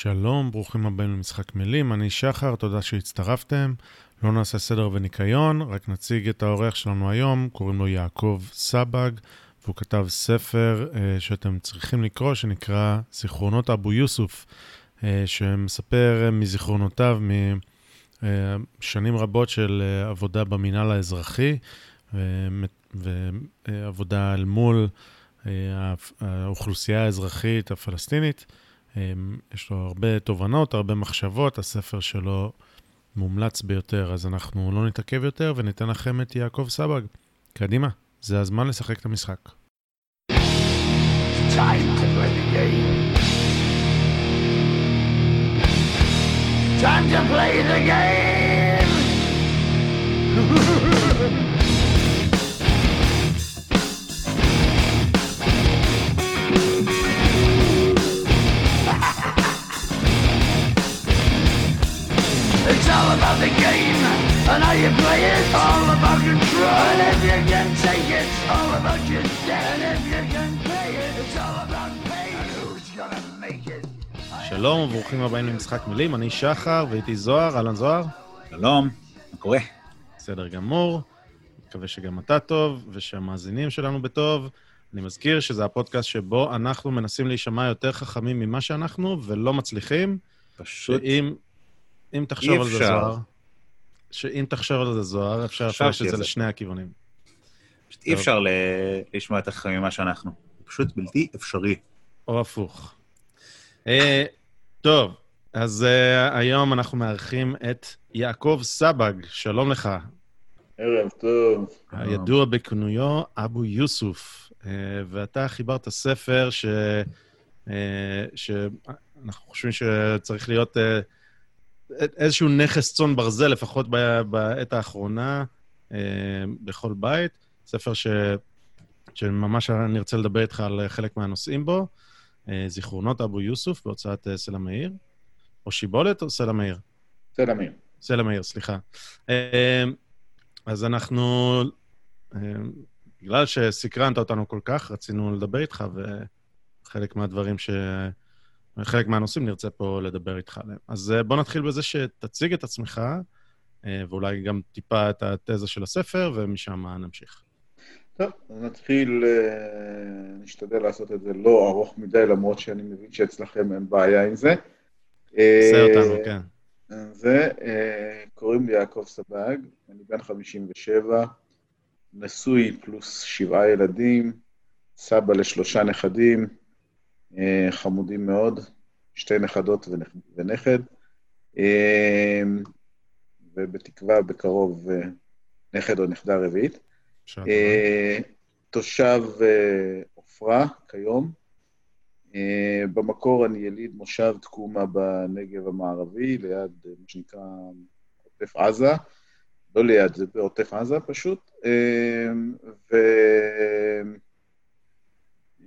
שלום, ברוכים הבאים למשחק מילים, אני שחר, תודה שהצטרפתם. לא נעשה סדר וניקיון, רק נציג את האורח שלנו היום, קוראים לו יעקב סבג, והוא כתב ספר uh, שאתם צריכים לקרוא, שנקרא זיכרונות אבו יוסוף, uh, שמספר מזיכרונותיו משנים רבות של uh, עבודה במינהל האזרחי, ועבודה אל מול האוכלוסייה האזרחית הפלסטינית. יש לו הרבה תובנות, הרבה מחשבות, הספר שלו מומלץ ביותר, אז אנחנו לא נתעכב יותר וניתן לכם את יעקב סבג. קדימה, זה הזמן לשחק את המשחק. Time to play the game. Time to play the game. all about the game and how you play it. All about control. And if you can take it, all about your debt. And if you can pay it, it's all about pay. And who's gonna make it? שלום וברוכים הבאים למשחק מילים, אני שחר ואיתי זוהר, אהלן זוהר. שלום, מה קורה? בסדר גמור, מקווה שגם אתה טוב ושהמאזינים שלנו בטוב. אני מזכיר שזה הפודקאסט שבו אנחנו מנסים להישמע יותר חכמים ממה שאנחנו ולא מצליחים. פשוט שאם אם תחשוב על זה זוהר, שאם תחשוב על זה זוהר, אפשר לפרש את זה לשני הכיוונים. פשוט אי אפשר לשמוע יותר חכמים ממה שאנחנו. פשוט בלתי אפשרי. או הפוך. אה, טוב, אז uh, היום אנחנו מארחים את יעקב סבג, שלום לך. ערב טוב. הידוע בכינויו אבו יוסוף, uh, ואתה חיברת ספר ש... שאנחנו חושבים שצריך להיות איזשהו נכס צאן ברזל, לפחות בעת האחרונה, אה, בכל בית. ספר ש... שממש נרצה לדבר איתך על חלק מהנושאים בו, אה, זיכרונות אבו יוסוף בהוצאת אה, סלע מאיר, או שיבולת או סלע מאיר? סלע מאיר. סלע מאיר, סליחה. אז אנחנו, בגלל שסקרנת אותנו כל כך, רצינו לדבר איתך, וחלק מהדברים ש... חלק מהנושאים נרצה פה לדבר איתך עליהם. אז אה, בוא נתחיל בזה שתציג את עצמך, אה, ואולי גם טיפה את התזה של הספר, ומשם נמשיך. טוב, נתחיל, אה, נשתדל לעשות את זה לא ארוך מדי, למרות שאני מבין שאצלכם אין בעיה עם זה. עושה אותנו, כן. זה, קוראים לי יעקב סבג, אני בן 57, נשוי פלוס שבעה ילדים, סבא לשלושה נכדים, חמודים מאוד, שתי נכדות ונכד, אה, ובתקווה בקרוב אה, נכד או נכדה רביעית. תושב עופרה כיום. במקור אני יליד מושב תקומה בנגב המערבי, ליד מה שנקרא עוטף עזה. לא ליד, זה בעוטף עזה פשוט. ו...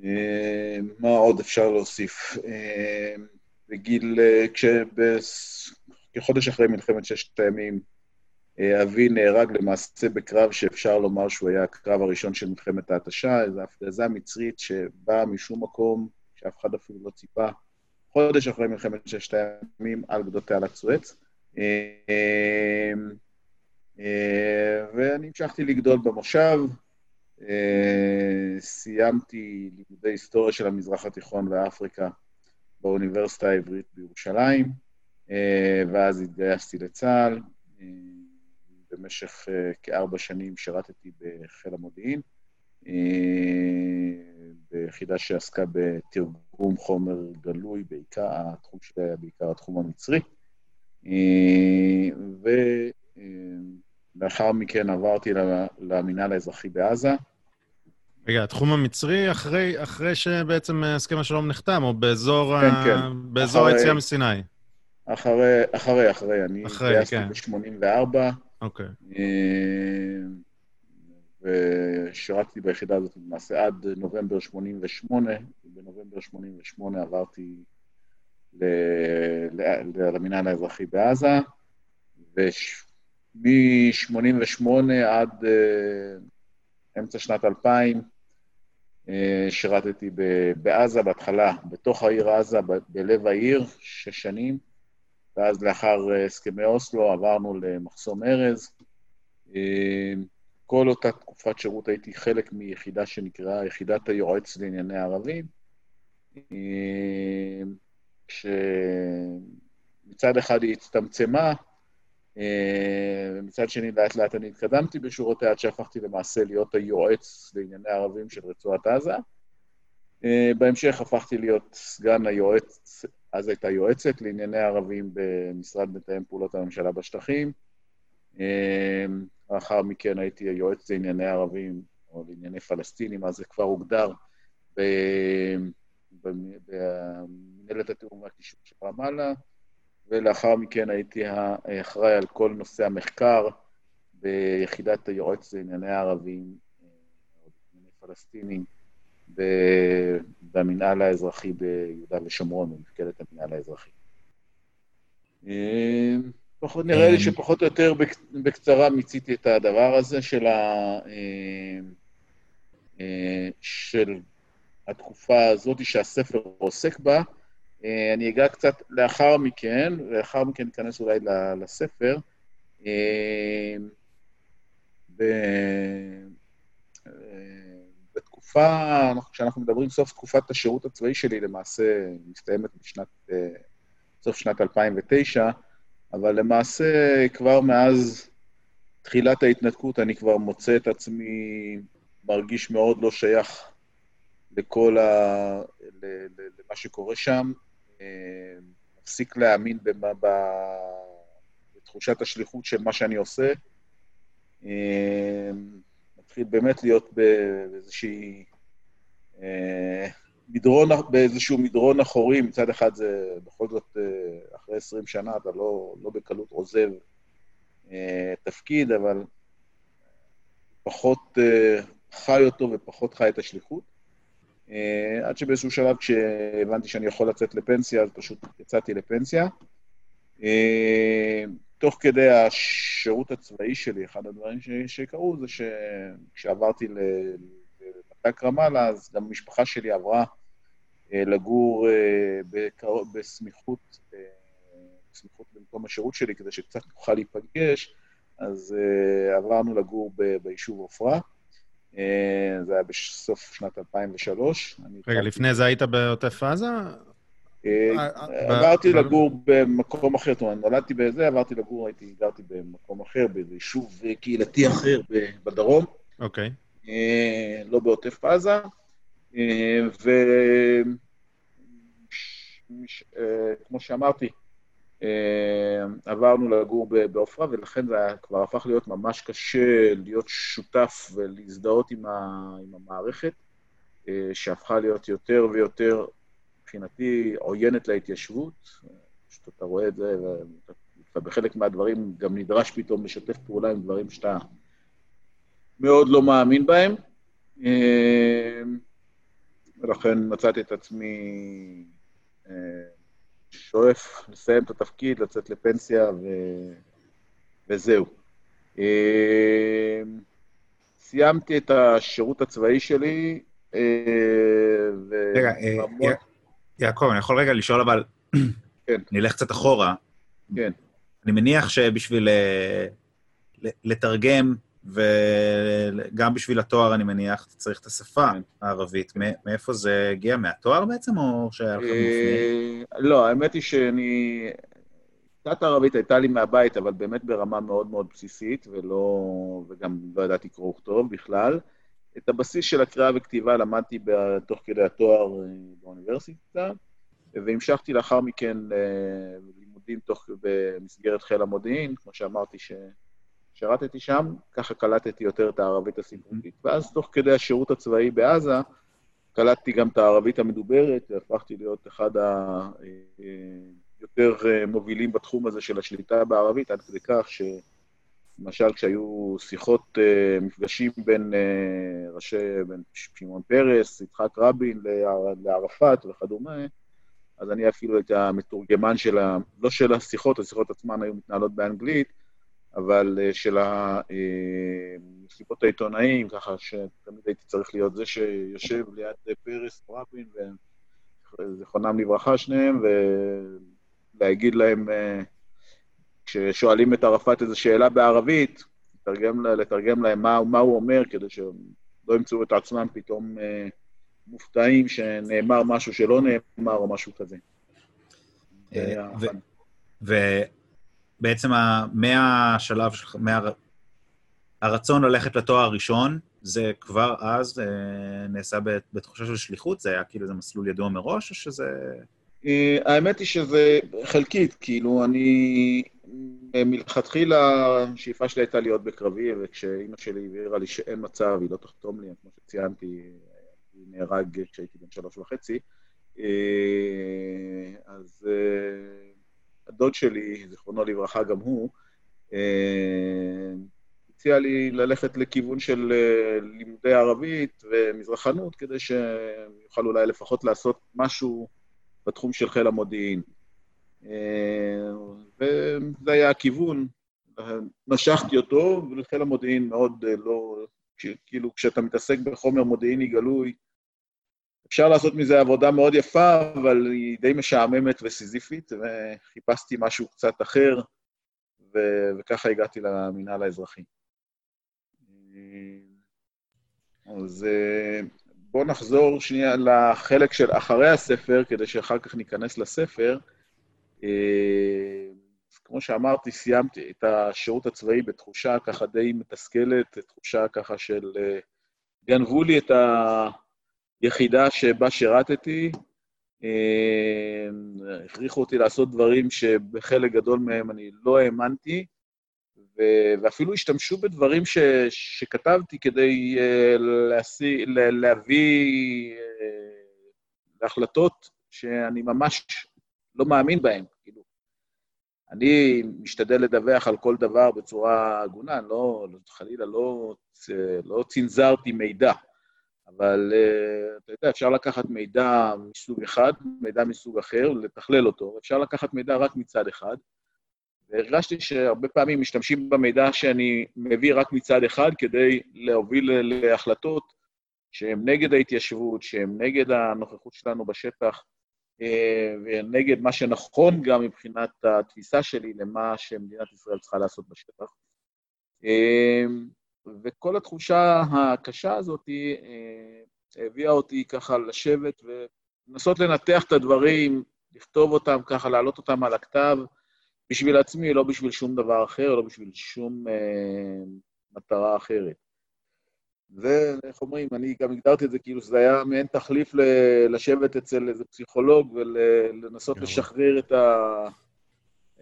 אה, מה עוד אפשר להוסיף? אה, בגיל, אה, כחודש אחרי מלחמת ששת הימים, אבי נהרג למעשה בקרב שאפשר לומר שהוא היה הקרב הראשון של מלחמת ההתשה, איזו הפגזה מצרית שבאה משום מקום שאף אחד אפילו לא ציפה, חודש אחרי מלחמת ששת הימים על גדות תעלת סואץ. ואני המשכתי לגדול במושב, סיימתי לימודי היסטוריה של המזרח התיכון ואפריקה באוניברסיטה העברית בירושלים, אה, ואז התגייסתי לצה"ל. אה, במשך כארבע שנים שירתתי בחיל המודיעין, ביחידה שעסקה בתרגום חומר גלוי, בעיקר, התחום שלי היה בעיקר התחום המצרי. ולאחר מכן עברתי למינהל האזרחי בעזה, רגע, התחום המצרי אחרי, אחרי שבעצם הסכם השלום נחתם, או באזור, כן, ה... כן. באזור אחרי, היציאה מסיני? אחרי, אחרי, אחרי. אני התגייסתי כן. ב-84. אוקיי. אה, ושירתתי ביחידה הזאת למעשה עד נובמבר 88. בנובמבר 88 עברתי למינהל האזרחי בעזה, ומ-88 עד... אה, אמצע שנת 2000, שירתתי בעזה בהתחלה, בתוך העיר עזה, בלב העיר, שש שנים, ואז לאחר הסכמי אוסלו עברנו למחסום ארז. כל אותה תקופת שירות הייתי חלק מיחידה שנקראה יחידת היועץ לענייני ערבים, שמצד אחד היא הצטמצמה, ומצד שני לאט לאט אני התקדמתי בשורותיה עד שהפכתי למעשה להיות היועץ לענייני ערבים של רצועת עזה. בהמשך הפכתי להיות סגן היועץ, אז הייתה יועצת לענייני ערבים במשרד מתאם פעולות הממשלה בשטחים. לאחר מכן הייתי היועץ לענייני ערבים, או לענייני פלסטינים, אז זה כבר הוגדר במנהלת התיאום והקישור של רמאללה, ולאחר מכן הייתי האחראי על כל נושא המחקר ביחידת היועץ לענייני ערבים, או לענייני פלסטינים, במנהל האזרחי ביהודה ושומרון, במפקדת המנהל האזרחי. פחות, נראה לי שפחות או יותר בקצרה מיציתי את הדבר הזה של, ה, של התקופה הזאת שהספר עוסק בה. אני אגע קצת לאחר מכן, ולאחר מכן ניכנס אולי לספר. בתקופה, כשאנחנו מדברים סוף תקופת השירות הצבאי שלי, למעשה מסתיימת בשנת, סוף שנת 2009, אבל למעשה כבר מאז תחילת ההתנתקות אני כבר מוצא את עצמי מרגיש מאוד לא שייך לכל ה... למה שקורה שם. מפסיק להאמין במה... בתחושת השליחות של מה שאני עושה. מתחיל באמת להיות באיזושהי... מדרון, באיזשהו מדרון אחורי, מצד אחד זה בכל זאת, אחרי 20 שנה אתה לא, לא בקלות עוזב תפקיד, אבל פחות חי אותו ופחות חי את השליחות. עד שבאיזשהו שלב, כשהבנתי שאני יכול לצאת לפנסיה, אז פשוט יצאתי לפנסיה. תוך כדי השירות הצבאי שלי, אחד הדברים שקרו זה שכשעברתי למת"ק רמאללה, אז גם המשפחה שלי עברה לגור בסמיכות, בסמיכות למקום השירות שלי, כדי שקצת נוכל להיפגש, אז עברנו לגור ביישוב עופרה. זה היה בסוף שנת 2003. רגע, לפני זה היית בעוטף עזה? עברתי לגור במקום אחר, זאת אומרת, נולדתי בזה, עברתי לגור, הייתי, גרתי במקום אחר, באיזה יישוב קהילתי אחר בדרום. אוקיי. לא בעוטף עזה. וכמו שאמרתי, עברנו לגור בעופרה, ולכן זה כבר הפך להיות ממש קשה להיות שותף ולהזדהות עם, המערכת, שהפכה להיות יותר ויותר, מבחינתי, עוינת להתיישבות. פשוט אתה רואה את זה, ובחלק מהדברים גם נדרש פתאום לשתף פעולה עם דברים שאתה מאוד לא מאמין בהם. ולכן מצאתי את עצמי שואף לסיים את התפקיד, לצאת לפנסיה, ו... וזהו. סיימתי את השירות הצבאי שלי, ו... רגע, יעקב, אני יכול רגע לשאול, אבל... כן. נלך קצת אחורה. כן. אני מניח שבשביל לתרגם וגם בשביל התואר, אני מניח, אתה צריך את השפה כן. הערבית. מאיפה זה הגיע? מהתואר בעצם, או שהיה לך מופני? לא, האמת היא שאני... קצת ערבית הייתה לי מהבית, אבל באמת ברמה מאוד מאוד בסיסית, ולא... וגם לא ידעתי קרוא וכתוב בכלל. את הבסיס של הקריאה וכתיבה למדתי תוך כדי התואר אה, באוניברסיטה, והמשכתי לאחר מכן אה, לימודים תוך... במסגרת חיל המודיעין, כמו שאמרתי, ש... שירתתי שם, ככה קלטתי יותר את הערבית הספרותית. ואז, תוך כדי השירות הצבאי בעזה, קלטתי גם את הערבית המדוברת, והפכתי להיות אחד היותר מובילים בתחום הזה של השליטה בערבית, עד כדי כך שלמשל כשהיו שיחות, מפגשים בין ראשי, בין שמעון פרס, יצחק רבין לערפאת וכדומה, אז אני אפילו הייתי המתורגמן של ה... לא של השיחות, השיחות עצמן היו מתנהלות באנגלית, אבל אה, של מסיבות העיתונאים, ככה שתמיד הייתי צריך להיות זה שיושב ליד פרס רבין, וזיכרונם לברכה שניהם, ולהגיד להם, כששואלים את ערפאת איזו שאלה בערבית, לתרגם, לתרגם להם מה, מה הוא אומר, כדי שהם לא ימצאו את עצמם פתאום אה, מופתעים שנאמר משהו שלא נאמר או משהו כזה. אה, ובעצם מהשלב שלך, הרצון ללכת לתואר הראשון, זה כבר אז אה, נעשה בתחושה של שליחות? זה היה כאילו איזה מסלול ידוע מראש, או שזה... האמת היא שזה חלקית, כאילו, אני מלכתחילה השאיפה שלי הייתה להיות בקרבי, וכשאימא שלי הבהירה לי שאין מצב, היא לא תחתום לי, כמו שציינתי, היא נהרג כשהייתי בן שלוש וחצי. אה, אז אה, הדוד שלי, זיכרונו לברכה גם הוא, אה, הציע לי ללכת לכיוון של לימודי ערבית ומזרחנות, כדי שיוכל אולי לפחות לעשות משהו בתחום של חיל המודיעין. וזה היה הכיוון. משכתי אותו, ולחיל המודיעין מאוד לא... כאילו, כשאתה מתעסק בחומר מודיעיני גלוי, אפשר לעשות מזה עבודה מאוד יפה, אבל היא די משעממת וסיזיפית, וחיפשתי משהו קצת אחר, ו- וככה הגעתי למינהל האזרחי. אז בואו נחזור שנייה לחלק של אחרי הספר, כדי שאחר כך ניכנס לספר. אז כמו שאמרתי, סיימתי את השירות הצבאי בתחושה ככה די מתסכלת, תחושה ככה של... גנבו לי את היחידה שבה שירתתי, הכריחו אותי לעשות דברים שבחלק גדול מהם אני לא האמנתי, ואפילו השתמשו בדברים ש, שכתבתי כדי להשיא, להביא להחלטות שאני ממש לא מאמין בהן. כאילו, אני משתדל לדווח על כל דבר בצורה הגונה, לא, חלילה לא, לא צנזרתי מידע, אבל אתה יודע, אפשר לקחת מידע מסוג אחד, מידע מסוג אחר, לתכלל אותו, אפשר לקחת מידע רק מצד אחד, והרגשתי שהרבה פעמים משתמשים במידע שאני מביא רק מצד אחד כדי להוביל להחלטות שהן נגד ההתיישבות, שהן נגד הנוכחות שלנו בשטח, אה, ונגד מה שנכון גם מבחינת התפיסה שלי למה שמדינת ישראל צריכה לעשות בשטח. וכל התחושה הקשה הזאת אה, הביאה אותי ככה לשבת ולנסות לנתח את הדברים, לכתוב אותם ככה, להעלות אותם על הכתב, בשביל עצמי, לא בשביל שום דבר אחר, לא בשביל שום אה, מטרה אחרת. ואיך אומרים, אני גם הגדרתי את זה כאילו שזה היה מעין תחליף ל- לשבת אצל איזה פסיכולוג ולנסות ול- לשחרר את, ה,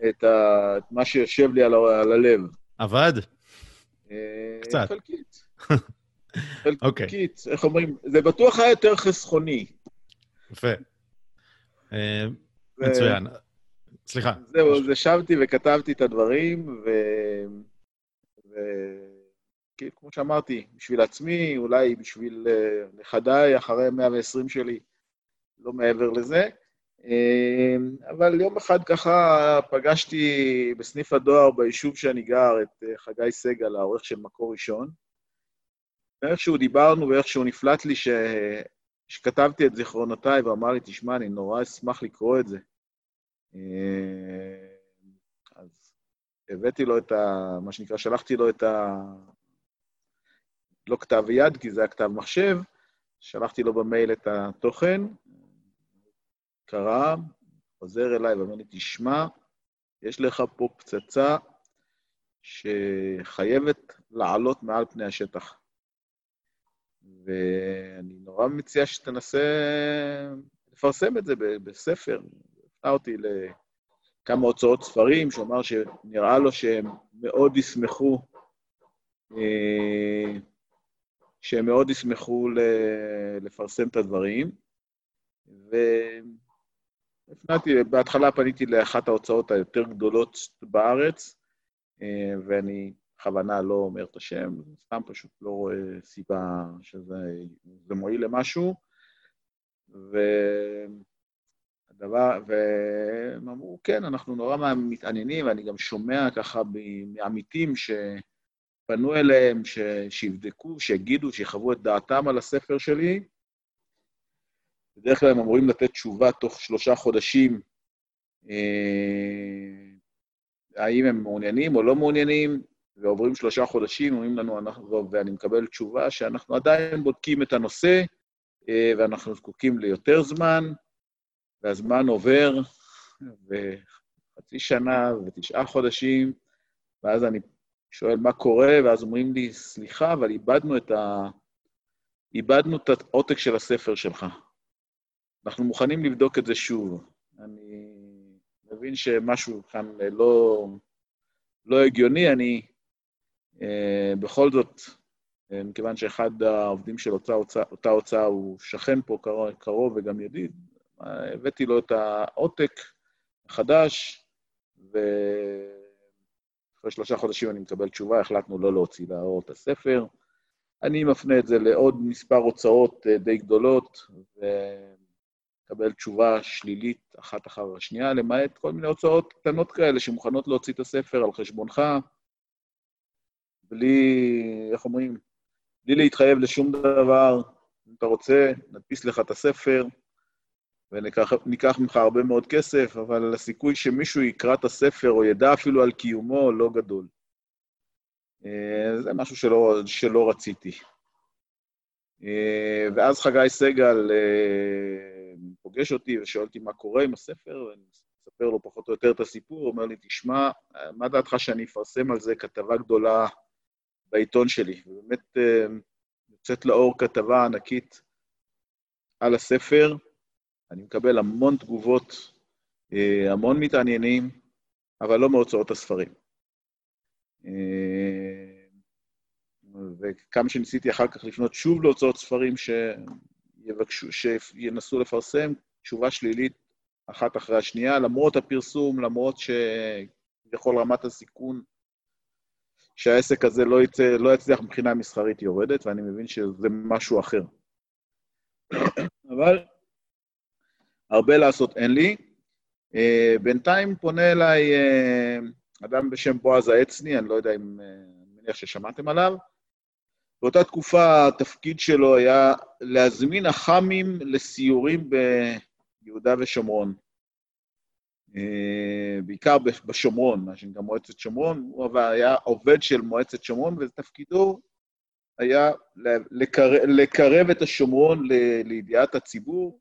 את, ה, את מה שיושב לי על, ה, על הלב. עבד? אה, קצת. חלקית. אוקיי. חלקית, איך אומרים? זה בטוח היה יותר חסכוני. יפה. אה, מצוין. סליחה. זהו, אז ישבתי וכתבתי את הדברים, ו... ו... כאילו, כמו שאמרתי, בשביל עצמי, אולי בשביל אה, נכדיי אחרי 120 שלי, לא מעבר לזה. אה, אבל יום אחד ככה פגשתי בסניף הדואר ביישוב שאני גר את אה, חגי סגל, העורך של מקור ראשון. ואיכשהו דיברנו ואיכשהו נפלט לי ש... שכתבתי את זיכרונותיי, ואמר לי, תשמע, אני נורא אשמח לקרוא את זה. אז הבאתי לו את ה... מה שנקרא, שלחתי לו את ה... לא כתב יד, כי זה היה כתב מחשב, שלחתי לו במייל את התוכן, קרא, חוזר אליי ואומר לי, תשמע, יש לך פה פצצה שחייבת לעלות מעל פני השטח. ואני נורא מציע שתנסה לפרסם את זה בספר. הפנה אותי לכמה הוצאות ספרים, שהוא אמר שנראה לו שהם מאוד ישמחו אה, שהם מאוד ישמחו לפרסם את הדברים. והפנתי, בהתחלה פניתי לאחת ההוצאות היותר גדולות בארץ, ואני בכוונה לא אומר את השם, סתם פשוט לא רואה סיבה שזה מועיל למשהו. דבר, והם אמרו, כן, אנחנו נורא מתעניינים, ואני גם שומע ככה מעמיתים שפנו אליהם, ש... שיבדקו, שיגידו, שיחוו את דעתם על הספר שלי. בדרך כלל הם אמורים לתת תשובה תוך שלושה חודשים, אה, האם הם מעוניינים או לא מעוניינים, ועוברים שלושה חודשים, אומרים לנו, אנחנו, ואני מקבל תשובה שאנחנו עדיין בודקים את הנושא, אה, ואנחנו זקוקים ליותר זמן, והזמן עובר, וחצי שנה ותשעה חודשים, ואז אני שואל מה קורה, ואז אומרים לי, סליחה, אבל איבדנו את, ה... איבדנו את העותק של הספר שלך. אנחנו מוכנים לבדוק את זה שוב. אני מבין שמשהו כאן לא, לא הגיוני, אני אה, בכל זאת, אה, מכיוון שאחד העובדים של אותה הוצאה, אותה הוצאה הוא שכן פה קרוב, קרוב וגם ידיד, הבאתי לו את העותק החדש, ואחרי שלושה חודשים אני מקבל תשובה, החלטנו לא להוציא לאור את הספר. אני מפנה את זה לעוד מספר הוצאות אה, די גדולות, ומקבל תשובה שלילית אחת אחר השנייה, למעט כל מיני הוצאות קטנות כאלה שמוכנות להוציא את הספר על חשבונך, בלי, איך אומרים, בלי להתחייב לשום דבר. אם אתה רוצה, נדפיס לך את הספר, וניקח ממך הרבה מאוד כסף, אבל הסיכוי שמישהו יקרא את הספר או ידע אפילו על קיומו לא גדול. אה, זה משהו שלא, שלא רציתי. אה, ואז חגי סגל אה, פוגש אותי ושואל אותי מה קורה עם הספר, ואני מספר לו פחות או יותר את הסיפור, הוא אומר לי, תשמע, מה דעתך שאני אפרסם על זה כתבה גדולה בעיתון שלי? ובאמת יוצאת לאור כתבה ענקית על הספר, אני מקבל המון תגובות, אה, המון מתעניינים, אבל לא מהוצאות הספרים. אה, וכמה שניסיתי אחר כך לפנות שוב להוצאות ספרים שיבקשו, שינסו לפרסם, תשובה שלילית אחת אחרי השנייה, למרות הפרסום, למרות שכביכול רמת הסיכון שהעסק הזה לא, יצא, לא יצליח מבחינה מסחרית יורדת, ואני מבין שזה משהו אחר. אבל הרבה לעשות אין לי. Uh, בינתיים פונה אליי uh, אדם בשם בועז העצני, אני לא יודע אם, uh, אני מניח ששמעתם עליו. באותה תקופה התפקיד שלו היה להזמין אח"מים לסיורים ביהודה ושומרון. Uh, בעיקר בשומרון, מה שנקרא מועצת שומרון, הוא היה עובד של מועצת שומרון, ותפקידו היה לקרב, לקרב את השומרון לידיעת הציבור,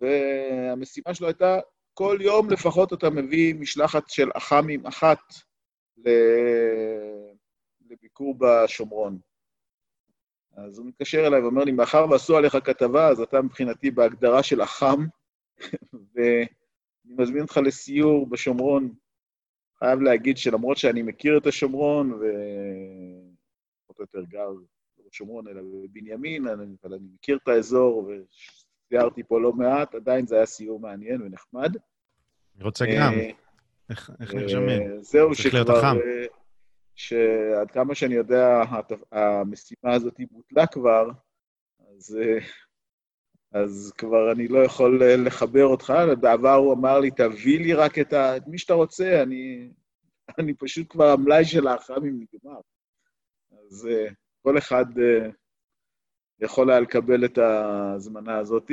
והמשימה שלו הייתה, כל יום לפחות אתה מביא משלחת של אח"מים אחת לביקור בשומרון. אז הוא מתקשר אליי ואומר לי, מאחר ועשו עליך כתבה, אז אתה מבחינתי בהגדרה של אח"ם, ואני מזמין אותך לסיור בשומרון. חייב להגיד שלמרות שאני מכיר את השומרון, ופחות או יותר גר לא בשומרון, אלא בבנימין, אבל אני מכיר את האזור, סיירתי פה לא מעט, עדיין זה היה סיור מעניין ונחמד. אני רוצה גם. אה, איך נרשמים? אה, זהו, שכבר... אה, שעד כמה שאני יודע, המשימה הזאת בוטלה כבר, אז, אז כבר אני לא יכול לחבר אותך. בעבר הוא אמר לי, תביא לי רק את, ה, את מי שאתה רוצה, אני, אני פשוט כבר, המלאי של האח"מים נגמר. אז כל אחד יכול היה לקבל את ההזמנה הזאת.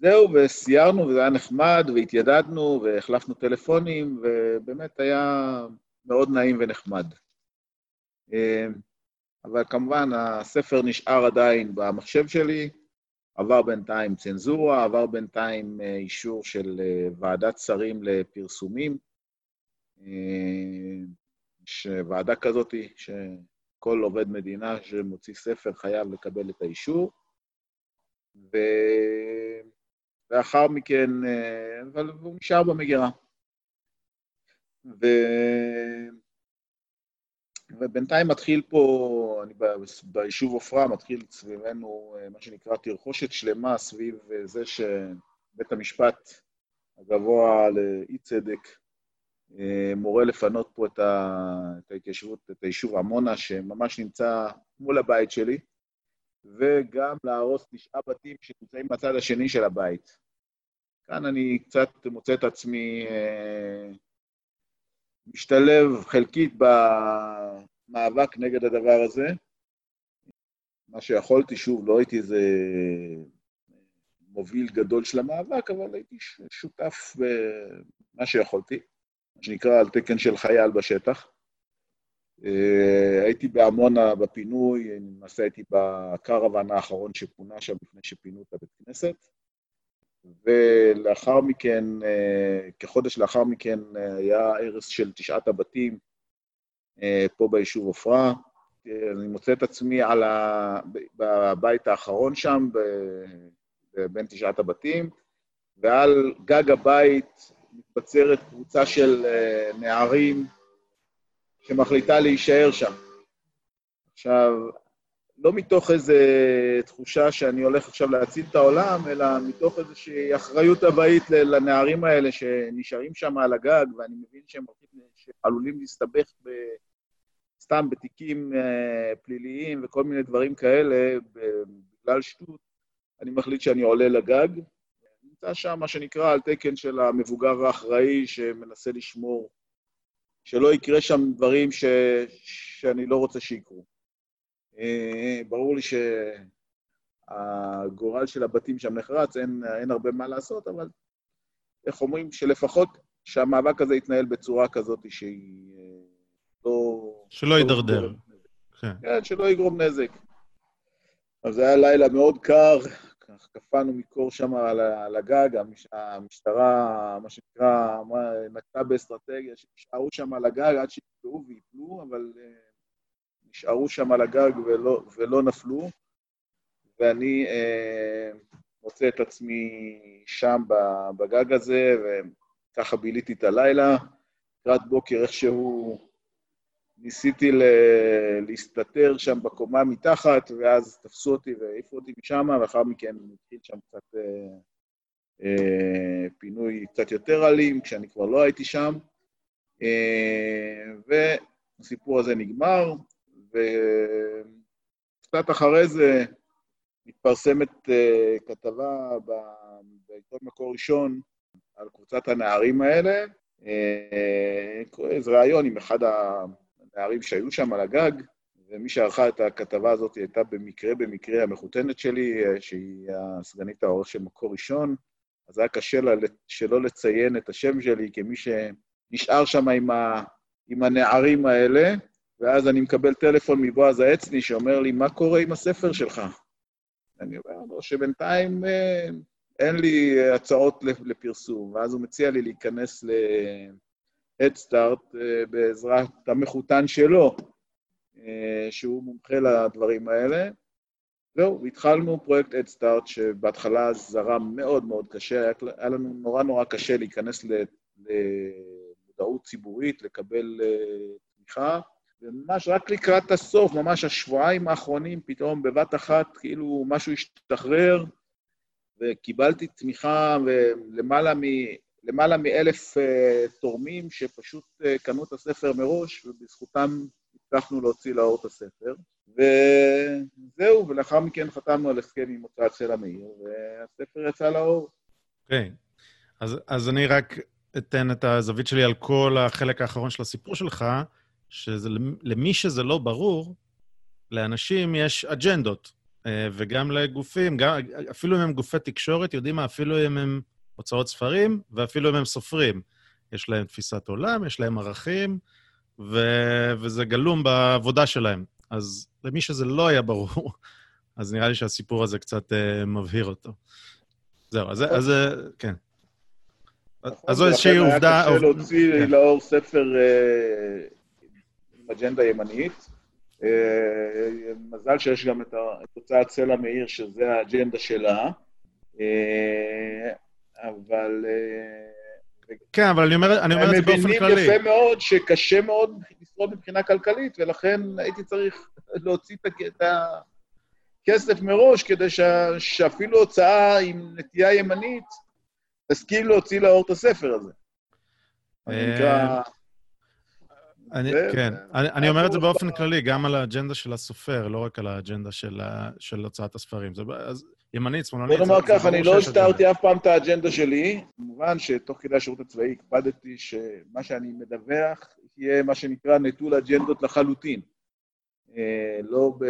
וזהו, וסיירנו, וזה היה נחמד, והתיידדנו, והחלפנו טלפונים, ובאמת היה מאוד נעים ונחמד. אבל כמובן, הספר נשאר עדיין במחשב שלי, עבר בינתיים צנזורה, עבר בינתיים אה, אישור של אה, ועדת שרים לפרסומים. יש ועדה כזאת שכל עובד מדינה שמוציא ספר חייב לקבל את האישור, ולאחר מכן, אבל הוא נשאר במגירה. ו... ובינתיים מתחיל פה, אני ביישוב עופרה, מתחיל סביבנו מה שנקרא תרכושת שלמה סביב זה שבית המשפט הגבוה לאי צדק אה, מורה לפנות פה את ההתיישבות, את היישוב עמונה, שממש נמצא מול הבית שלי. וגם להרוס תשעה בתים שנמצאים בצד השני של הבית. כאן אני קצת מוצא את עצמי אה, משתלב חלקית במאבק נגד הדבר הזה. מה שיכולתי, שוב, לא הייתי איזה מוביל גדול של המאבק, אבל הייתי שותף במה שיכולתי, מה שנקרא על תקן של חייל בשטח. אה, הייתי בעמונה בפינוי, למעשה הייתי בקרוון האחרון שפונה שם לפני שפינו את הבית כנסת, ולאחר מכן, אה, כחודש לאחר מכן, אה, היה הרס של תשעת הבתים פה ביישוב עופרה. אני מוצא את עצמי על ה... בבית האחרון שם, בין תשעת הבתים, ועל גג הבית מתבצרת קבוצה של נערים שמחליטה להישאר שם. עכשיו, לא מתוך איזו תחושה שאני הולך עכשיו להציל את העולם, אלא מתוך איזושהי אחריות אבהית לנערים האלה שנשארים שם על הגג, ואני מבין שהם עלולים להסתבך ב... סתם בתיקים uh, פליליים וכל מיני דברים כאלה, בגלל שטות, אני מחליט שאני עולה לגג. נמצא שם מה שנקרא על תקן של המבוגר האחראי שמנסה לשמור שלא יקרה שם דברים ש... שאני לא רוצה שיקרו. אה, ברור לי שהגורל של הבתים שם נחרץ, אין, אין הרבה מה לעשות, אבל איך אומרים, שלפחות שהמאבק הזה יתנהל בצורה כזאת שהיא אה, לא... שלא לא יידרדר. כן. כן, שלא יגרום נזק. אז זה היה לילה מאוד קר, קפאנו מקור שם על הגג, המשטרה, מה שנקרא, נקטה באסטרטגיה, שנשארו שם על הגג עד שיפגעו ויפלו, אבל אה, נשארו שם על הגג ולא, ולא נפלו, ואני אה, מוצא את עצמי שם בגג הזה, וככה ביליתי את הלילה. לקראת בוקר איכשהו ניסיתי להסתתר שם בקומה מתחת, ואז תפסו אותי והעיפו אותי משם, ואחר מכן התחיל שם קצת אה, אה, פינוי קצת יותר אלים, כשאני כבר לא הייתי שם. אה, והסיפור הזה נגמר, וקצת אחרי זה מתפרסמת אה, כתבה בעיתון מקור ראשון על קבוצת הנערים האלה, אה, איזה ראיון עם אחד ה... נערים שהיו שם על הגג, ומי שערכה את הכתבה הזאת הייתה במקרה, במקרה המחותנת שלי, אה, שהיא הסגנית העורך של מקור ראשון, אז היה קשה לה שלא לציין את השם שלי כמי שנשאר שם עם, ה, עם הנערים האלה, ואז אני מקבל טלפון מבועז העצני שאומר לי, מה קורה עם הספר שלך? אני אומר לו שבינתיים אה, אין לי הצעות לפרסום, ואז הוא מציע לי להיכנס ל... הדסטארט אה, בעזרת המחותן שלו, אה, שהוא מומחה לדברים האלה. זהו, התחלנו פרויקט הדסטארט, שבהתחלה זרם מאוד מאוד קשה, היה, היה לנו נורא נורא קשה להיכנס למודעות ציבורית, לקבל אה, תמיכה, וממש רק לקראת הסוף, ממש השבועיים האחרונים, פתאום בבת אחת כאילו משהו השתחרר, וקיבלתי תמיכה ולמעלה מ... למעלה מאלף uh, תורמים שפשוט uh, קנו את הספר מראש, ובזכותם הצלחנו להוציא לאור את הספר. וזהו, ולאחר מכן חתמנו על הסכם עם הוצאת סלע מאיר, והספר יצא לאור. אוקיי, okay. אז, אז אני רק אתן את הזווית שלי על כל החלק האחרון של הסיפור שלך, שלמי שזה לא ברור, לאנשים יש אג'נדות, אה, וגם לגופים, גם, אפילו אם הם גופי תקשורת, יודעים מה, אפילו אם הם הוצאות ספרים, ואפילו אם הם סופרים. יש להם תפיסת עולם, יש להם ערכים, ו... וזה גלום בעבודה שלהם. אז למי שזה לא היה ברור, אז נראה לי שהסיפור הזה קצת uh, מבהיר אותו. זהו, אז, אז כן. נכון, אז זו איזושהי עובדה... היה קשה להוציא כן. לאור ספר אה, עם אג'נדה ימנית. אה, מזל שיש גם את הוצאת סלע מאיר, שזה האג'נדה שלה. אבל... אה, כן, אבל אני אומר, אני אומר את זה באופן כללי. הם מבינים יפה מאוד שקשה מאוד לשרוד מבחינה כלכלית, ולכן הייתי צריך להוציא את הכסף מראש, כדי שה, שאפילו הוצאה עם נטייה ימנית תסכים להוציא לאור את הספר הזה. אה, אני, זה- כן, אני, אני אומר את זה באופן כללי, גם על האג'נדה של הסופר, לא רק על האג'נדה של, הוצאת הספרים. זה, אז ימנית, שמאלנית, בוא נאמר כך, אני לא. הסתרתי אף פעם את האג'נדה שלי. כמובן שתוך כדי השירות הצבאי הקפדתי שמה שאני מדווח יהיה מה שנקרא נטול אג'נדות לחלוטין. אה, לא ב...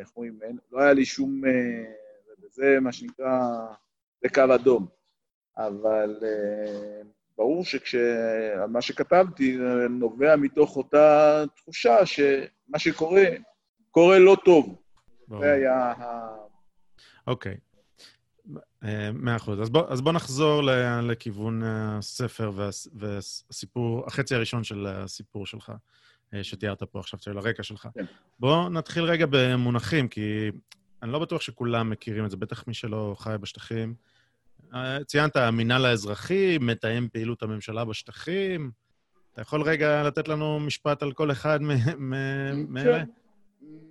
איך אומרים? לא היה לי שום... אה, זה מה שנקרא... זה קו אדום. אבל אה, ברור שמה שכתבתי נובע מתוך אותה תחושה שמה שקורה, קורה לא טוב. ברור. זה היה. אוקיי. אה, מאה אחוז. אז בוא, אז בוא נחזור ל- לכיוון הספר והס- והסיפור, החצי הראשון של הסיפור שלך, אה, שתיארת פה עכשיו, של הרקע שלך. כן. בוא נתחיל רגע במונחים, כי אני לא בטוח שכולם מכירים את זה, בטח מי שלא חי בשטחים. אה, ציינת, המינהל האזרחי, מתאם פעילות הממשלה בשטחים. אתה יכול רגע לתת לנו משפט על כל אחד מאלה? כן.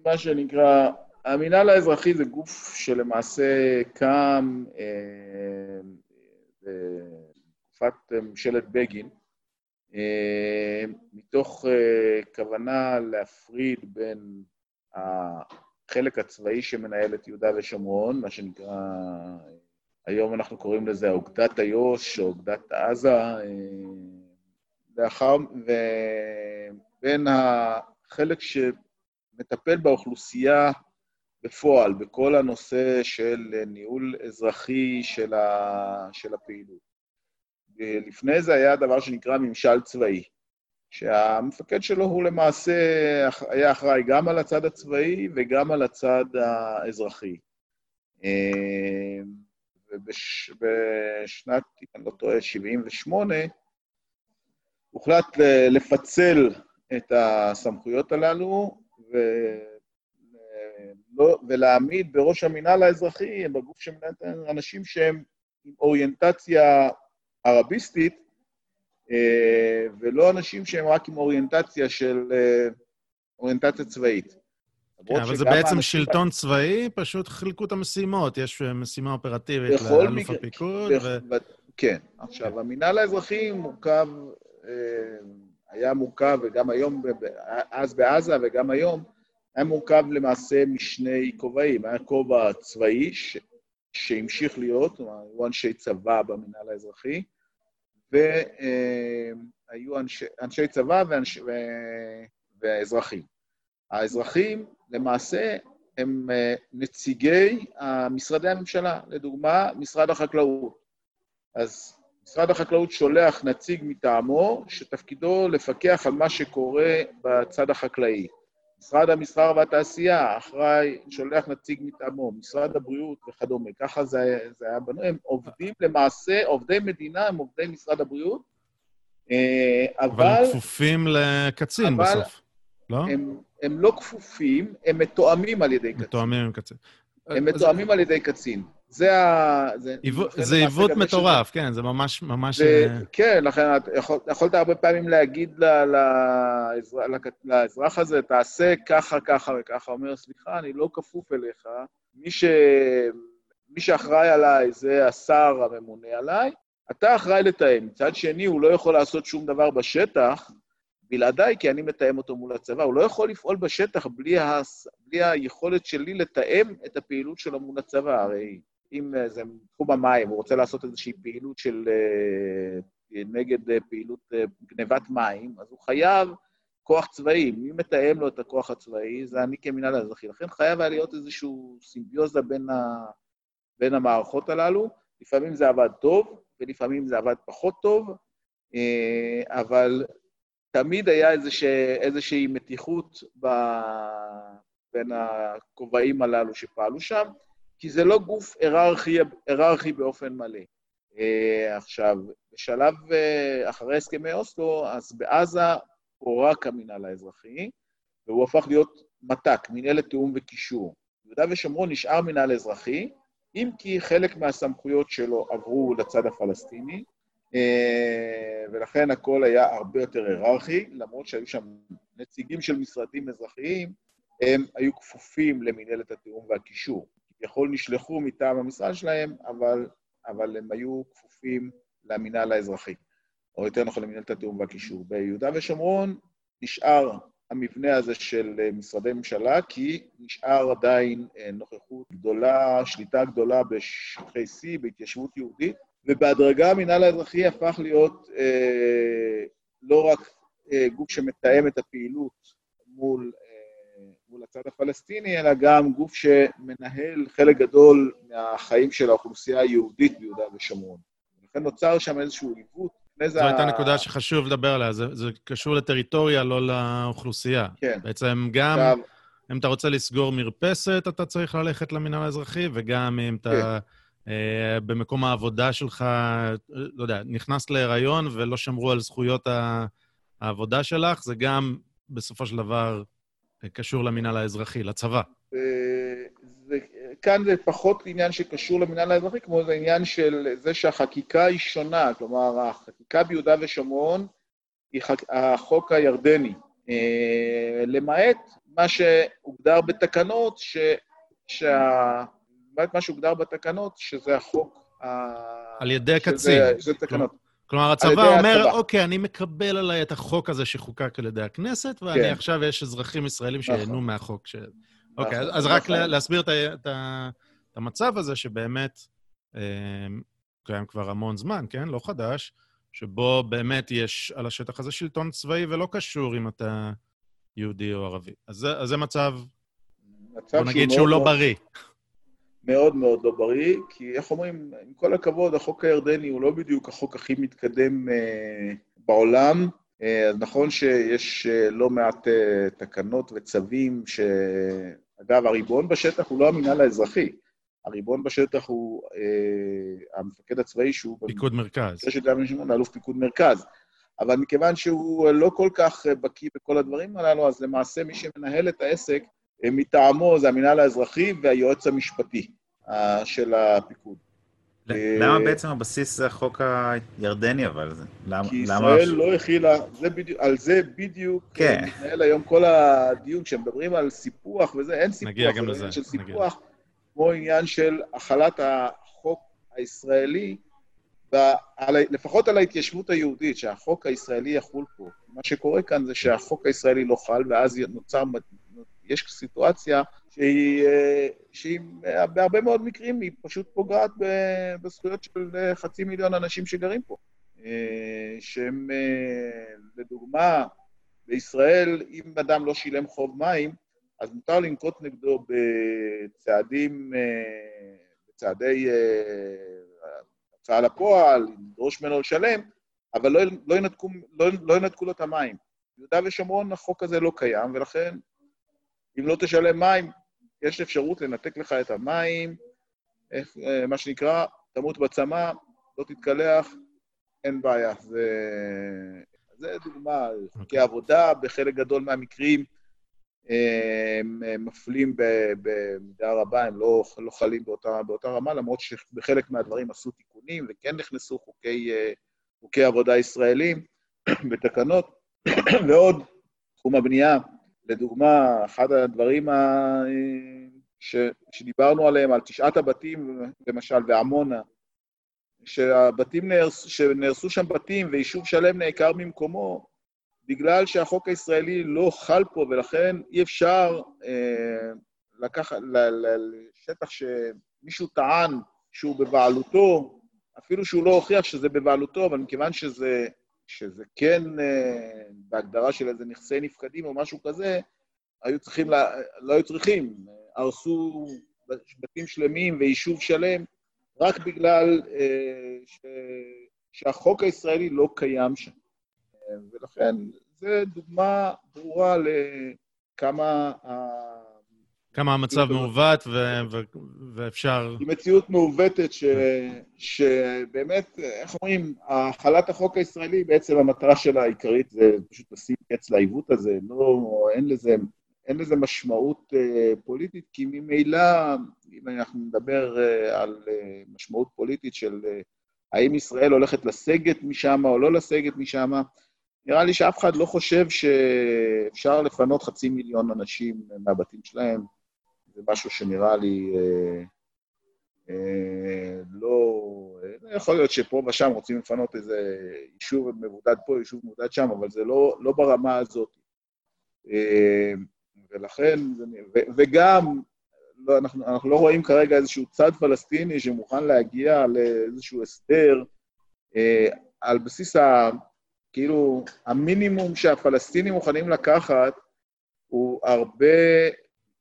מה שנקרא, המינהל האזרחי זה גוף שלמעשה קם אה, בתקופת ממשלת בגין, אה, מתוך אה, כוונה להפריד בין החלק הצבאי שמנהל את יהודה ושומרון, מה שנקרא, היום אנחנו קוראים לזה אוגדת איו"ש או אוגדת עזה, אה, לאחר, ובין החלק שמטפל באוכלוסייה בפועל, בכל הנושא של ניהול אזרחי של, ה, של הפעילות. לפני זה היה דבר שנקרא ממשל צבאי, שהמפקד שלו הוא למעשה היה אחראי גם על הצד הצבאי וגם על הצד האזרחי. ובשנת, אם אני לא טועה, 78', הוחלט לפצל את הסמכויות הללו ו... ולהעמיד בראש המינהל האזרחי, בגוף שמנהל אנשים שהם עם אוריינטציה ערביסטית, ולא אנשים שהם רק עם אוריינטציה של אוריינטציה צבאית. כן, אבל זה בעצם שלטון צבאי, פשוט חילקו את המשימות. יש משימה אופרטיבית לאלוף הפיקוד. ו... כן. עכשיו, המינהל האזרחי מורכב, היה מורכב, וגם היום, אז בעזה וגם היום, היה מורכב למעשה משני כובעים. היה כובע צבאי, ש... שהמשיך להיות, היו אנשי צבא במינהל האזרחי, והיו אנשי, אנשי צבא ואנש... ו... ואזרחים. האזרחים, למעשה, הם נציגי משרדי הממשלה, לדוגמה, משרד החקלאות. אז משרד החקלאות שולח נציג מטעמו, שתפקידו לפקח על מה שקורה בצד החקלאי. משרד המסחר והתעשייה, אחראי, שולח נציג מטעמו, משרד הבריאות וכדומה. ככה זה, זה היה בנוי. הם עובדים למעשה, עובדי מדינה הם עובדי משרד הבריאות, אבל... אבל הם כפופים לקצין אבל בסוף, לא? הם, הם לא כפופים, הם מתואמים על ידי קצין. מתואמים עם קצין. הם מתואמים על ידי קצין. זה ה... זה, זה עיוות מטורף, כן, זה ממש, ממש... זה, כן, לכן יכול, יכולת הרבה פעמים להגיד ל, לאזרח, לאזרח הזה, תעשה ככה, ככה וככה. אומר, סליחה, אני לא כפוף אליך. מי, ש, מי שאחראי עליי זה השר הממונה עליי, אתה אחראי לתאם. מצד שני, הוא לא יכול לעשות שום דבר בשטח, בלעדיי, כי אני מתאם אותו מול הצבא. הוא לא יכול לפעול בשטח בלי, ה... בלי היכולת שלי לתאם את הפעילות שלו מול הצבא. הרי אם זה תחום המים, הוא רוצה לעשות איזושהי פעילות של... נגד פעילות גנבת מים, אז הוא חייב כוח צבאי. מי מתאם לו את הכוח הצבאי? זה אני כמינהל האזרחי. לכן חייב היה להיות איזושהי סימביוזה בין, ה... בין המערכות הללו. לפעמים זה עבד טוב, ולפעמים זה עבד פחות טוב, אבל תמיד היה איזושה, איזושהי מתיחות ב... בין הכובעים הללו שפעלו שם, כי זה לא גוף היררכי, היררכי באופן מלא. עכשיו, בשלב אחרי הסכמי אוסלו, אז בעזה פורק המינהל האזרחי, והוא הפך להיות מת"ק, מנהלת תיאום וקישור. יהודה ושומרון נשאר מינהל אזרחי, אם כי חלק מהסמכויות שלו עברו לצד הפלסטיני, ולכן הכל היה הרבה יותר היררכי, למרות שהיו שם נציגים של משרדים אזרחיים, הם היו כפופים למנהלת התיאום והקישור. כביכול נשלחו מטעם המשרד שלהם, אבל, אבל הם היו כפופים למינהל האזרחי, או יותר נכון למנהלת התיאום והקישור. ביהודה ושומרון נשאר המבנה הזה של אה, משרדי ממשלה, כי נשאר עדיין אה, נוכחות גדולה, שליטה גדולה בשטחי C, בהתיישבות יהודית, ובהדרגה המינהל האזרחי הפך להיות אה, לא רק אה, גוף שמתאם את הפעילות מול, מול הצד הפלסטיני, אלא גם גוף שמנהל חלק גדול מהחיים של האוכלוסייה היהודית ביהודה ושומרון. לכן נוצר שם איזשהו עיוות. זו הייתה נקודה שחשוב לדבר עליה, זה, זה קשור לטריטוריה, לא לאוכלוסייה. כן. בעצם גם, עכשיו... אם אתה רוצה לסגור מרפסת, אתה צריך ללכת למינהל האזרחי, וגם אם אתה... כן. Uh, במקום העבודה שלך, לא יודע, נכנסת להיריון ולא שמרו על זכויות העבודה שלך, זה גם בסופו של דבר קשור למינהל האזרחי, לצבא. זה, כאן זה פחות עניין שקשור למינהל האזרחי, כמו זה עניין של זה שהחקיקה היא שונה, כלומר, החקיקה ביהודה ושומרון היא חק... החוק הירדני, אה, למעט מה שהוגדר בתקנות, ש... שה... למעט מה שהוגדר בתקנות, שזה החוק. על ידי קצין. שזה תקנות. כלומר, הצבא אומר, הצבא. אוקיי, אני מקבל עליי את החוק הזה שחוקק על ידי הכנסת, ואני כן. עכשיו, יש אזרחים ישראלים נכון. מהחוק ש... אוקיי, נכון, אז רק נכון. להסביר את המצב הזה, שבאמת אה, קיים כבר המון זמן, כן? לא חדש, שבו באמת יש על השטח הזה שלטון צבאי ולא קשור אם אתה יהודי או ערבי. אז זה, אז זה מצב, מצב בוא נגיד שהוא לא בריא. מאוד מאוד לא בריא, כי איך אומרים, עם כל הכבוד, החוק הירדני הוא לא בדיוק החוק הכי מתקדם אה, בעולם. אה, אז נכון שיש אה, לא מעט אה, תקנות וצווים ש... אגב, הריבון בשטח הוא לא המינהל האזרחי. הריבון בשטח הוא אה, המפקד הצבאי שהוא... פיקוד מרכז. יש את זה אלוף פיקוד מרכז. אבל מכיוון שהוא לא כל כך בקיא בכל הדברים הללו, אז למעשה מי שמנהל את העסק מטעמו זה המינהל האזרחי והיועץ המשפטי אה, של הפיקוד. למה בעצם הבסיס זה החוק הירדני, אבל? כי ישראל לא הכילה, על זה בדיוק כן. מתנהל היום כל הדיון, כשמדברים על סיפוח וזה, אין סיפוח, נגיע גם לזה. של סיפוח, כמו עניין של החלת החוק הישראלי, לפחות על ההתיישבות היהודית, שהחוק הישראלי יחול פה. מה שקורה כאן זה שהחוק הישראלי לא חל, ואז נוצר, יש סיטואציה שהיא, אה, שהיא בהרבה מאוד מקרים היא פשוט פוגעת בזכויות של אה, חצי מיליון אנשים שגרים פה. אה, שהם, לדוגמה, בישראל, אם אדם לא שילם חוב מים, אז מותר לנקוט נגדו בצעדים, בצעדי הוצאה לפועל, לדרוש ממנו לשלם, אבל לא, לא, ינתקו, לא, לא ינתקו לו את המים. ביהודה ושומרון החוק הזה לא קיים, ולכן אם לא תשלם מים, יש אפשרות לנתק לך את המים, איך, אה, מה שנקרא, תמות בצמא, לא תתקלח, אין בעיה. זה, זה דוגמה, חוקי אוקיי. עבודה, בחלק גדול מהמקרים הם מפלים במידה רבה, הם לא, לא חלים באותה, באותה רמה, למרות שבחלק מהדברים עשו תיקונים וכן נכנסו חוקי, אה, חוקי עבודה ישראלים בתקנות, ועוד, תחום הבנייה, לדוגמה, אחד הדברים ה... ש... שדיברנו עליהם, על תשעת הבתים, למשל, בעמונה, שהבתים נהרס... שנהרסו שם בתים ויישוב שלם נעקר ממקומו, בגלל שהחוק הישראלי לא חל פה, ולכן אי אפשר אה, לקחת, לשטח שמישהו טען שהוא בבעלותו, אפילו שהוא לא הוכיח שזה בבעלותו, אבל מכיוון שזה שזה כן אה, בהגדרה של איזה נכסי נפקדים או משהו כזה, היו צריכים, לה, לא היו צריכים, הרסו בתים שלמים ויישוב שלם, רק בגלל אה, ש, שהחוק הישראלי לא קיים שם. ולכן זו דוגמה ברורה לכמה כמה המצב מעוות ו- ו- ואפשר... היא מציאות מעוותת ש- שבאמת, איך אומרים, החלת החוק הישראלי, בעצם המטרה שלה העיקרית זה פשוט לשים קץ לעיוות הזה, לא, אין לזה, אין לזה משמעות uh, פוליטית, כי ממילא, אם אנחנו נדבר uh, על uh, משמעות פוליטית של uh, האם ישראל הולכת לסגת משם או לא לסגת משם, נראה לי שאף אחד לא חושב שאפשר לפנות חצי מיליון אנשים מהבתים שלהם. זה משהו שנראה לי אה, אה, לא... אה, יכול להיות שפה ושם רוצים לפנות איזה יישוב מבודד פה, יישוב מבודד שם, אבל זה לא, לא ברמה הזאת. ולכן, וגם, לא, אנחנו, אנחנו לא רואים כרגע איזשהו צד פלסטיני שמוכן להגיע לאיזשהו הסדר אה, על בסיס ה... כאילו, המינימום שהפלסטינים מוכנים לקחת הוא הרבה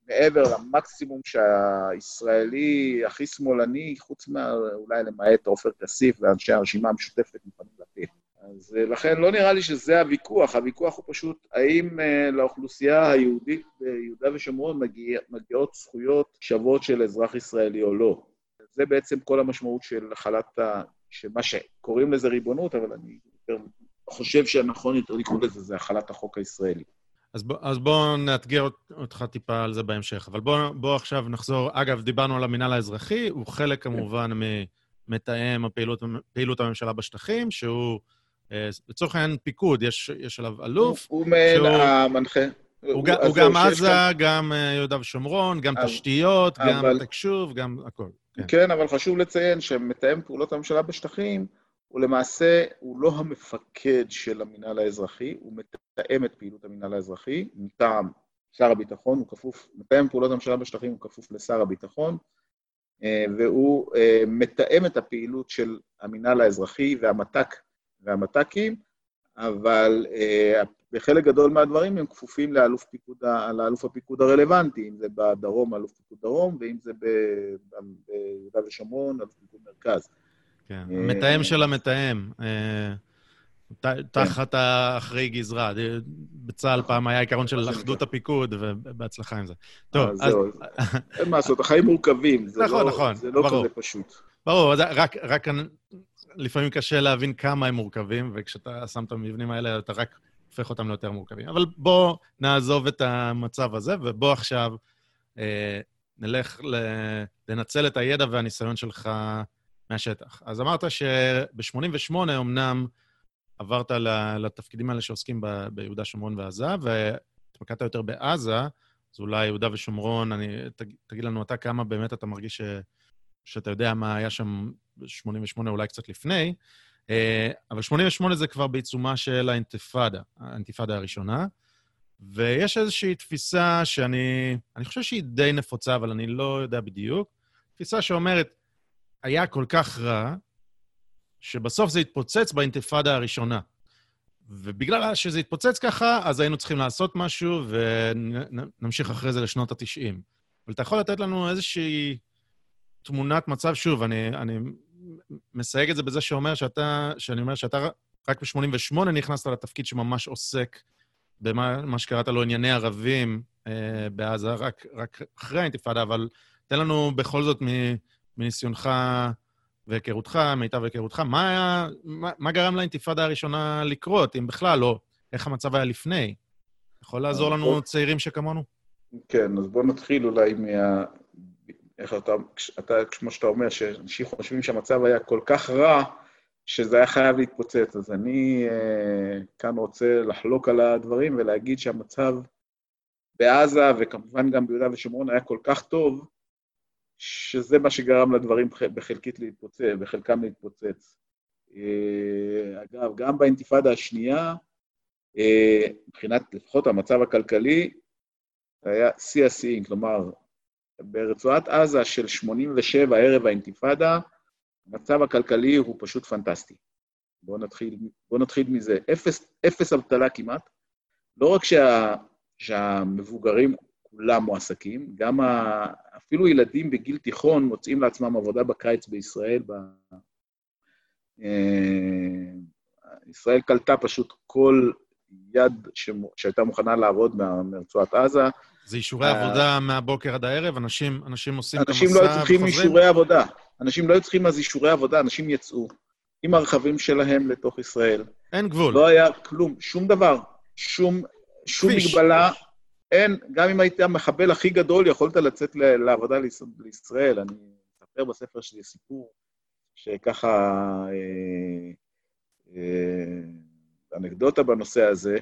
מעבר למקסימום שהישראלי הכי שמאלני, חוץ מה... אולי למעט עופר כסיף ואנשי הרשימה המשותפת מוכנים לתת. אז אה, לכן לא נראה לי שזה הוויכוח, הוויכוח הוא פשוט האם uh, לאוכלוסייה היהודית ביהודה ושומרון מגיע, מגיעות זכויות שוות של אזרח ישראלי או לא. זה בעצם כל המשמעות של החלת ה... של מה שקוראים לזה ריבונות, אבל אני יותר חושב שהנכון יותר לקרוא לזה, זה החלת החוק הישראלי. אז, ב, אז בואו נאתגר אותך טיפה על זה בהמשך. אבל בואו בוא עכשיו נחזור. אגב, דיברנו על המינהל האזרחי, הוא חלק כן. כמובן ממתאם הפעילות, פעילות הממשלה בשטחים, שהוא, אה, לצורך העניין, פיקוד, יש, יש עליו אלוף. הוא מעין המנחה. הוא, הוא, הוא גם עזה, כאן... גם אה, יהודה ושומרון, גם אבל, תשתיות, אבל... גם תקשוב, גם הכול. כן. כן, אבל חשוב לציין שמתאם פעולות הממשלה בשטחים, הוא למעשה, הוא לא המפקד של המינהל האזרחי, הוא מתאם את פעילות המינהל האזרחי מטעם שר הביטחון, הוא כפוף, מתאם פעולות הממשלה בשטחים הוא כפוף לשר הביטחון, אה, והוא אה, מתאם את הפעילות של המינהל האזרחי והמת"ק והמת"קים, אבל אה, בחלק גדול מהדברים הם כפופים לאלוף, פיקוד, לאלוף הפיקוד הרלוונטי, אם זה בדרום, אלוף פיקוד דרום, ואם זה ביהודה ושומרון, אלוף פיקוד מרכז. כן, המתאם של המתאם. אה, תחת האחראי גזרה. בצה"ל פעם היה עיקרון של אחדות הפיקוד, ובהצלחה עם זה. טוב, אז... אין מה לעשות, החיים מורכבים. נכון, לא- נכון, זה לא כזה פשוט. ברור, רק לפעמים קשה להבין כמה הם מורכבים, וכשאתה שם את המבנים האלה, אתה רק הופך אותם ליותר מורכבים. אבל בוא נעזוב את המצב הזה, ובוא עכשיו אה, נלך לנצל את הידע והניסיון שלך מהשטח. אז אמרת שב-88 אמנם עברת לתפקידים האלה שעוסקים ב- ביהודה, שומרון ועזה, והתמקדת יותר בעזה, אז אולי יהודה ושומרון, אני, תג, תגיד לנו אתה כמה באמת אתה מרגיש ש, שאתה יודע מה היה שם ב-88, אולי קצת לפני, אה, אבל 88 זה כבר בעיצומה של האינתיפאדה, האינתיפאדה הראשונה, ויש איזושהי תפיסה שאני, אני חושב שהיא די נפוצה, אבל אני לא יודע בדיוק, תפיסה שאומרת, היה כל כך רע, שבסוף זה התפוצץ באינתיפאדה הראשונה. ובגלל שזה התפוצץ ככה, אז היינו צריכים לעשות משהו, ונמשיך אחרי זה לשנות ה-90. אבל אתה יכול לתת לנו איזושהי תמונת מצב, שוב, אני, אני מסייג את זה בזה שאומר שאתה, שאני אומר שאתה רק ב-88 נכנסת לתפקיד שממש עוסק במה שקראת לו ענייני ערבים אה, בעזה, רק, רק אחרי האינתיפאדה, אבל תן לנו בכל זאת מניסיונך והיכרותך, מיטב היכרותך, מה, היה, מה, מה גרם לאינתיפאדה הראשונה לקרות, אם בכלל לא? איך המצב היה לפני? יכול לעזור לנו בוא... צעירים שכמונו? כן, אז בואו נתחיל אולי מה... איך אתה, אתה, כמו שאתה אומר, שאנשים חושבים שהמצב היה כל כך רע, שזה היה חייב להתפוצץ. אז אני אה, כאן רוצה לחלוק על הדברים ולהגיד שהמצב בעזה, וכמובן גם ביהודה ושומרון, היה כל כך טוב, שזה מה שגרם לדברים בחלקית להתפוצץ, בחלקם להתפוצץ. אה, אגב, גם באינתיפאדה השנייה, אה, מבחינת לפחות המצב הכלכלי, היה שיא השיאים, כלומר, ברצועת עזה של 87, ערב האינתיפאדה, המצב הכלכלי הוא פשוט פנטסטי. בואו נתחיל, בוא נתחיל מזה. אפס, אפס אבטלה כמעט. לא רק שה, שהמבוגרים כולם מועסקים, גם ה... אפילו ילדים בגיל תיכון מוצאים לעצמם עבודה בקיץ בישראל. ב... אה, ישראל קלטה פשוט כל יד ש... שהייתה מוכנה לעבוד מרצועת עזה. זה אישורי uh, עבודה מהבוקר עד הערב? אנשים, אנשים עושים את המסע וחוזרים? אנשים לא צריכים אישורי עבודה. אנשים לא צריכים אז אישורי עבודה, אנשים יצאו עם הרכבים שלהם לתוך ישראל. אין גבול. לא היה כלום, שום דבר. שום, שום מגבלה. אין, גם אם היית המחבל הכי גדול, יכולת לצאת לעבודה לישראל. אני מספר בספר שלי סיפור שככה, אה, אה, אנקדוטה בנושא הזה,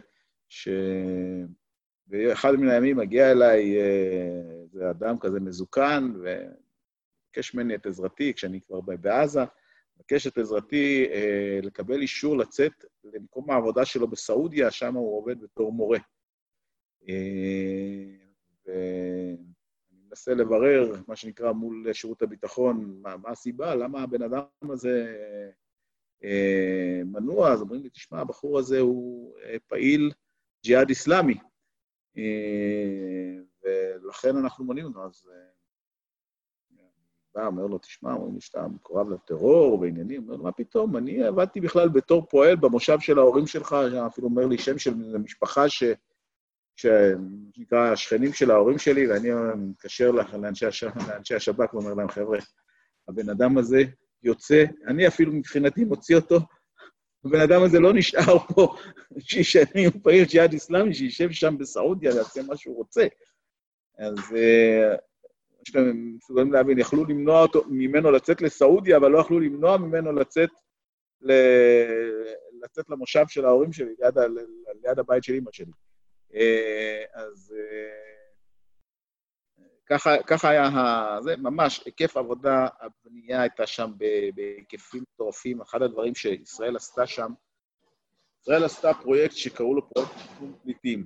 שבאחד מן הימים מגיע אליי אה, איזה אדם כזה מזוקן, וביקש ממני את עזרתי, כשאני כבר בעזה, מבקש את עזרתי אה, לקבל אישור לצאת למקום העבודה שלו בסעודיה, שם הוא עובד בתור מורה. ואני מנסה לברר, מה שנקרא, מול שירות הביטחון, מה, מה הסיבה, למה הבן אדם הזה מנוע, אז אומרים לי, תשמע, הבחור הזה הוא פעיל ג'יהאד איסלאמי, ולכן אנחנו מונים אותו. אז בא, אומר לו, תשמע, אומרים לי שאתה מקורב לטרור ועניינים, אומר לו, מה פתאום, אני עבדתי בכלל בתור פועל במושב של ההורים שלך, אפילו אומר לי שם של משפחה ש... שנקרא השכנים של ההורים שלי, ואני מתקשר לאנשי, הש... לאנשי השב"כ ואומר להם, חבר'ה, הבן אדם הזה יוצא, אני אפילו מבחינתי מוציא אותו, הבן אדם הזה לא נשאר פה, שישב עם פעיל ג'יהאד איסלאמי, שישב שם בסעודיה, יעשה מה שהוא רוצה. אז אה, שאתם מסוגלים להבין, יכלו למנוע אותו, ממנו לצאת לסעודיה, אבל לא יכלו למנוע ממנו לצאת, ל... לצאת למושב של ההורים שלי, ליד, ה... ליד הבית של אמא שלי. אה, אז אה, ככה, ככה היה. זה ממש, היקף עבודה, הבנייה הייתה שם בהיקפים מטורפים. אחד הדברים שישראל עשתה שם, ישראל עשתה פרויקט שקראו לו פרויקט תחום פליטים.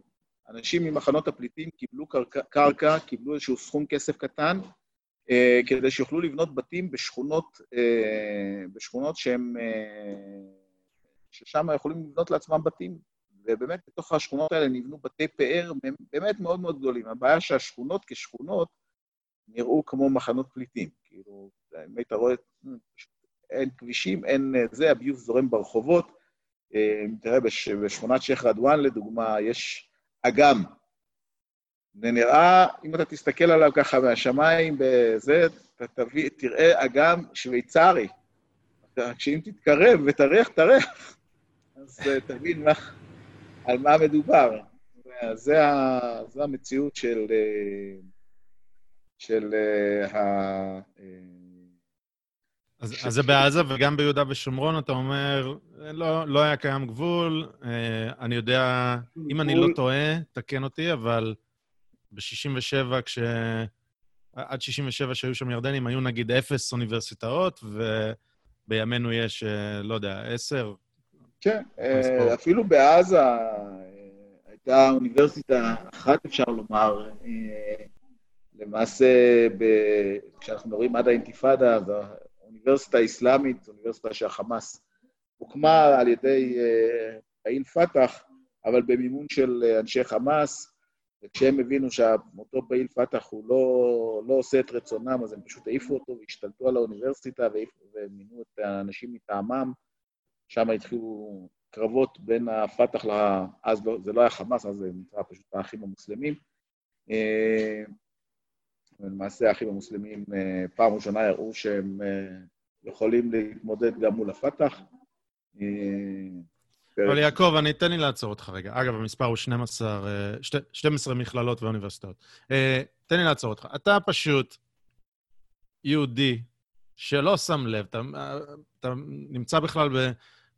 אנשים ממחנות הפליטים קיבלו קרקע, קרקע קיבלו איזשהו סכום כסף קטן, אה, כדי שיוכלו לבנות בתים בשכונות, אה, בשכונות שהם, אה, ששם יכולים לבנות לעצמם בתים. ובאמת, בתוך השכונות האלה נבנו בתי פאר באמת מאוד מאוד גדולים. הבעיה שהשכונות כשכונות נראו כמו מחנות פליטים. כאילו, אם היית רואה, אין כבישים, אין זה, הביוב זורם ברחובות. אם תראה, בשכונת שייח' רדואן, לדוגמה, יש אגם. זה נראה, אם אתה תסתכל עליו ככה מהשמיים, בזה, אתה תביא, תראה אגם שוויצרי. כשאם תתקרב ותריח, תריח, אז אה, תבין מה, על מה מדובר. זה, זה המציאות של, אה, של uh, ה... אז, אז זה בעזה וגם ביהודה ושומרון, אתה אומר, לא, לא היה קיים גבול. אה, אני יודע, אם אני לא טועה, תקן אותי, אבל ב-67, כש... עד 67 שהיו שם ירדנים, היו נגיד אפס אוניברסיטאות, ובימינו יש, אה, לא יודע, עשר. כן, אה, אפילו בעזה הייתה אוניברסיטה אחת, אפשר לומר. למעשה, ב... כשאנחנו מדברים עד האינתיפאדה, אז האוניברסיטה האסלאמית, אוניברסיטה שהחמאס הוקמה על ידי אה, פעיל פת"ח, אבל במימון של אה, אנשי חמאס, וכשהם הבינו שאותו פעיל פת"ח הוא לא, לא עושה את רצונם, אז הם פשוט העיפו אותו והשתלטו על האוניברסיטה ומינו את האנשים מטעמם. שם התחילו קרבות בין הפת"ח ל... אז לא, זה לא היה חמאס, אז זה נקרא פשוט האחים המוסלמים. אה, ולמעשה האחים המוסלמים פעם ראשונה הראו שהם יכולים להתמודד גם מול הפת"ח. אבל יעקב, אני אתן לי לעצור אותך רגע. אגב, המספר הוא 12, 12 מכללות ואוניברסיטאות. תן לי לעצור אותך. אתה פשוט יהודי שלא שם לב, אתה, אתה נמצא בכלל ב,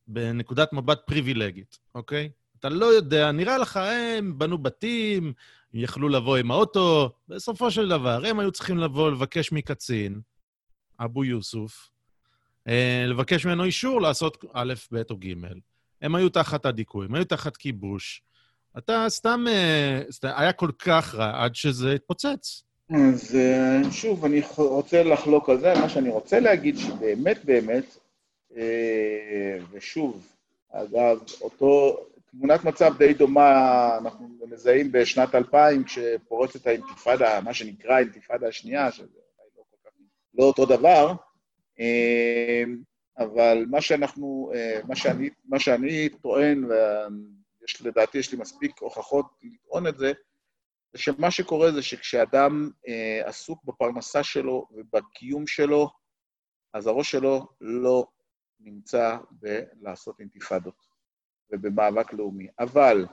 בנקודת מבט פריבילגית, אוקיי? אתה לא יודע, נראה לך, הם בנו בתים, הם יכלו לבוא עם האוטו, בסופו של דבר, הם היו צריכים לבוא לבקש מקצין, אבו יוסוף, אה, לבקש ממנו אישור לעשות א', ב' או ג'. הם היו תחת הדיכוי, הם היו תחת כיבוש. אתה סתם, אה, היה כל כך רע עד שזה התפוצץ. אז אה, שוב, אני רוצה לחלוק על זה. מה שאני רוצה להגיד, שבאמת באמת, ושוב, אגב, אותו, תמונת מצב די דומה אנחנו מזהים בשנת 2000, כשפורצת האינתיפאדה, מה שנקרא האינתיפאדה השנייה, שזה לא לא אותו דבר, אמ, אבל מה שאנחנו, אה, מה שאני, מה שאני טוען, ולדעתי יש לי מספיק הוכחות לטעון את זה, זה שמה שקורה זה שכשאדם אה, עסוק בפרנסה שלו ובקיום שלו, אז הראש שלו לא נמצא בלעשות אינתיפאדות ובמאבק לאומי. אבל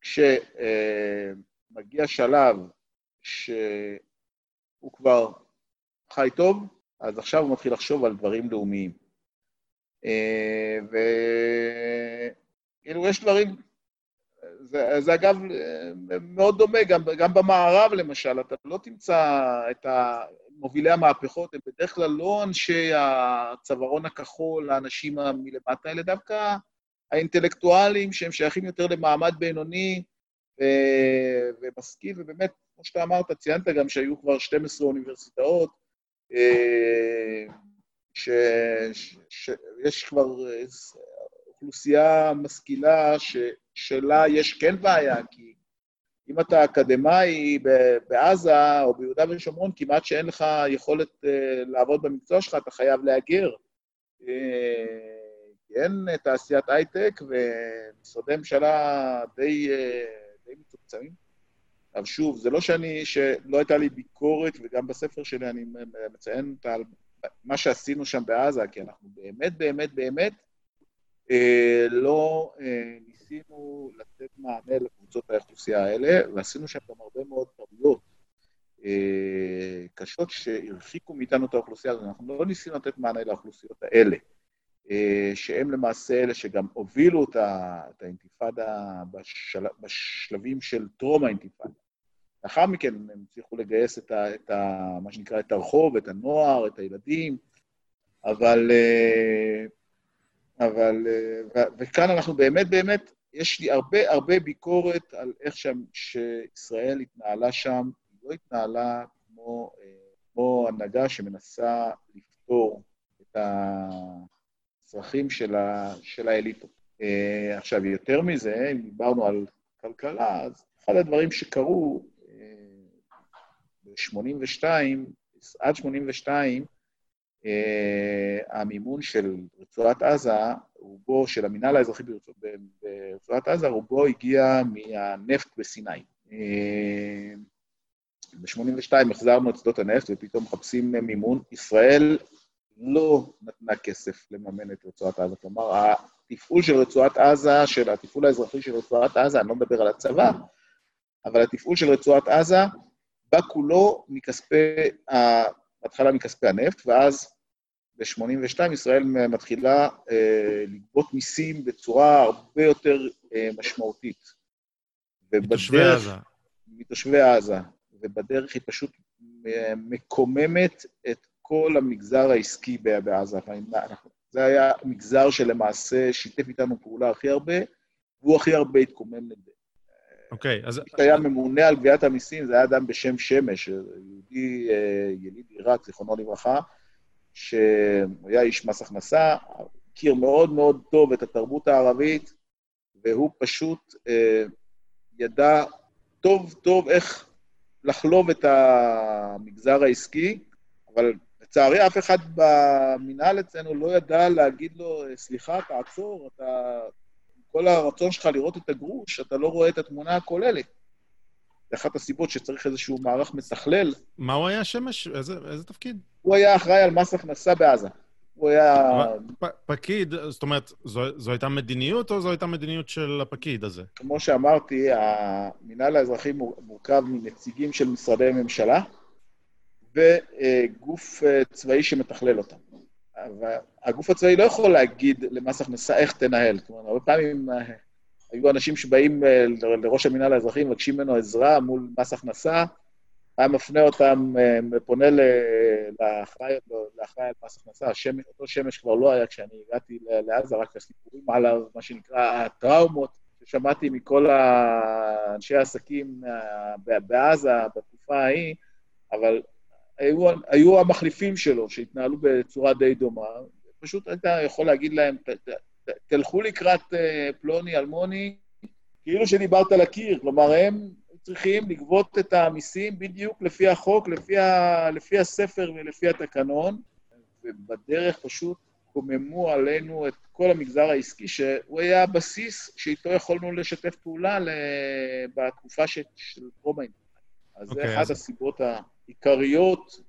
כשמגיע אה, שלב שהוא כבר חי טוב, אז עכשיו הוא מתחיל לחשוב על דברים לאומיים. אה, וכאילו, יש דברים... זה, זה אגב מאוד דומה, גם, גם במערב למשל, אתה לא תמצא את מובילי המהפכות, הם בדרך כלל לא אנשי הצווארון הכחול, האנשים מלמטה, אלא דווקא האינטלקטואלים שהם שייכים יותר למעמד בינוני, ו- ומשכיל, ובאמת, כמו שאתה אמרת, ציינת גם שהיו כבר 12 אוניברסיטאות, אה, ש- ש- שיש כבר אוכלוסייה משכילה ש- שלה יש כן בעיה, כי אם אתה אקדמאי בעזה או ביהודה ושומרון, כמעט שאין לך יכולת אה, לעבוד במקצוע שלך, אתה חייב להגר. אה, כי אין תעשיית הייטק ומשרדי ממשלה די, אה, די מצומצמים. אבל שוב, זה לא שאני, שלא הייתה לי ביקורת, וגם בספר שלי אני מציין את מה שעשינו שם בעזה, כי אנחנו באמת, באמת, באמת אה, לא אה, ניסינו לתת מענה לקבוצות האוכלוסייה האלה, ועשינו שם גם הרבה מאוד טעויות אה, קשות שהרחיקו מאיתנו את האוכלוסייה הזאת. אנחנו לא ניסינו לתת מענה לאוכלוסיות האלה, אה, שהם למעשה אלה שגם הובילו את האינתיפאדה בשל... בשלבים של טרום האינתיפאדה. לאחר מכן הם הצליחו לגייס את, ה, את ה, מה שנקרא, את הרחוב, את הנוער, את הילדים, אבל, אה, אבל, אה, וכאן אנחנו באמת, באמת, יש לי הרבה הרבה ביקורת על איך שם, שישראל התנהלה שם, היא לא התנהלה כמו, אה, כמו הנהגה שמנסה לפתור את הצרכים של, ה, של האליטות. עכשיו, יותר מזה, אם דיברנו על כלכלה, אז אחד הדברים שקרו ב-82, עד 82, אה, המימון של רצועת עזה, רובו, של המינהל האזרחי ברצועת עזה, רובו הגיע מהנפט בסיני. אה, ב-82 החזרנו את שדות הנפט ופתאום מחפשים מימון. ישראל לא נתנה כסף לממן את רצועת עזה. כלומר, התפעול של רצועת עזה, של התפעול האזרחי של רצועת עזה, אני לא מדבר על הצבא, אבל התפעול של רצועת עזה בא כולו מכספי, בהתחלה מכספי הנפט, ואז ב-82' ישראל מתחילה אה, לגבות מיסים בצורה הרבה יותר אה, משמעותית. מתושבי עזה. מתושבי עזה. ובדרך היא פשוט אה, מקוממת את כל המגזר העסקי בעזה. זה היה מגזר שלמעשה שיתף איתנו פעולה הכי הרבה, והוא הכי הרבה התקומם נגדנו. אוקיי, אז... שהיה ממונה על גביית המיסים, זה היה אדם בשם שמש, יהודי אה, יליד עיראק, זיכרונו לברכה, שהיה איש מס הכנסה, הכיר מאוד מאוד טוב את התרבות הערבית, והוא פשוט אה, ידע טוב טוב איך לחלוב את המגזר העסקי, אבל לצערי אף אחד במינהל אצלנו לא ידע להגיד לו, סליחה, תעצור, אתה כל הרצון שלך לראות את הגרוש, אתה לא רואה את התמונה הכוללת. זה אחת הסיבות שצריך איזשהו מערך מתכלל. מה הוא היה שמש? איזה, איזה תפקיד? הוא היה אחראי על מס הכנסה בעזה. הוא היה... פ, פקיד, זאת אומרת, זו, זו הייתה מדיניות או זו הייתה מדיניות של הפקיד הזה? כמו שאמרתי, המינהל האזרחי מורכב מנציגים של משרדי ממשלה וגוף אה, צבאי שמתכלל אותם. והגוף הצבאי לא יכול להגיד למס הכנסה איך תנהל. אומרת, הרבה פעמים אה, היו אנשים שבאים אה, לראש המינהל האזרחי, מבקשים ממנו עזרה מול מס הכנסה, היה מפנה אותם, אה, פונה לאחראי על מס הכנסה. השמש, אותו שמש כבר לא היה כשאני הגעתי לעזה, רק הסיפורים עליו, מה שנקרא הטראומות ששמעתי מכל אנשי העסקים בעזה בתקופה ההיא, אבל היו, היו המחליפים שלו, שהתנהלו בצורה די דומה, פשוט היית יכול להגיד להם, ת, ת, ת, תלכו לקראת uh, פלוני, אלמוני, כאילו שדיברת על הקיר, כלומר, הם צריכים לגבות את המיסים בדיוק לפי החוק, לפי, ה, לפי הספר ולפי התקנון, ובדרך פשוט קוממו עלינו את כל המגזר העסקי, שהוא היה הבסיס שאיתו יכולנו לשתף פעולה בתקופה של טרום האינטרנט. אז okay, זה אוקיי, אחת אז... הסיבות העיקריות,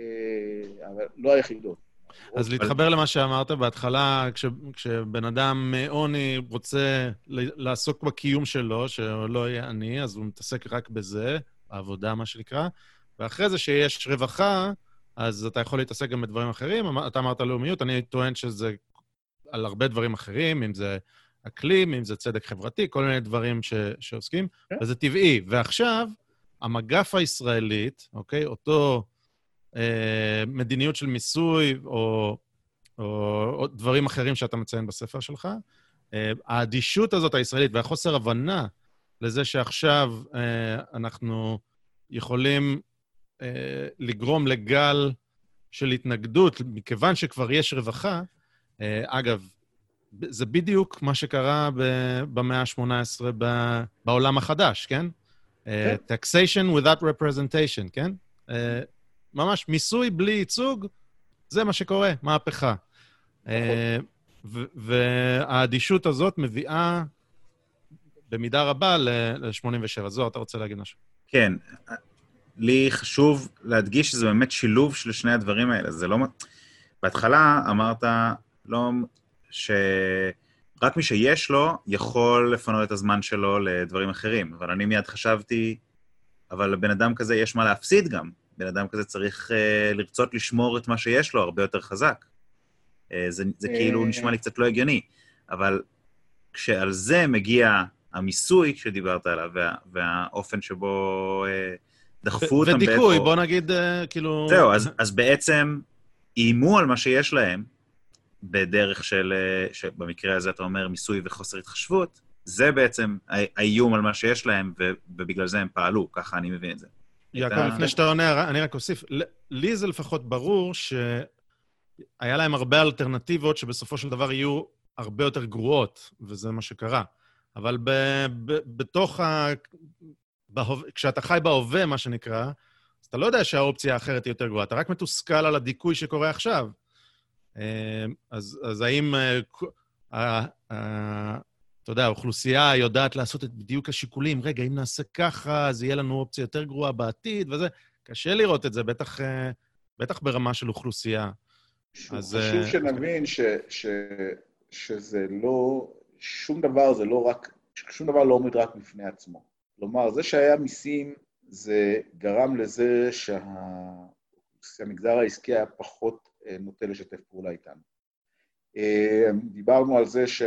אה, אבל לא היחידות. אז להתחבר למה שאמרת בהתחלה, כש, כשבן אדם מעוני רוצה לעסוק בקיום שלו, שלא יהיה עני, אז הוא מתעסק רק בזה, בעבודה, מה שנקרא, ואחרי זה שיש רווחה, אז אתה יכול להתעסק גם בדברים אחרים. אתה אמרת לאומיות, אני טוען שזה על הרבה דברים אחרים, אם זה אקלים, אם זה צדק חברתי, כל מיני דברים ש, שעוסקים, כן. וזה טבעי. ועכשיו, המגף הישראלית, אוקיי? אותו אה, מדיניות של מיסוי או, או, או דברים אחרים שאתה מציין בספר שלך, אה, האדישות הזאת הישראלית והחוסר הבנה לזה שעכשיו אנחנו יכולים לגרום לגל של התנגדות, מכיוון שכבר יש רווחה, אגב, זה בדיוק מה שקרה במאה ה-18 בעולם החדש, כן? כן. Uh, taxation without representation, כן? Uh, ממש מיסוי בלי ייצוג, זה מה שקורה, מהפכה. Uh, והאדישות הזאת מביאה במידה רבה ל-87. זוהר, אתה רוצה להגיד משהו? כן. לי חשוב להדגיש שזה באמת שילוב של שני הדברים האלה. זה לא... בהתחלה אמרת, לא... שרק מי שיש לו יכול לפנות את הזמן שלו לדברים אחרים. אבל אני מיד חשבתי, אבל לבן אדם כזה יש מה להפסיד גם. בן אדם כזה צריך uh, לרצות לשמור את מה שיש לו הרבה יותר חזק. Uh, זה, זה כאילו נשמע לי קצת לא הגיוני. אבל כשעל זה מגיע המיסוי שדיברת עליו, וה, והאופן שבו uh, דחפו אותם... ודיכוי, בוא נגיד, uh, כאילו... זהו, אז, אז בעצם איימו על מה שיש להם, בדרך של, אה, שבמקרה הזה אתה אומר מיסוי וחוסר התחשבות, זה בעצם האיום על מה שיש להם, ובגלל זה הם פעלו, ככה אני מבין את זה. יעקב, לפני שאתה עונה, אני רק אוסיף, לי זה לפחות ברור שהיה להם הרבה אלטרנטיבות שבסופו של דבר יהיו הרבה יותר גרועות, וזה מה שקרה. אבל ב, ב, בתוך ה... בהוב... כשאתה חי בהווה, מה שנקרא, אז אתה לא יודע שהאופציה האחרת היא יותר גרועה, אתה רק מתוסכל על הדיכוי שקורה עכשיו. אמ, אז, אז האם, אה, אתה יודע, האוכלוסייה יודעת לעשות את בדיוק השיקולים? רגע, אם נעשה ככה, אז יהיה לנו אופציה יותר גרועה בעתיד, וזה... קשה לראות את זה, בטח, אה, בטח ברמה של אוכלוסייה. חשוב, אז... חשוב אה, שנבין ש, ש, שזה לא... שום דבר זה לא רק... שום דבר לא עומד רק בפני עצמו. כלומר, זה שהיה מיסים, זה גרם לזה שהמגזר העסקי היה פחות נוטה לשתף פעולה איתנו. אה, דיברנו על זה ש,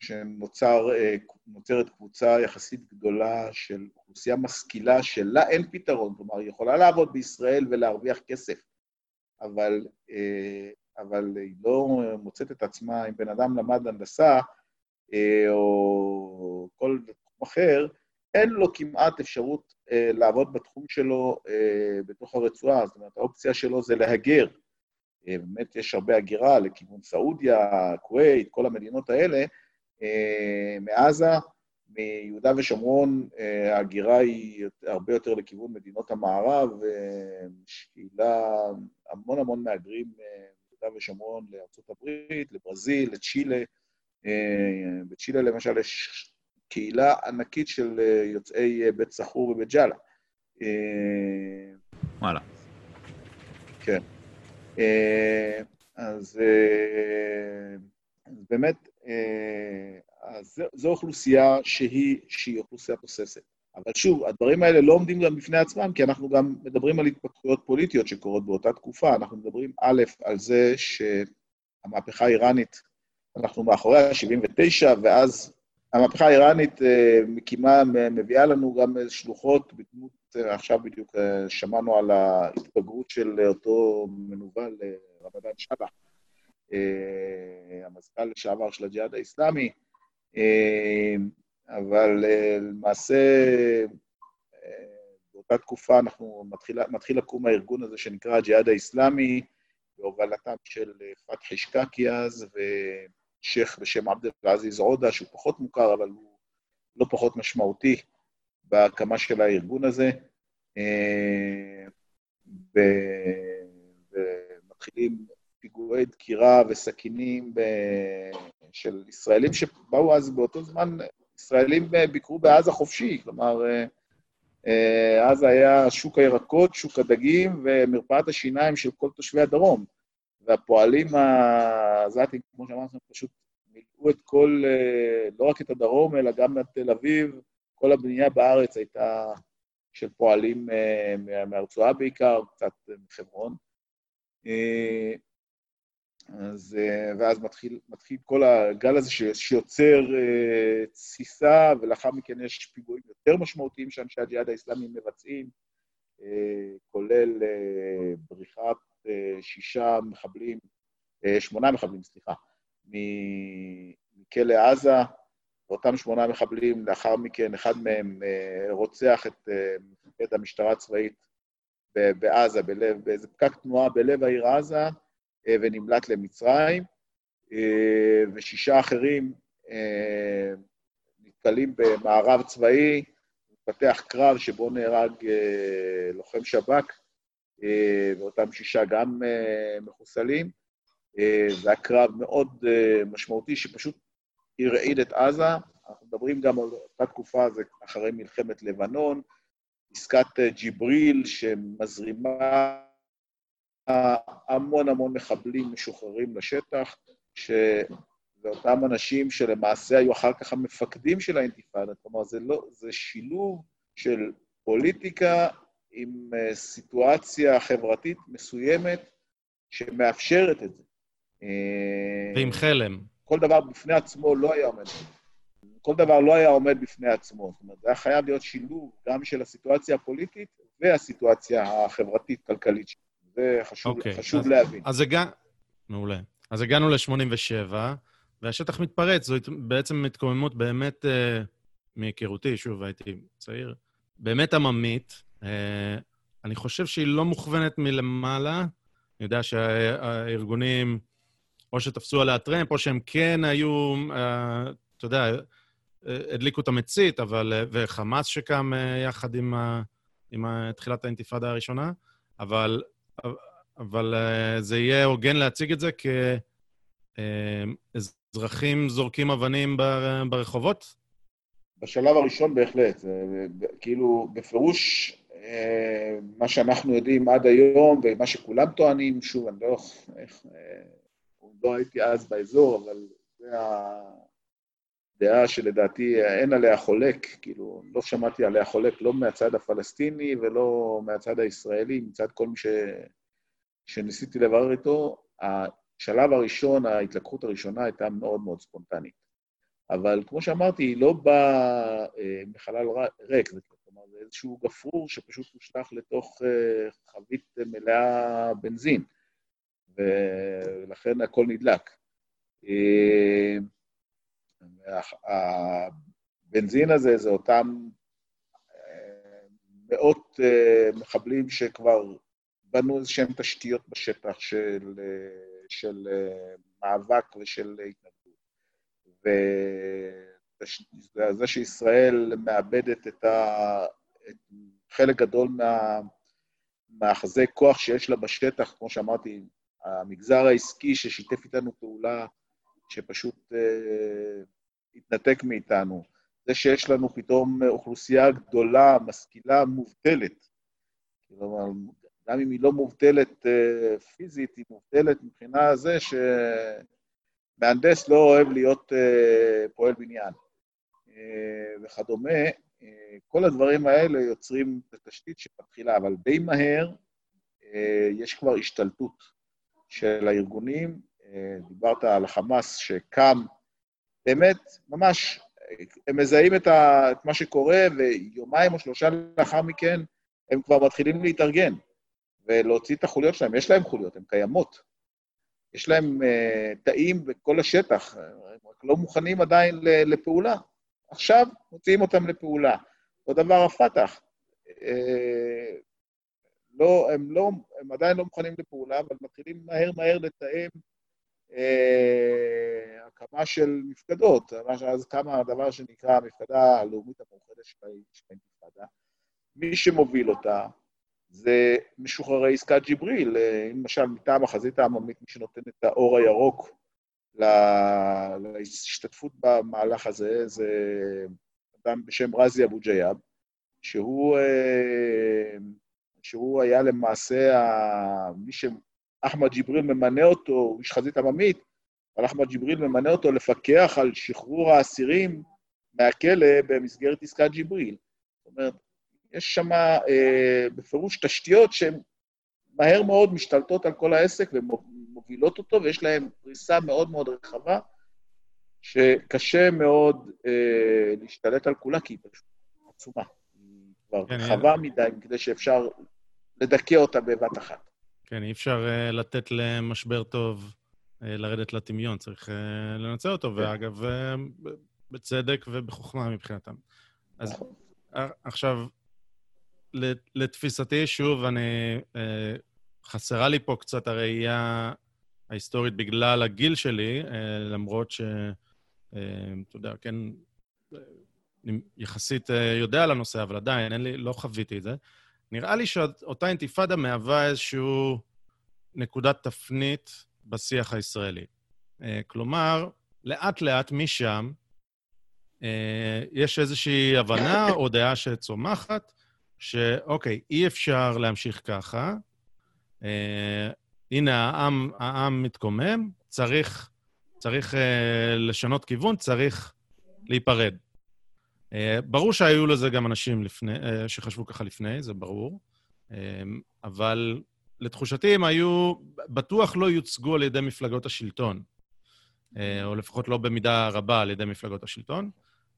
שנוצרת אה, קבוצה יחסית גדולה של אוכלוסייה משכילה שלה אין פתרון, כלומר, היא יכולה לעבוד בישראל ולהרוויח כסף, אבל, אבל היא לא מוצאת את עצמה, אם בן אדם למד הנדסה או כל תחום אחר, אין לו כמעט אפשרות לעבוד בתחום שלו בתוך הרצועה, זאת אומרת, האופציה שלו זה להגר אה, באמת יש הרבה הגירה לכיוון סעודיה, כווית, כל המדינות האלה. אה, מעזה, מיהודה ושומרון, אה, ההגירה היא הרבה יותר לכיוון מדינות המערב, ושקהילה, המון המון מהגרים מיהודה ושומרון הברית, לברזיל, לצ'ילה. בצ'ילה למשל יש קהילה ענקית של יוצאי בית סחור ובית ג'אלה. וואלה. כן. אה, אז, אה, אז באמת, אה, אז זו אוכלוסייה שהיא, שהיא אוכלוסייה תוססת. אבל שוב, הדברים האלה לא עומדים גם בפני עצמם, כי אנחנו גם מדברים על התפתחויות פוליטיות שקורות באותה תקופה. אנחנו מדברים, א', על זה שהמהפכה האיראנית, אנחנו מאחוריה, 79, ואז המהפכה האיראנית מקימה, מביאה לנו גם שלוחות בדמות עכשיו בדיוק אה, שמענו על ההתבגרות של אותו מנוול אה, רמדאן שבח, אה, המזכ"ל לשעבר של הג'יהאד האיסלאמי, אבל למעשה באותה תקופה אנחנו מתחיל, מתחיל לקום הארגון הזה שנקרא הג'יהאד האיסלאמי, בהובלתם של פתחי שקקי אז, ושייח' בשם עבד אל-עזיז עודה, שהוא פחות מוכר, אבל הוא לא פחות משמעותי. בהקמה של הארגון הזה, אה, ומתחילים פיגועי דקירה וסכינים של ישראלים שבאו אז באותו זמן, ישראלים ביקרו בעזה חופשי, כלומר, אה, אז היה שוק הירקות, שוק הדגים ומרפאת השיניים של כל תושבי הדרום. והפועלים העזתים, כמו שאמרנו, פשוט מילאו את כל, אה, לא רק את הדרום, אלא גם את תל אביב, כל הבנייה בארץ הייתה של פועלים אה, מהרצועה בעיקר, קצת מחברון. אה, אז, ואז מתחיל, מתחיל כל הגל הזה שיוצר תסיסה, ולאחר מכן יש פיגועים יותר משמעותיים שאנשי הג'יהאד האסלאמי מבצעים, כולל בריחת שישה מחבלים, שמונה מחבלים, סליחה, מכלא עזה, ואותם שמונה מחבלים, לאחר מכן אחד מהם רוצח את מפקד המשטרה הצבאית בעזה, בלב, באיזה פקק תנועה בלב העיר עזה, ונמלט למצרים, ושישה אחרים נתקלים במערב צבאי, מתפתח קרב שבו נהרג לוחם שב"כ, ואותם שישה גם מחוסלים. זה היה קרב מאוד משמעותי, שפשוט הרעיד את עזה. אנחנו מדברים גם על אותה תקופה, זה אחרי מלחמת לבנון, עסקת ג'יבריל שמזרימה המון המון מחבלים משוחררים לשטח, שזה אותם אנשים שלמעשה היו אחר כך המפקדים של האינתיפאדה. כלומר, זה, לא, זה שילוב של פוליטיקה עם סיטואציה חברתית מסוימת שמאפשרת את זה. ועם חלם. כל דבר בפני עצמו לא היה עומד. כל דבר לא היה עומד בפני עצמו. זאת אומרת, זה היה חייב להיות שילוב גם של הסיטואציה הפוליטית והסיטואציה החברתית-כלכלית. זה חשוב, okay, אוקיי, חשוב אז, להבין. אז הגע... מעולה. אז הגענו ל-87, והשטח מתפרץ. זו בעצם התקוממות באמת, אה, מהיכרותי, שוב, הייתי צעיר, באמת עממית. אה, אני חושב שהיא לא מוכוונת מלמעלה. אני יודע שהארגונים... או שתפסו עליה טרמפ, או שהם כן היו, אה, אתה יודע, הדליקו את המצית, אבל... אה, וחמאס שקם אה, יחד עם, עם תחילת האינתיפאדה הראשונה, אבל, אבל זה יהיה הוגן להציג את זה כאזרחים זורקים אבנים ברחובות? בשלב הראשון בהחלט. כאילו, בפירוש, מה שאנחנו יודעים עד היום, ומה שכולם טוענים, שוב, אני לא... איך, לא הייתי אז באזור, אבל זו הדעה שלדעתי אין עליה חולק, כאילו, לא שמעתי עליה חולק לא מהצד הפלסטיני ולא מהצד הישראלי, מצד כל מי ש... שניסיתי לברר איתו. השלב הראשון, ההתלקחות הראשונה הייתה מאוד מאוד ספונטנית. אבל כמו שאמרתי, היא לא באה אה, מחלל ריק, זה איזשהו גפרור שפשוט הושלך לתוך אה, חבית מלאה בנזין. ולכן הכל נדלק. אה, הבנזין הזה זה אותם אה, מאות מחבלים שכבר בנו איזשהן תשתיות בשטח של, של מאבק ושל התנגדות. וזה שישראל מאבדת את, ה, חלק גדול מה, מאחזי כוח שיש לה בשטח, כמו שאמרתי, המגזר העסקי ששיתף איתנו פעולה, שפשוט אה, התנתק מאיתנו. זה שיש לנו פתאום אוכלוסייה גדולה, משכילה, מובטלת. כלומר, גם אם היא לא מובטלת אה, פיזית, היא מובטלת מבחינה זה שמהנדס לא אוהב להיות אה, פועל בניין אה, וכדומה. אה, כל הדברים האלה יוצרים את התשתית שמתחילה, אבל די מהר אה, יש כבר השתלטות. של הארגונים, אה, דיברת על החמאס שקם, באמת, ממש, הם מזהים את, ה, את מה שקורה, ויומיים או שלושה לאחר מכן הם כבר מתחילים להתארגן ולהוציא את החוליות שלהם. יש להם חוליות, הן קיימות. יש להם uh, תאים בכל השטח, הם רק לא מוכנים עדיין לפעולה. עכשיו מוציאים אותם לפעולה. אותו דבר הפת"ח. Uh, לא, הם, לא, הם עדיין לא מוכנים לפעולה, אבל מתחילים מהר מהר לתאם אה, הקמה של מפקדות. אז קמה הדבר שנקרא המפקדה הלאומית המאוחדת של האינתיפאדה. מי שמוביל אותה זה משוחררי עסקת ג'יבריל, אה, למשל מטעם החזית העממית, מי שנותן את האור הירוק להשתתפות במהלך הזה, זה אדם בשם רזי אבו ג'יאב, שהוא אה, שהוא היה למעשה. מי שאחמד ג'יבריל ממנה אותו, הוא איש חזית עממית, אבל אחמד ג'יבריל ממנה אותו לפקח על שחרור האסירים מהכלא במסגרת עסקת ג'יבריל. זאת אומרת, יש שם אה, בפירוש תשתיות שהן מהר מאוד משתלטות על כל העסק ומובילות אותו, ויש להן פריסה מאוד מאוד רחבה, שקשה מאוד אה, להשתלט על כולה, כי היא פשוט עצומה. היא כבר כן, רחבה מדי כדי שאפשר לדכא אותה בבת אחת. כן, אי אפשר uh, לתת למשבר טוב uh, לרדת לטמיון, צריך uh, לנצל אותו. כן. ואגב, uh, בצדק ובחוכמה מבחינתם. אז נכון. עכשיו, לתפיסתי, שוב, אני... אה, חסרה לי פה קצת הראייה ההיסטורית בגלל הגיל שלי, אה, למרות ש... אה, אתה יודע, כן, אני יחסית יודע על הנושא, אבל עדיין, אין לי, לא חוויתי את זה. נראה לי שאותה אינתיפאדה מהווה איזושהי נקודת תפנית בשיח הישראלי. כלומר, לאט-לאט משם יש איזושהי הבנה או דעה שצומחת, שאוקיי, אי אפשר להמשיך ככה. אה, הנה, העם, העם מתקומם, צריך, צריך אה, לשנות כיוון, צריך להיפרד. אה, ברור שהיו לזה גם אנשים לפני, אה, שחשבו ככה לפני, זה ברור, אה, אבל לתחושתי הם היו, בטוח לא יוצגו על ידי מפלגות השלטון, אה, או לפחות לא במידה רבה על ידי מפלגות השלטון.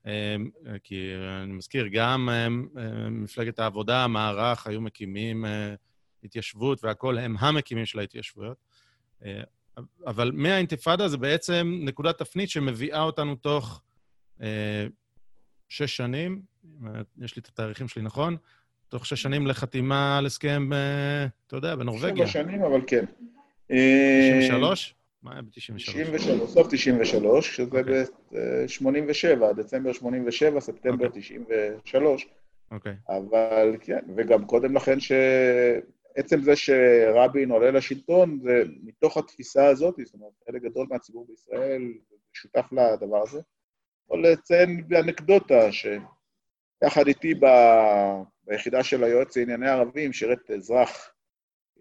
אמ, כי אני מזכיר, גם אמ, מפלגת העבודה, המערך, היו מקימים אה, התיישבות והכול, הם המקימים של ההתיישבויות. אה, אבל מהאינתיפאדה זה בעצם נקודת תפנית שמביאה אותנו תוך אה, שש שנים, יש לי את התאריכים שלי נכון, תוך שש שנים לחתימה על הסכם, אתה יודע, בנורבגיה. שבע שנים, אבל כן. 93? מה היה ב-93? 93, סוף 93, שזה אוקיי. ב-87, דצמבר 87, ספטמבר אוקיי. 93. אוקיי. אבל כן, וגם קודם לכן שעצם זה שרבין עולה לשלטון, זה מתוך התפיסה הזאת, זאת אומרת, חלק גדול מהציבור בישראל שותף לדבר הזה. יכול לציין באנקדוטה שיחד איתי ב... ביחידה של היועץ לענייני ערבים שירת אזרח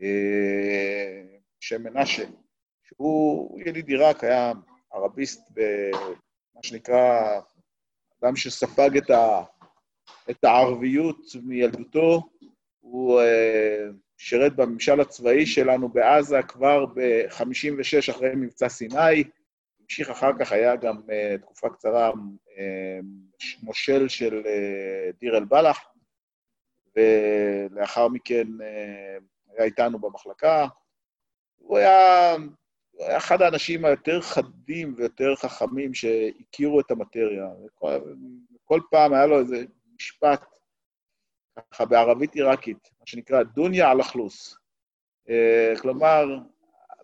אה, שם מנשה, שהוא יליד עיראק, היה ערביסט במה שנקרא, אדם שספג את, ה, את הערביות מילדותו, הוא uh, שירת בממשל הצבאי שלנו בעזה כבר ב-56' אחרי מבצע סיני, המשיך אחר כך, היה גם uh, תקופה קצרה uh, מושל של uh, דיר אל-בלח, ולאחר מכן uh, היה איתנו במחלקה. הוא היה הוא היה אחד האנשים היותר חדים ויותר חכמים שהכירו את המטריה. וכל, כל פעם היה לו איזה משפט, ככה בערבית עיראקית, מה שנקרא דוניה על אכלוס. אה, כלומר,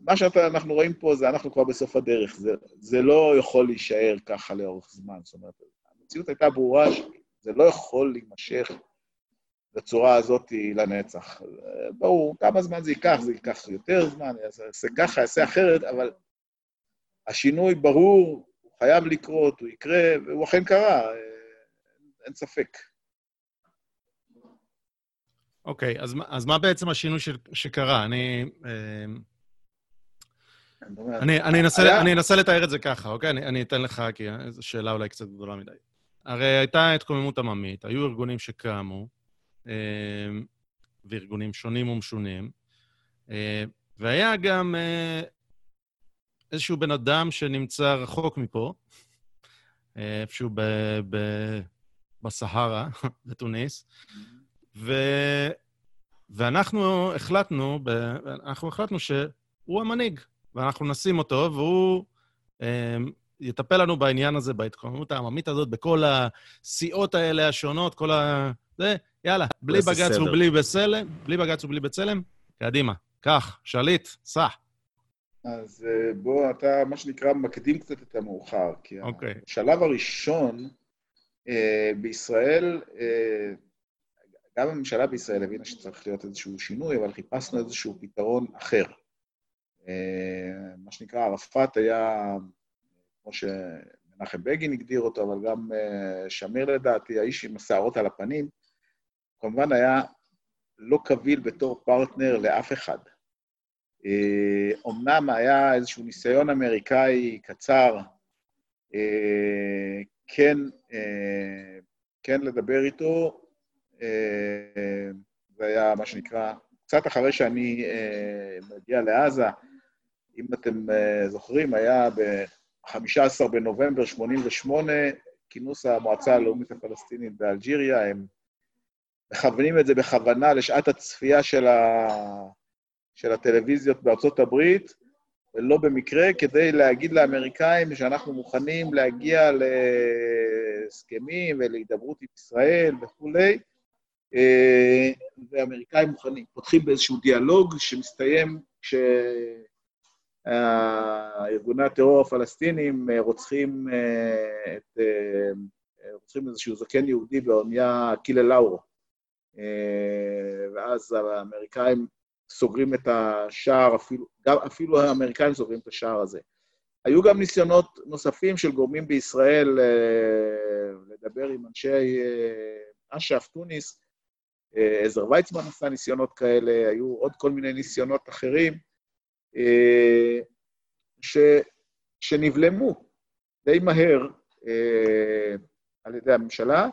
מה שאנחנו רואים פה זה אנחנו כבר בסוף הדרך, זה, זה לא יכול להישאר ככה לאורך זמן. זאת אומרת, המציאות הייתה ברורה שזה לא יכול להימשך בצורה הזאת לנצח. ברור, כמה זמן זה ייקח, זה ייקח יותר זמן, יעשה ככה, יעשה אחרת, אבל השינוי ברור, הוא חייב לקרות, הוא יקרה, והוא אכן קרה, אין ספק. אוקיי, okay, אז, אז מה בעצם השינוי ש, שקרה? אני... אני, אני, אנסה, היה... אני אנסה לתאר את זה ככה, אוקיי? אני, אני אתן לך, כי זו שאלה אולי קצת גדולה מדי. הרי הייתה התקוממות עממית, היו ארגונים שקמו, אמ, וארגונים שונים ומשונים. אה, והיה גם אה, איזשהו בן אדם שנמצא רחוק מפה, אה, איפשהו ב, ב, בסהרה, בתוניס, ו, ואנחנו החלטנו, ב, אנחנו החלטנו שהוא המנהיג, ואנחנו נשים אותו, והוא יטפל לנו בעניין הזה, בהתקוממות העממית הזאת, בכל הסיעות האלה השונות, כל ה... זה, יאללה, בלי בג"ץ ובלי בצלם, בלי בג"ץ ובלי בצלם, קדימה. קח, שליט, סע. אז אה, בוא, אתה, מה שנקרא, מקדים קצת את המאוחר. כי okay. אוקיי. השלב הראשון אה, בישראל, אה, גם הממשלה בישראל הבינה שצריך להיות איזשהו שינוי, אבל חיפשנו איזשהו פתרון אחר. אה, מה שנקרא, ערפאת היה, כמו שמנחם בגין הגדיר אותו, אבל גם אה, שמיר לדעתי, האיש עם השערות על הפנים, כמובן היה לא קביל בתור פרטנר לאף אחד. אומנם אה, היה איזשהו ניסיון אמריקאי קצר כן, כן לדבר איתו, זה היה מה שנקרא, קצת אחרי שאני מגיע לעזה, אם אתם זוכרים, היה ב-15 בנובמבר 88' כינוס המועצה הלאומית הפלסטינית באלג'יריה, הם מכוונים את זה בכוונה לשעת הצפייה של, ה... של הטלוויזיות בארצות הברית, ולא במקרה, כדי להגיד לאמריקאים שאנחנו מוכנים להגיע להסכמים ולהידברות עם ישראל וכולי, אה, והאמריקאים מוכנים, פותחים באיזשהו דיאלוג שמסתיים כשארגוני הטרור הפלסטינים רוצחים, את, רוצחים איזשהו זקן יהודי באונייה קילה לאורו. ואז האמריקאים סוגרים את השער, אפילו, גם, אפילו האמריקאים סוגרים את השער הזה. היו גם ניסיונות נוספים של גורמים בישראל אה, לדבר עם אנשי אה, אש"ף, תוניס, אה, עזר ויצמן עשה ניסיונות כאלה, היו עוד כל מיני ניסיונות אחרים, אה, ש, שנבלמו די מהר אה, על ידי הממשלה,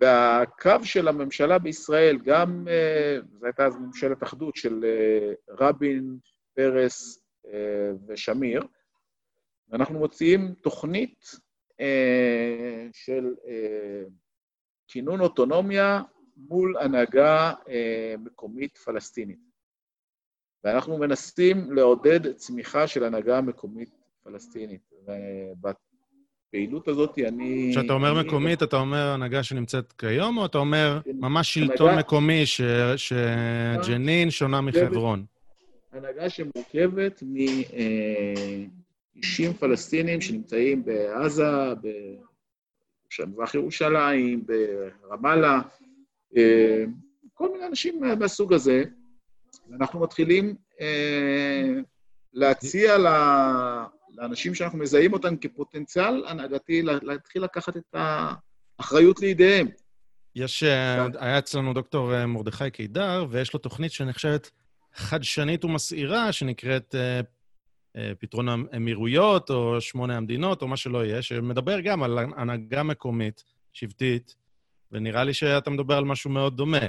והקו של הממשלה בישראל, גם, אה, זו הייתה אז ממשלת אחדות של אה, רבין, פרס אה, ושמיר, ואנחנו מוציאים תוכנית של כינון אוטונומיה מול הנהגה מקומית פלסטינית. ואנחנו מנסים לעודד צמיחה של הנהגה מקומית פלסטינית. הפעילות הזאת, אני... כשאתה אומר אני... מקומית, אתה אומר הנהגה שנמצאת כיום, או אתה אומר כן, ממש שלטון הנהגה... מקומי, שג'נין ש... שונה מחברון? הנהגה שמורכבת מאישים פלסטינים שנמצאים בעזה, במזרח ירושלים, ברמאללה, אה, כל מיני אנשים מהסוג הזה. ואנחנו מתחילים אה, להציע. לאנשים שאנחנו מזהים אותם כפוטנציאל הנהגתי, להתחיל לקחת את האחריות לידיהם. יש, אה, היה אצלנו דוקטור אה, מרדכי קידר, ויש לו תוכנית שנחשבת חדשנית ומסעירה, שנקראת אה, פתרון האמירויות, או שמונה המדינות, או מה שלא יהיה, שמדבר גם על הנהגה מקומית, שבטית, ונראה לי שאתה מדבר על משהו מאוד דומה.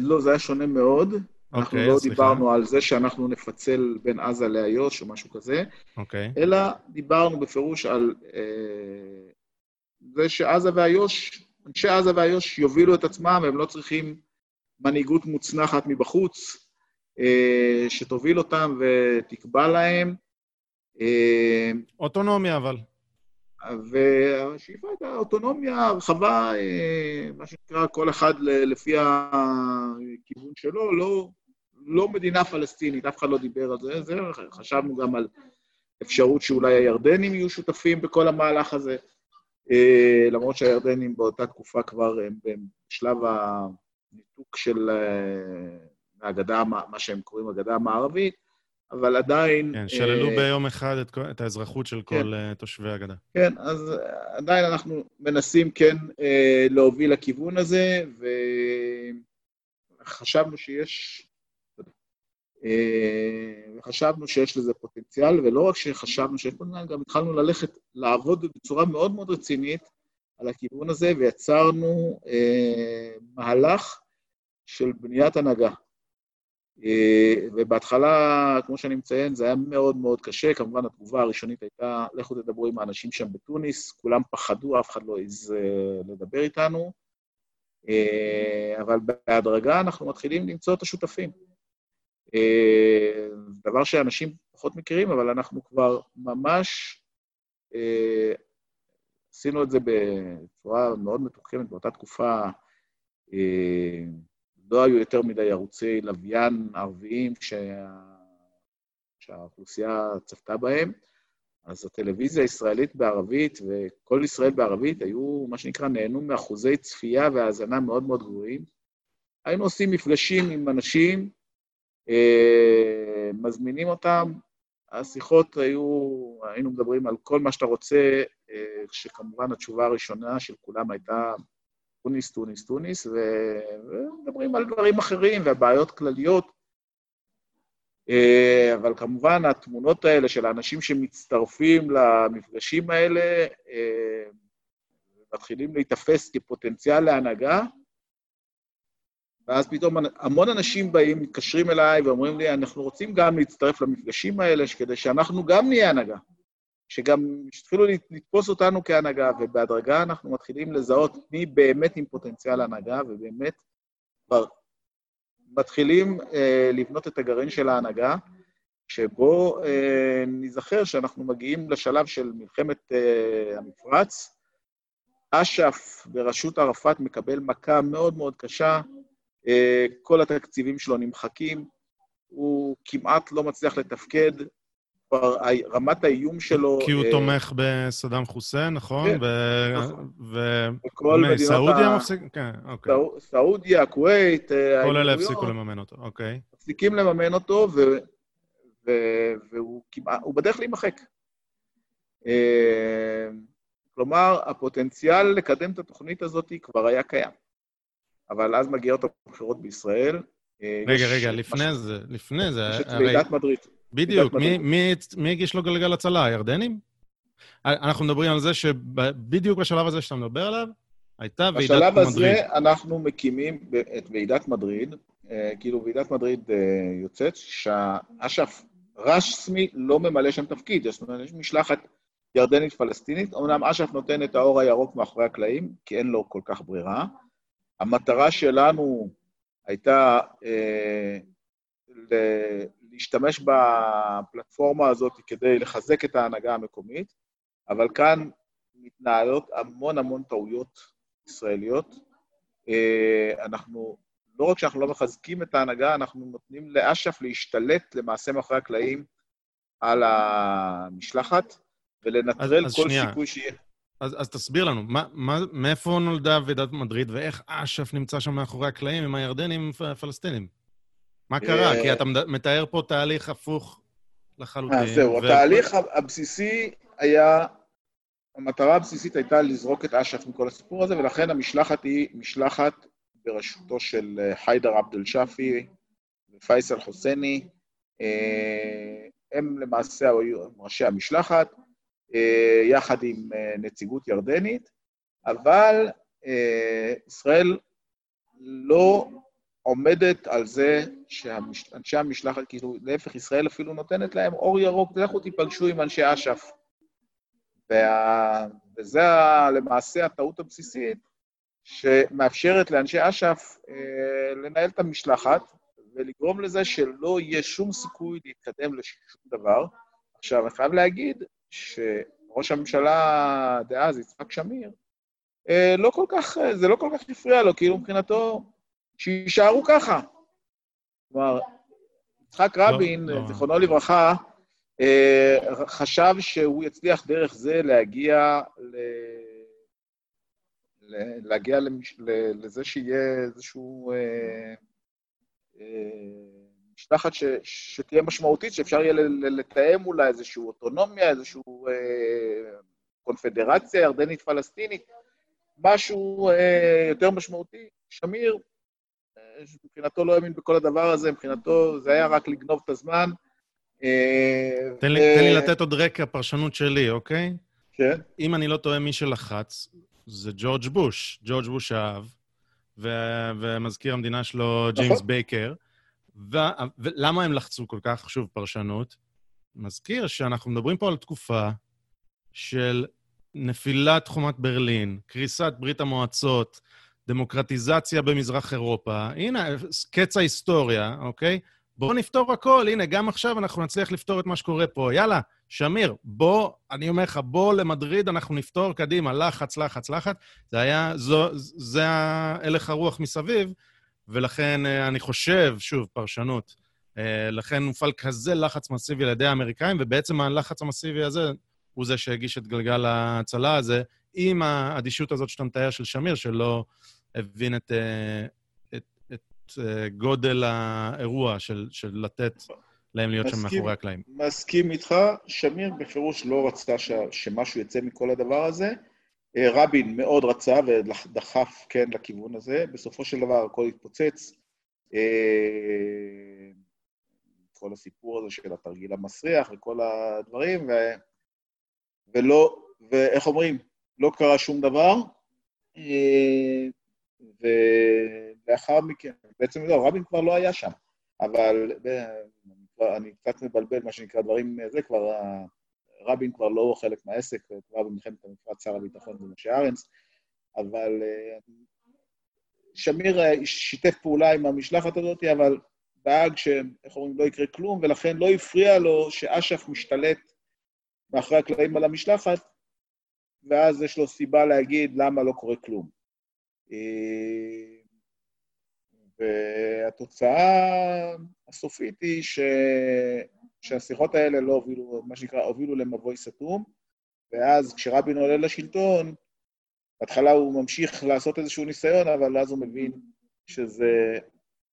לא, זה היה שונה מאוד. אנחנו okay, אוקיי, לא סליחה. דיברנו על זה שאנחנו נפצל בין עזה לאיו"ש או משהו כזה, okay. אוקיי. אלא דיברנו בפירוש על אה, זה שעזה ואיו"ש, אנשי עזה ואיו"ש יובילו את עצמם, הם לא צריכים מנהיגות מוצנחת מבחוץ, אה, שתוביל אותם ותקבע להם. אוטונומיה אבל. והשאיפה הייתה אוטונומיה רחבה, אה, מה שנקרא, כל אחד לפי הכיוון שלו, לא לא מדינה פלסטינית, אף אחד לא דיבר על זה. זה חשבנו גם על אפשרות שאולי הירדנים יהיו שותפים בכל המהלך הזה, אה, למרות שהירדנים באותה תקופה כבר הם בשלב הניתוק של אה, הגדה, מה שהם קוראים הגדה המערבית, אבל עדיין... כן, שללו אה, ביום אחד את, את האזרחות של כן, כל תושבי הגדה. כן, אז עדיין אנחנו מנסים כן להוביל לכיוון הזה, וחשבנו שיש אה, וחשבנו שיש לזה פוטנציאל, ולא רק שחשבנו שיש פוטנציאל, גם התחלנו ללכת, לעבוד בצורה מאוד מאוד רצינית על הכיוון הזה, ויצרנו אה, מהלך של בניית הנהגה. אה, ובהתחלה, כמו שאני מציין, זה היה מאוד מאוד קשה. כמובן, התגובה הראשונית הייתה, לכו תדברו עם האנשים שם בתוניס, כולם פחדו, אף אחד לא העז אה, לדבר איתנו. אה, אבל בהדרגה אנחנו מתחילים למצוא את השותפים. דבר שאנשים פחות מכירים, אבל אנחנו כבר ממש עשינו את זה בצורה מאוד מתוחכמת באותה תקופה. לא היו יותר מדי ערוצי לוויין ערביים שה... שהאוכלוסייה צפתה בהם, אז הטלוויזיה הישראלית בערבית וכל ישראל בערבית היו, מה שנקרא, נהנו מאחוזי צפייה והאזנה מאוד מאוד גבוהים. היינו עושים מפגשים עם אנשים אה, מזמינים אותם, השיחות היו, היינו מדברים על כל מה שאתה רוצה, אה, שכמובן התשובה הראשונה של כולם הייתה טוניס, טוניס, טוניס, ומדברים על דברים אחרים והבעיות כלליות. אה, אבל כמובן, התמונות האלה של האנשים שמצטרפים למפגשים האלה, מתחילים להיתפס כפוטנציאל להנהגה, ואז פתאום המון אנשים באים, מתקשרים אליי ואומרים לי, אנחנו רוצים גם להצטרף למפגשים האלה, כדי שאנחנו גם נהיה הנהגה. שגם יתחילו לתפוס אותנו כהנהגה, ובהדרגה אנחנו מתחילים לזהות מי באמת עם פוטנציאל הנהגה, ובאמת כבר מתחילים אה, לבנות את הגרעין של ההנהגה, שבו אה, נזכר שאנחנו מגיעים לשלב של מלחמת אה, המפרץ. אש"ף בראשות ערפאת מקבל מכה מאוד מאוד קשה, אה, כל התקציבים שלו נמחקים, הוא כמעט לא מצליח לתפקד, כבר רמת האיום שלו... כי הוא אה, תומך בסדאם חוסיין, נכון? כן, ו- נכון. וכל מדינות סעודיה ה- מפסיק? כן, אוקיי. סעו- סעודיה, כווית, אה, כל אלה האמירויות, הפסיקו לממן אותו, אוקיי. מפסיקים לממן אותו, ו... ו... והוא כמעט, בדרך להימחק. אה, כלומר, הפוטנציאל לקדם את התוכנית הזאת כבר היה קיים. אבל אז מגיעות הבחירות בישראל. רגע, רגע, לפני זה, לפני זה, יש את. ועידת מדריד. בדיוק, מי, מי, מי הגיש לו גלגל הצלה? הירדנים? אנחנו מדברים על זה שבדיוק בשלב הזה שאתה מדבר עליו, הייתה ועידת בשלב מדריד. הזה אנחנו מקימים את ועידת מדריד, אה, כאילו ועידת מדריד אה, יוצאת, שאש"ף רשמי לא ממלא שם תפקיד, זאת אומרת, יש משלחת ירדנית-פלסטינית, אמנם אש"ף נותן את האור הירוק מאחורי הקלעים, כי אין לו כל כך ברירה. המטרה שלנו הייתה אה, להשתמש בפלטפורמה הזאת כדי לחזק את ההנהגה המקומית, אבל כאן מתנהלות המון המון טעויות ישראליות. אה, אנחנו, לא רק שאנחנו לא מחזקים את ההנהגה, אנחנו נותנים לאש"ף להשתלט למעשה מאחורי הקלעים על המשלחת, ולנטרל אז כל שנייה. סיכוי שיהיה. אז, אז תסביר לנו, מה, מה, מאיפה נולדה ועידת מדריד ואיך אש"ף נמצא שם מאחורי הקלעים עם הירדנים הפלסטינים? מה קרה? אה, כי אתה מד- מתאר פה תהליך הפוך לחלוטין. אז זהו, ו- התהליך הבסיסי היה, המטרה הבסיסית הייתה לזרוק את אש"ף מכל הסיפור הזה, ולכן המשלחת היא משלחת בראשותו של אה, חיידר עבד אל-שאפי ופייסל חוסייני. אה, הם למעשה היו ראשי המשלחת, אה, יחד עם אה, נציגות ירדנית, אבל אה, ישראל לא עומדת על זה שאנשי המשלחת, כאילו, להפך, ישראל אפילו נותנת להם אור ירוק, לכו תיפגשו עם אנשי אש"ף. וה... וזה ה- למעשה הטעות הבסיסית, שמאפשרת לאנשי אש"ף אה, לנהל את המשלחת ולגרום לזה שלא יהיה שום סיכוי להתקדם לשום דבר. עכשיו, אני חייב להגיד שראש הממשלה דאז, יצחק שמיר, אה, לא כל כך, אה, זה לא כל כך הפריע לו, כאילו מבחינתו, שיישארו ככה. כלומר, יצחק רבין, לא. זיכרונו לברכה, אה, חשב שהוא יצליח דרך זה להגיע ל... להגיע למש... לזה שיהיה איזשהו... אה, אה, משלחת ש... שתהיה משמעותית, שאפשר יהיה לתאם אולי איזושהי אוטונומיה, איזושהי אה, קונפדרציה ירדנית-פלסטינית, משהו אה, יותר משמעותי. שמיר, אה, מבחינתו לא האמין בכל הדבר הזה, מבחינתו זה היה רק לגנוב את הזמן. אה, תן לי, ו- תן לי לתת עוד רקע פרשנות שלי, אוקיי? כן, אם אני לא טועה, מי שלחץ זה ג'ורג' בוש, ג'ורג' בוש האב, ו- ומזכיר המדינה שלו, ג'יימס נכון. בייקר. ו- ולמה הם לחצו כל כך? שוב, פרשנות. מזכיר שאנחנו מדברים פה על תקופה של נפילת חומת ברלין, קריסת ברית המועצות, דמוקרטיזציה במזרח אירופה. הנה, קץ ההיסטוריה, אוקיי? בואו נפתור הכל. הנה, גם עכשיו אנחנו נצליח לפתור את מה שקורה פה. יאללה, שמיר, בוא, אני אומר לך, בוא למדריד, אנחנו נפתור, קדימה, לחץ, לחץ, לחץ. זה היה, זו, זה הלך הרוח מסביב, ולכן אה, אני חושב, שוב, פרשנות, אה, לכן הופעל כזה לחץ מסיבי על ידי האמריקאים, ובעצם הלחץ המסיבי הזה הוא זה שהגיש את גלגל ההצלה הזה, עם האדישות הזאת שאתה מתאר של שמיר, שלא הבין את, אה, את, את אה, גודל האירוע של, של לתת להם להיות שם מסכים. מאחורי הקלעים. מסכים איתך, שמיר בפירוש לא רצה ש... שמשהו יצא מכל הדבר הזה. אה, רבין מאוד רצה ודחף, כן, לכיוון הזה. בסופו של דבר הכל התפוצץ. כל הסיפור הזה של התרגיל המסריח וכל הדברים, ו... ולא, ואיך אומרים? לא קרה שום דבר. ולאחר מכן, בעצם לא, רבין כבר לא היה שם, אבל אני קצת מבלבל, מה שנקרא, דברים, זה כבר, רבין כבר לא חלק מהעסק, כבר במלחמת המפרץ שר הביטחון זה משה ארנס, אבל אה, שמיר אה, שיתף פעולה עם המשלחת הזאת, אבל דאג שאיך אומרים, לא יקרה כלום, ולכן לא הפריע לו שאש"ף משתלט מאחורי הקלעים על המשלחת, ואז יש לו סיבה להגיד למה לא קורה כלום. אה, והתוצאה הסופית היא ש... שהשיחות האלה לא הובילו, מה שנקרא, הובילו למבוי סתום, ואז כשרבין עולה לשלטון, בהתחלה הוא ממשיך לעשות איזשהו ניסיון, אבל אז הוא מבין שזה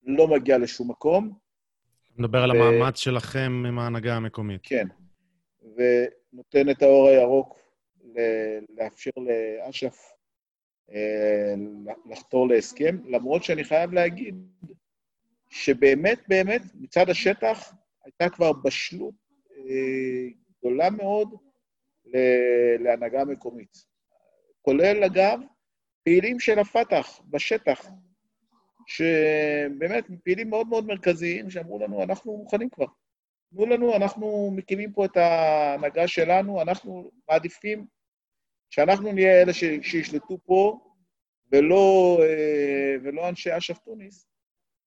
לא מגיע לשום מקום. אתה מדבר על המאמץ שלכם עם ההנהגה המקומית. כן, ונותן את האור הירוק לאפשר לאש"ף לחתור להסכם, למרות שאני חייב להגיד שבאמת, באמת, מצד השטח הייתה כבר בשלות אה, גדולה מאוד להנהגה מקומית. כולל, אגב, פעילים של הפת"ח בשטח, שבאמת פעילים מאוד מאוד מרכזיים, שאמרו לנו, אנחנו מוכנים כבר. תנו לנו, אנחנו מקימים פה את ההנהגה שלנו, אנחנו מעדיפים שאנחנו נהיה אלה שישלטו פה, ולא, אה, ולא אנשי אש"ף תוניס,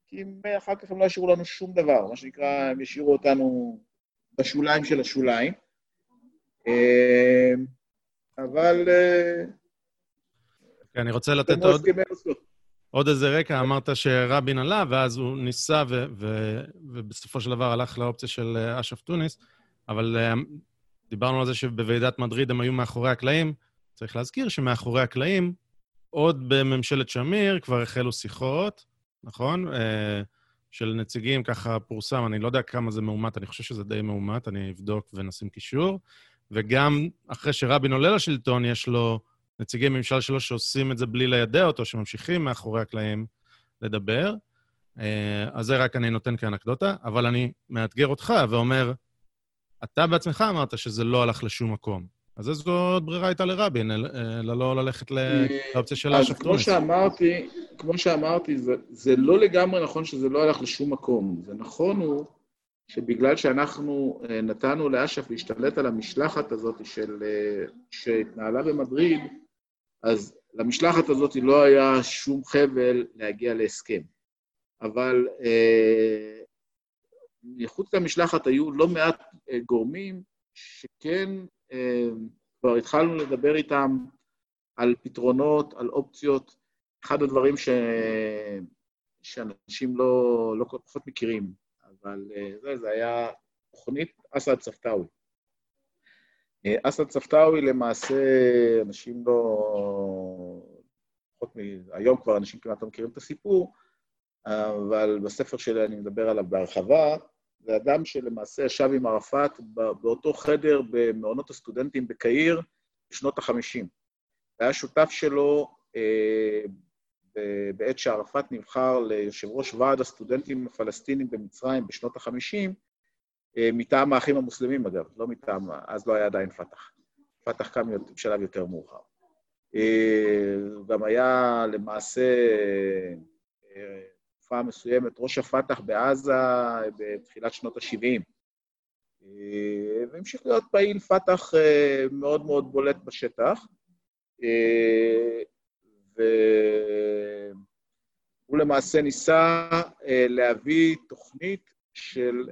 כי הם, אחר כך הם לא ישאירו לנו שום דבר, מה שנקרא, הם ישאירו אותנו בשוליים של השוליים. אה, אבל... אה, כן, אני רוצה לתת עוד... עוד איזה רקע, אמרת שרבין עלה, ואז הוא ניסה, ו- ו- ובסופו של דבר הלך לאופציה של אש"ף תוניס, אבל דיברנו על זה שבוועידת מדריד הם היו מאחורי הקלעים. צריך להזכיר שמאחורי הקלעים, עוד בממשלת שמיר כבר החלו שיחות, נכון? של נציגים, ככה פורסם, אני לא יודע כמה זה מאומת, אני חושב שזה די מאומת, אני אבדוק ונשים קישור. וגם אחרי שרבין עולה לשלטון, יש לו נציגי ממשל שלו שעושים את זה בלי לידע אותו, שממשיכים מאחורי הקלעים לדבר. אז זה רק אני נותן כאנקדוטה, אבל אני מאתגר אותך ואומר, אתה בעצמך אמרת שזה לא הלך לשום מקום. אז איזו עוד ברירה הייתה לרבין, אלא לא ללכת לאופציה של אש"ף תוניס? אז כמו שאמרתי, כמו שאמרתי, זה, זה לא לגמרי נכון שזה לא הלך לשום מקום. זה נכון הוא שבגלל שאנחנו אה, נתנו לאש"ף להשתלט על המשלחת הזאת של, אה, שהתנהלה במדריד, אז למשלחת הזאת לא היה שום חבל להגיע להסכם. אבל אה, מחוץ למשלחת היו לא מעט גורמים שכן כבר התחלנו לדבר איתם על פתרונות, על אופציות. אחד הדברים ש... שאנשים לא, לא כל פחות מכירים, אבל אה, זה, זה היה תוכנית אסד צפתאוי. אה, אסד צפתאוי למעשה, אנשים לא... פחות מ... היום כבר אנשים כמעט לא מכירים את הסיפור, אבל בספר שלי אני מדבר עליו בהרחבה, זה אדם שלמעשה ישב עם ערפאת באותו חדר במעונות הסטודנטים בקהיר בשנות ה-50. היה שותף שלו אה, בעת שערפאת נבחר ליושב ראש ועד הסטודנטים הפלסטינים במצרים בשנות ה-50, אה, מטעם האחים המוסלמים אגב, לא מטעם, אז לא היה עדיין פת"ח. פת"ח קם בשלב יותר מאוחר. אה, גם היה למעשה אה, תקופה מסוימת ראש הפת"ח בעזה בתחילת שנות ה-70. אה, והמשיך להיות פעיל פת"ח אה, מאוד מאוד בולט בשטח. אה, והוא למעשה ניסה להביא תוכנית של,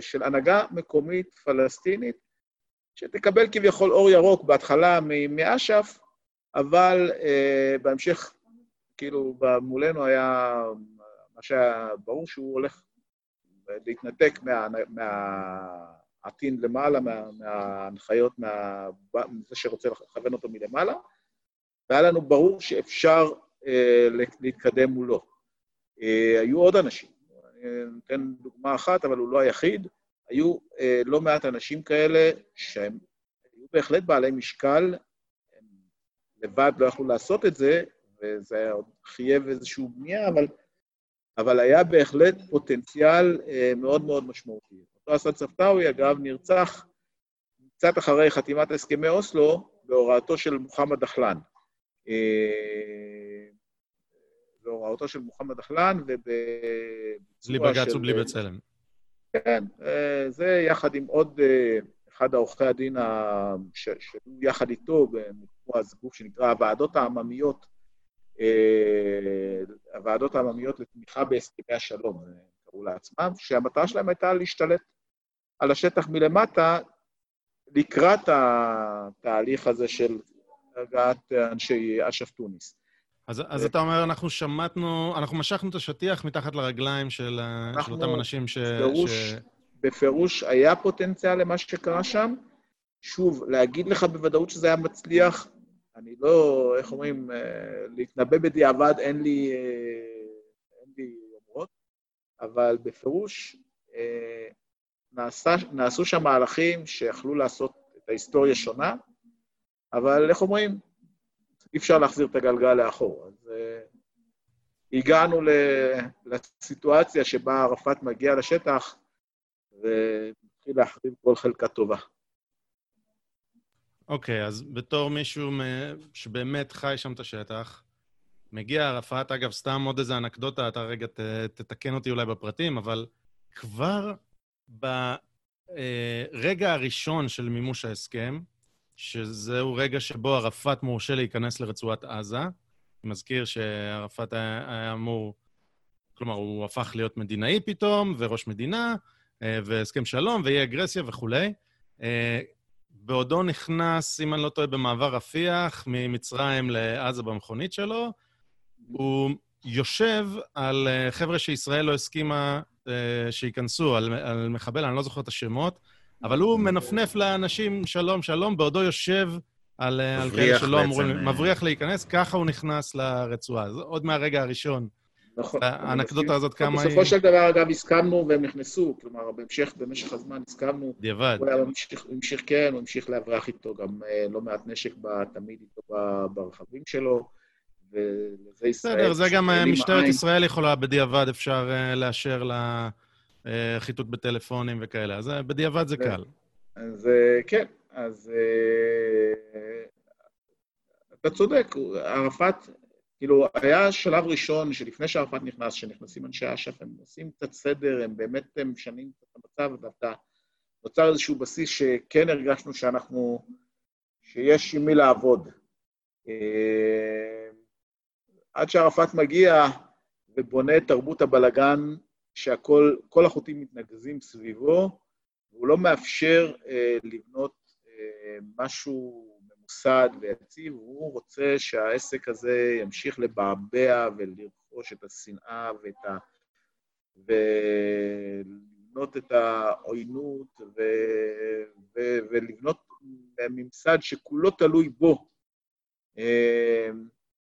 של הנהגה מקומית פלסטינית, שתקבל כביכול אור ירוק בהתחלה מאש"ף, אבל בהמשך, כאילו, מולנו היה מה שהיה ברור שהוא הולך להתנתק מה, למעלה, מה, מההנחיות, מה, מזה שרוצה לכוון אותו מלמעלה, והיה לנו ברור שאפשר אה, להתקדם מולו. אה, היו עוד אנשים, אני אתן דוגמה אחת, אבל הוא לא היחיד, היו אה, לא מעט אנשים כאלה שהם היו בהחלט בעלי משקל, הם לבד לא יכלו לעשות את זה, וזה עוד חייב איזושהי בנייה, אבל אבל היה בהחלט פוטנציאל אה, מאוד מאוד משמעותי. אותו אסד צפתאוי, אגב, נרצח קצת אחרי חתימת הסכמי אוסלו, בהוראתו של מוחמד דחלן. אה, בהוראתו של מוחמד דחלן ובביצוע של... בלי בג"ץ ובלי בצלם. כן, אה, זה יחד עם עוד אחד העורכי הדין שהוא יחד איתו, כמו גוף שנקרא הוועדות העממיות, הוועדות העממיות לתמיכה בהסכמי השלום, קראו לעצמם, שהמטרה שלהם הייתה להשתלט על השטח מלמטה לקראת התהליך הזה של הגעת אנשי אש"ף תוניס. אז, אז אתה אומר, אנחנו שמטנו, אנחנו משכנו את השטיח מתחת לרגליים של, של אותם אנשים ש... בפירוש, ש... בפירוש היה פוטנציאל למה שקרה שם. שוב, להגיד לך בוודאות שזה היה מצליח, אני לא, איך אומרים, אה, להתנבא בדיעבד, אין לי, אה, אין לי אומרות, אבל בפירוש אה, נעשה, נעשו שם מהלכים שיכלו לעשות את ההיסטוריה שונה, אבל איך אומרים, אי אפשר להחזיר את הגלגל לאחור. אז הגענו לסיטואציה שבה ערפאת מגיע לשטח ומתחיל להחריב כל חלקה טובה. אוקיי, okay, אז בתור מישהו שבאמת חי שם את השטח, מגיע ערפאת, אגב, סתם עוד איזה אנקדוטה, אתה רגע ת, תתקן אותי אולי בפרטים, אבל כבר ברגע אה, הראשון של מימוש ההסכם, שזהו רגע שבו ערפאת מורשה להיכנס לרצועת עזה. אני מזכיר שערפאת היה, היה אמור, כלומר, הוא הפך להיות מדינאי פתאום, וראש מדינה, אה, והסכם שלום, ואי אגרסיה וכולי. אה, בעודו נכנס, אם אני לא טועה, במעבר רפיח, ממצרים לעזה במכונית שלו, הוא יושב על אה, חבר'ה שישראל לא הסכימה שייכנסו, על, על מחבל, אני לא זוכר את השמות, אבל הוא מנפנף לאנשים שלום, שלום, בעודו יושב על, על כאלה שלא אמורים... אה. מבריח להיכנס, ככה הוא נכנס לרצועה. זה עוד מהרגע הראשון. נכון. האנקדוטה הזאת כמה היא... בסופו של דבר, אגב, הסכמנו והם נכנסו, כלומר, בהמשך, במשך הזמן הסכמנו. דיעבד. הוא המשיך, כן, הוא המשיך להבריח איתו גם אה, לא מעט נשק תמיד איתו ברכבים שלו, ולזה ישראל... בסדר, זה גם אה, משטרת ישראל יכולה בדיעבד, אפשר לאשר לה... אה, חיטוט בטלפונים וכאלה, אז אה, בדיעבד זה קל. אז אה, כן, אז אתה צודק, ערפאת, כאילו, היה שלב ראשון שלפני שערפאת נכנס, שנכנסים אנשי אש"ף, הם עושים קצת סדר, הם באמת משנים את המצב, ואתה נוצר איזשהו בסיס שכן הרגשנו שאנחנו, שיש עם מי לעבוד. עד שערפאת מגיע ובונה את תרבות הבלגן שהכל, כל החוטים מתנגזים סביבו, והוא לא מאפשר אה, לבנות אה, משהו ממוסד ויציב, הוא רוצה שהעסק הזה ימשיך לבעבע ולרכוש את השנאה ואת ה... ולבנות את העוינות ו... ו... ולבנות ממסד שכולו תלוי בו. אה,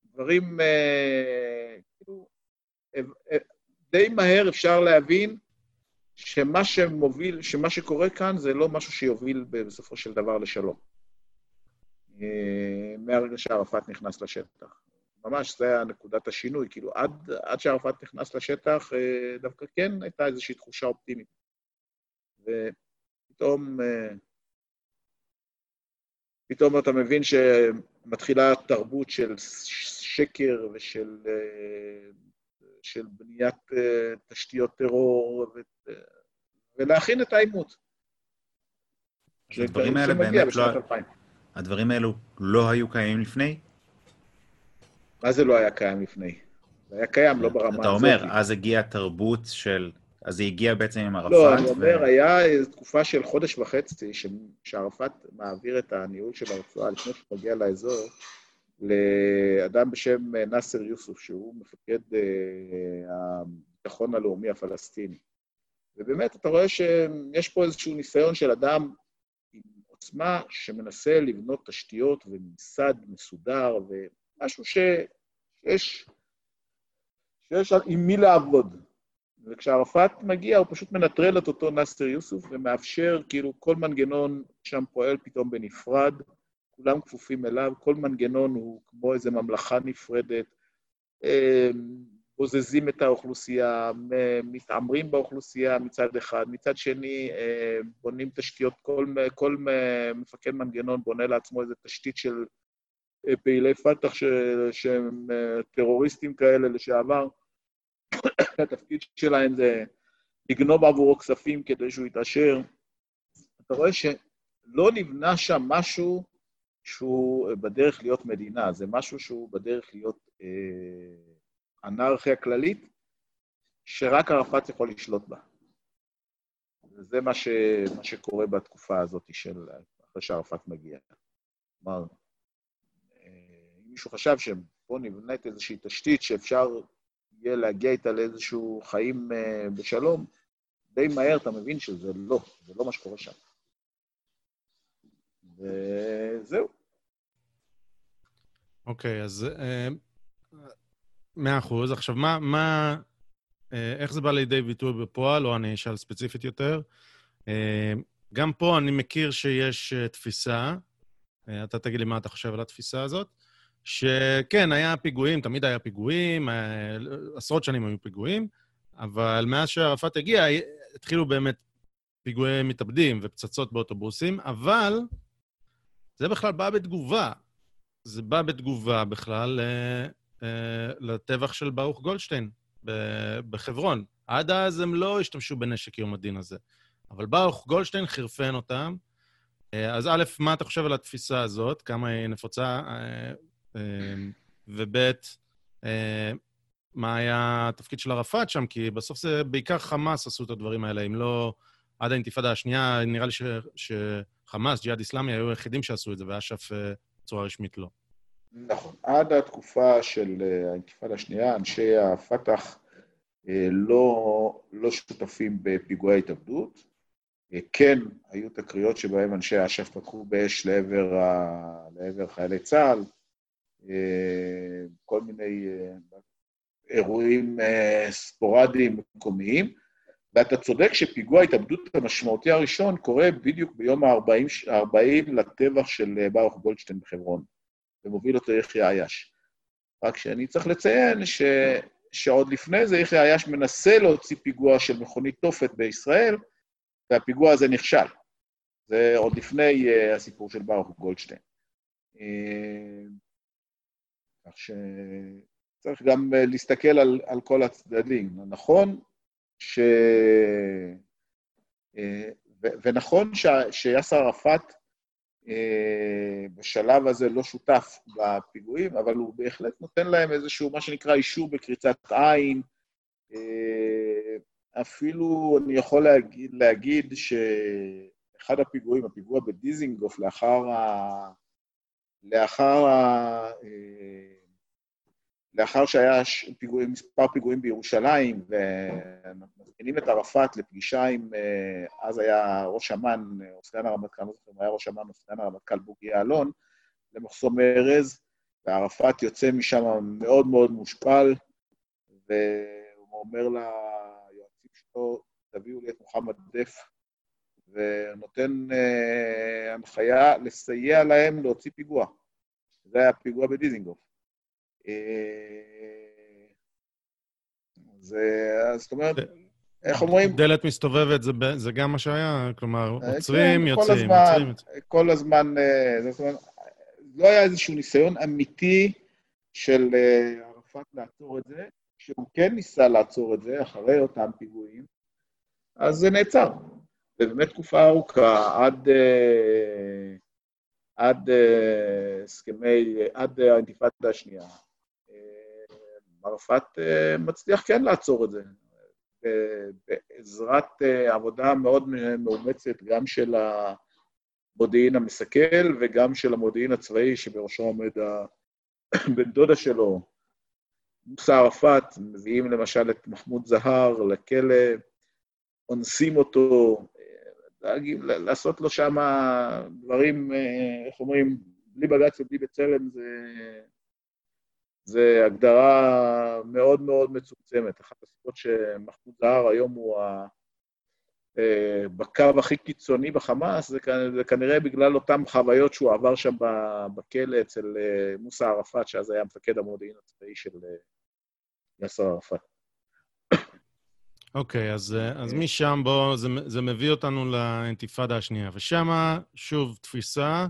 דברים, אה, כאילו, אה, די מהר אפשר להבין שמה שמוביל, שמה שקורה כאן זה לא משהו שיוביל בסופו של דבר לשלום. אה, מהרגע שערפאת נכנס לשטח. ממש, זה היה נקודת השינוי. כאילו, עד, עד שערפאת נכנס לשטח, אה, דווקא כן הייתה איזושהי תחושה אופטימית. ופתאום, אה, פתאום אתה מבין שמתחילה תרבות של שקר ושל של בניית תשתיות טרור ו, ולהכין את העימות. הדברים האלה באמת לא... 2000. הדברים האלו לא היו קיימים לפני? מה זה לא היה קיים לפני? זה היה קיים, לא ברמה הזאת. אתה אומר, אז הגיעה תרבות של... אז זה הגיע בעצם עם ערפאת? לא, אני אומר, ו... היה תקופה של חודש וחצי, שערפאת מעביר את הניהול של הרצועה לפני שהוא מגיע לאזור, לאדם בשם נאסר יוסוף, שהוא מפקד אה, הביטחון הלאומי הפלסטיני. ובאמת, אתה רואה שיש פה איזשהו ניסיון של אדם עוצמה שמנסה לבנות תשתיות וממסד מסודר ומשהו שיש שיש עם מי לעבוד. וכשערפאת מגיע, הוא פשוט מנטרל את אותו נאסר יוסוף ומאפשר, כאילו, כל מנגנון שם פועל פתאום בנפרד, כולם כפופים אליו, כל מנגנון הוא כמו איזו ממלכה נפרדת, אה, בוזזים את האוכלוסייה, מתעמרים באוכלוסייה מצד אחד, מצד שני אה, בונים תשתיות, כל, כל מפקד מנגנון בונה לעצמו איזו תשתית של אה, פעילי פת"ח שהם טרוריסטים כאלה לשעבר. התפקיד שלהם זה לגנוב עבורו כספים כדי שהוא יתעשר. אתה רואה שלא נבנה שם משהו שהוא בדרך להיות מדינה, זה משהו שהוא בדרך להיות אה, אנרכיה כללית, שרק ערפאת יכול לשלוט בה. וזה מה, ש, מה שקורה בתקופה הזאת של אחרי שערפאת מגיע. כלומר, אם מישהו חשב שבוא נבנית איזושהי תשתית שאפשר יהיה להגיע איתה לאיזשהו חיים בשלום, די מהר אתה מבין שזה לא, זה לא מה שקורה שם. וזהו. אוקיי, okay, אז מאה אחוז. עכשיו, מה, מה, איך זה בא לידי ביטוי בפועל, או אני אשאל ספציפית יותר? גם פה אני מכיר שיש תפיסה, אתה תגיד לי מה אתה חושב על התפיסה הזאת, שכן, היה פיגועים, תמיד היה פיגועים, עשרות שנים היו פיגועים, אבל מאז שערפאת הגיע, התחילו באמת פיגועי מתאבדים ופצצות באוטובוסים, אבל זה בכלל בא בתגובה. זה בא בתגובה בכלל אה, אה, לטבח של ברוך גולדשטיין בחברון. עד אז הם לא השתמשו בנשק יום הדין הזה. אבל ברוך גולדשטיין חירפן אותם. אה, אז א', מה אתה חושב על התפיסה הזאת? כמה היא נפוצה? וב', מה היה התפקיד של ערפאת שם, כי בסוף זה בעיקר חמאס עשו את הדברים האלה, אם לא עד האינתיפאדה השנייה, נראה לי ש, שחמאס, ג'יהאד איסלאמי, היו היחידים שעשו את זה, ואש"ף אה, בצורה רשמית לא. נכון. עד התקופה של אה, האינתיפאדה השנייה, אנשי הפת"ח אה, לא, לא שותפים בפיגועי התאבדות. כן, היו תקריות שבהן אנשי אש"ף פתחו באש לעבר, ה... לעבר חיילי צה"ל, כל מיני אירועים ספורדיים מקומיים, ואתה צודק שפיגוע ההתאבדות המשמעותי הראשון קורה בדיוק ביום ה-40 לטבח של ברוך גולדשטיין בחברון, ומוביל אותו יחיא עייש. רק שאני צריך לציין ש... שעוד לפני זה יחיא עייש מנסה להוציא פיגוע של מכונית תופת בישראל, והפיגוע הזה נכשל. זה עוד לפני uh, הסיפור של ברוך גולדשטיין. Uh, כך שצריך גם uh, להסתכל על, על כל הצדדים. נכון ש... אה, ונכון ש... שיאסר ערפאת אה, בשלב הזה לא שותף בפיגועים, אבל הוא בהחלט נותן להם איזשהו, מה שנקרא, אישור בקריצת עין. אה, אפילו אני יכול להגיד, להגיד שאחד הפיגועים, הפיגוע בדיזינגוף, לאחר ה... לאחר ה... לאחר שהיה פיגועים, מספר פיגועים בירושלים, ומזמינים את ערפאת לפגישה עם, אה, אז היה ראש אמ"ן, או סגן הרמטכ"ל, לא זוכר היה ראש אמ"ן או סגן הרמטכ"ל בוגי יעלון, למחסום ארז, וערפאת יוצא משם מאוד מאוד מושפל, והוא אומר ליועצים שלו, תביאו לי את מוחמד דף, ונותן uh, הנחיה לסייע להם להוציא פיגוע. זה היה פיגוע בדיזינגוף. זה, זאת אומרת, איך אומרים? דלת מסתובבת זה, זה גם מה שהיה? כלומר, אה, עוצרים, כן, יוצאים, הזמן, עוצרים. כל הזמן, אה, זאת אומרת, לא היה איזשהו ניסיון אמיתי של אה, ערפאת לעצור את זה. כשהוא כן ניסה לעצור את זה, אחרי אותם פיגועים, אז זה נעצר. ובאמת תקופה ארוכה, עד, עד הסכמי, עד האינתיפאדה השנייה, ערפאת אה, מצליח כן לעצור את זה, בעזרת אה, עבודה מאוד מאומצת, גם של המודיעין המסכל וגם של המודיעין הצבאי, שבראשו עומד הבן דודה שלו, מוסא ערפאת, מביאים למשל את מחמוד זהר לכלא, אונסים אותו, להגיב, לעשות לו שם דברים, אה, איך אומרים, בלי בג"ץ ובלי בצלם זה זו הגדרה מאוד מאוד מצומצמת. אחת הסיבות שמחמוד זהר היום הוא ה... אה, בקו הכי קיצוני בחמאס, זה, זה כנראה בגלל אותן חוויות שהוא עבר שם בכלא אצל אה, מוסא ערפאת, שאז היה מפקד המודיעין הצבאי של אה, יאסר ערפאת. אוקיי, okay, אז, אז משם בוא, זה, זה מביא אותנו לאינתיפאדה השנייה. ושם, שוב, תפיסה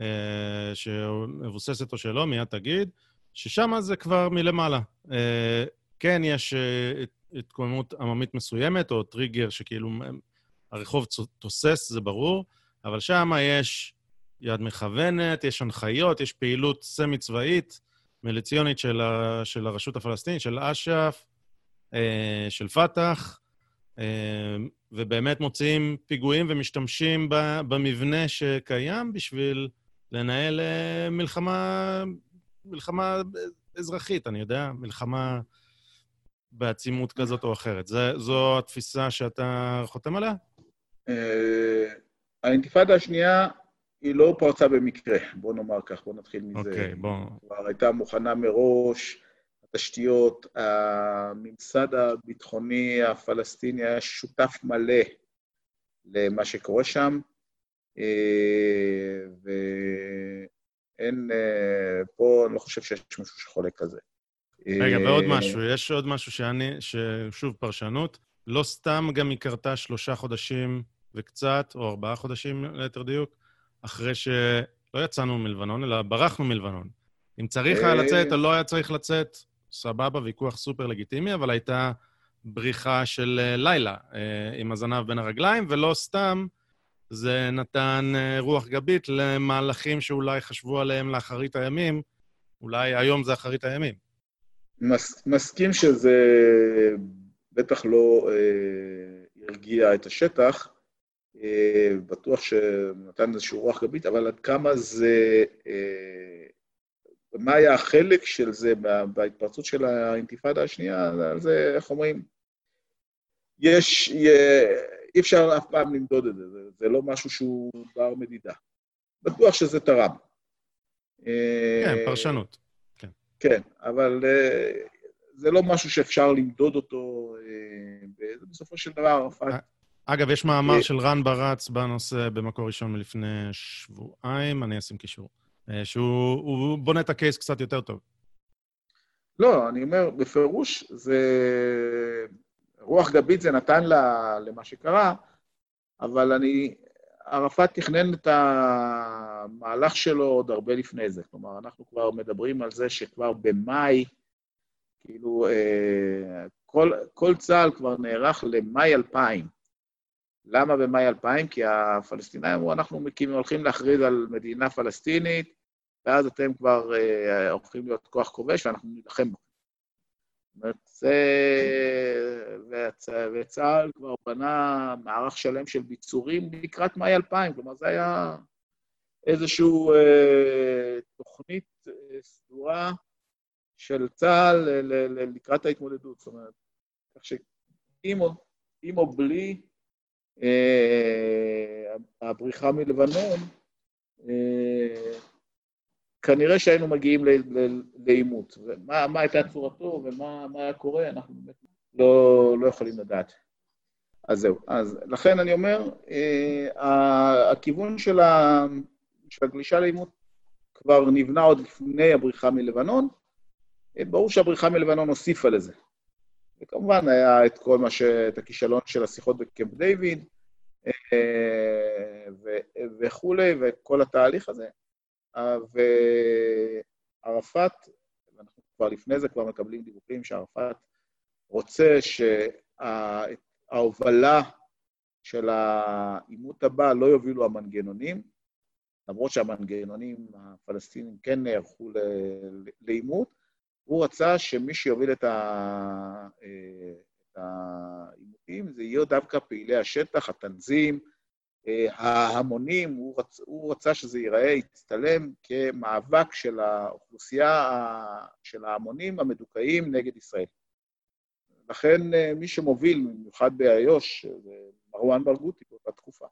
אה, שמבוססת או שלא, מיד תגיד, ששם זה כבר מלמעלה. אה, כן, יש אה, התקוממות עממית מסוימת, או טריגר שכאילו הרחוב תוסס, זה ברור, אבל שם יש יד מכוונת, יש הנחיות, יש פעילות סמי-צבאית, מיליציונית של, ה, של הרשות הפלסטינית, של אש"ף, אה, של פת"ח, אה, ובאמת מוציאים פיגועים ומשתמשים במבנה שקיים בשביל לנהל אה, מלחמה, מלחמה אזרחית, אני יודע, מלחמה בעצימות כזאת או אחרת. זה, זו התפיסה שאתה חותם עליה? האינתיפאדה השנייה היא לא פרצה במקרה, בוא נאמר כך, בוא נתחיל מזה. אוקיי, okay, בוא... כבר הייתה מוכנה מראש, התשתיות, הממסד הביטחוני הפלסטיני היה שותף מלא למה שקורה שם, אה, ואין, אה, פה אני לא חושב שיש מישהו שחולק על זה. רגע, ועוד אה, משהו, יש עוד משהו שאני, ששוב, פרשנות, לא סתם גם היא קרתה שלושה חודשים וקצת, או ארבעה חודשים ליתר דיוק, אחרי שלא יצאנו מלבנון, אלא ברחנו מלבנון. אם צריך היה לצאת או לא היה צריך לצאת, סבבה, ויכוח סופר לגיטימי, אבל הייתה בריחה של אה, לילה עם הזנב בין הרגליים, ולא סתם זה נתן אה, רוח גבית למהלכים שאולי חשבו עליהם לאחרית הימים, אולי היום זה אחרית הימים. מס, מסכים שזה בטח לא אה, הרגיע את השטח, אה, בטוח שנתן איזושהי רוח גבית, אבל עד כמה זה... אה, ומה היה החלק של זה בהתפרצות של האינתיפאדה השנייה, על זה, איך אומרים, יש, אי אפשר אף פעם למדוד את זה, זה, זה לא משהו שהוא בר מדידה. בטוח שזה תרם. כן, פרשנות. כן, כן אבל זה לא משהו שאפשר למדוד אותו, בסופו של דבר, ערפאת אגב, יש מאמר של רן ברץ בנושא במקור ראשון מלפני שבועיים, אני אשים קישור, אה, שהוא בונה את הקייס קצת יותר טוב. לא, אני אומר, בפירוש, זה... רוח גבית זה נתן לה, למה שקרה, אבל אני... ערפאת תכנן את המהלך שלו עוד הרבה לפני זה. כלומר, אנחנו כבר מדברים על זה שכבר במאי, כאילו, אה, כל, כל צה"ל כבר נערך למאי 2000. למה במאי 2000? כי הפלסטינאים אמרו, אנחנו מקימים, הולכים להכריז על מדינה פלסטינית, ואז אתם כבר אה, הולכים להיות כוח כובש ואנחנו נילחם בו. וצה"ל כבר בנה מערך שלם של ביצורים לקראת מאי 2000, כלומר, זה היה איזושהי אה, תוכנית אה, סדורה של צה"ל לקראת ההתמודדות. זאת אומרת, כך שאם או בלי אה, הבריחה מלבנון, כנראה שהיינו מגיעים לעימות. ומה הייתה צורתו ומה היה קורה, אנחנו באמת לא, לא יכולים לדעת. אז זהו. אז לכן אני אומר, אה, הכיוון של, ה, של הגלישה לעימות כבר נבנה עוד לפני הבריחה מלבנון. ברור שהבריחה מלבנון הוסיפה לזה. וכמובן היה את כל מה ש... את הכישלון של השיחות בקמפ דיוויד אה, וכולי, וכל התהליך הזה. אה, וערפאת, ואנחנו כבר לפני זה כבר מקבלים דיווחים שערפאת רוצה שההובלה של העימות הבא לא יובילו המנגנונים, למרות שהמנגנונים הפלסטינים כן נערכו לעימות, הוא רצה שמי שיוביל את העימותים זה יהיו דווקא פעילי השטח, התנזים, אה, ההמונים, הוא, רצ, הוא רצה שזה ייראה, יצטלם כמאבק של האוכלוסייה, של ההמונים המדוכאים נגד ישראל. לכן אה, מי שמוביל, במיוחד באיו"ש, זה מרואן ברגותי באותה תקופה.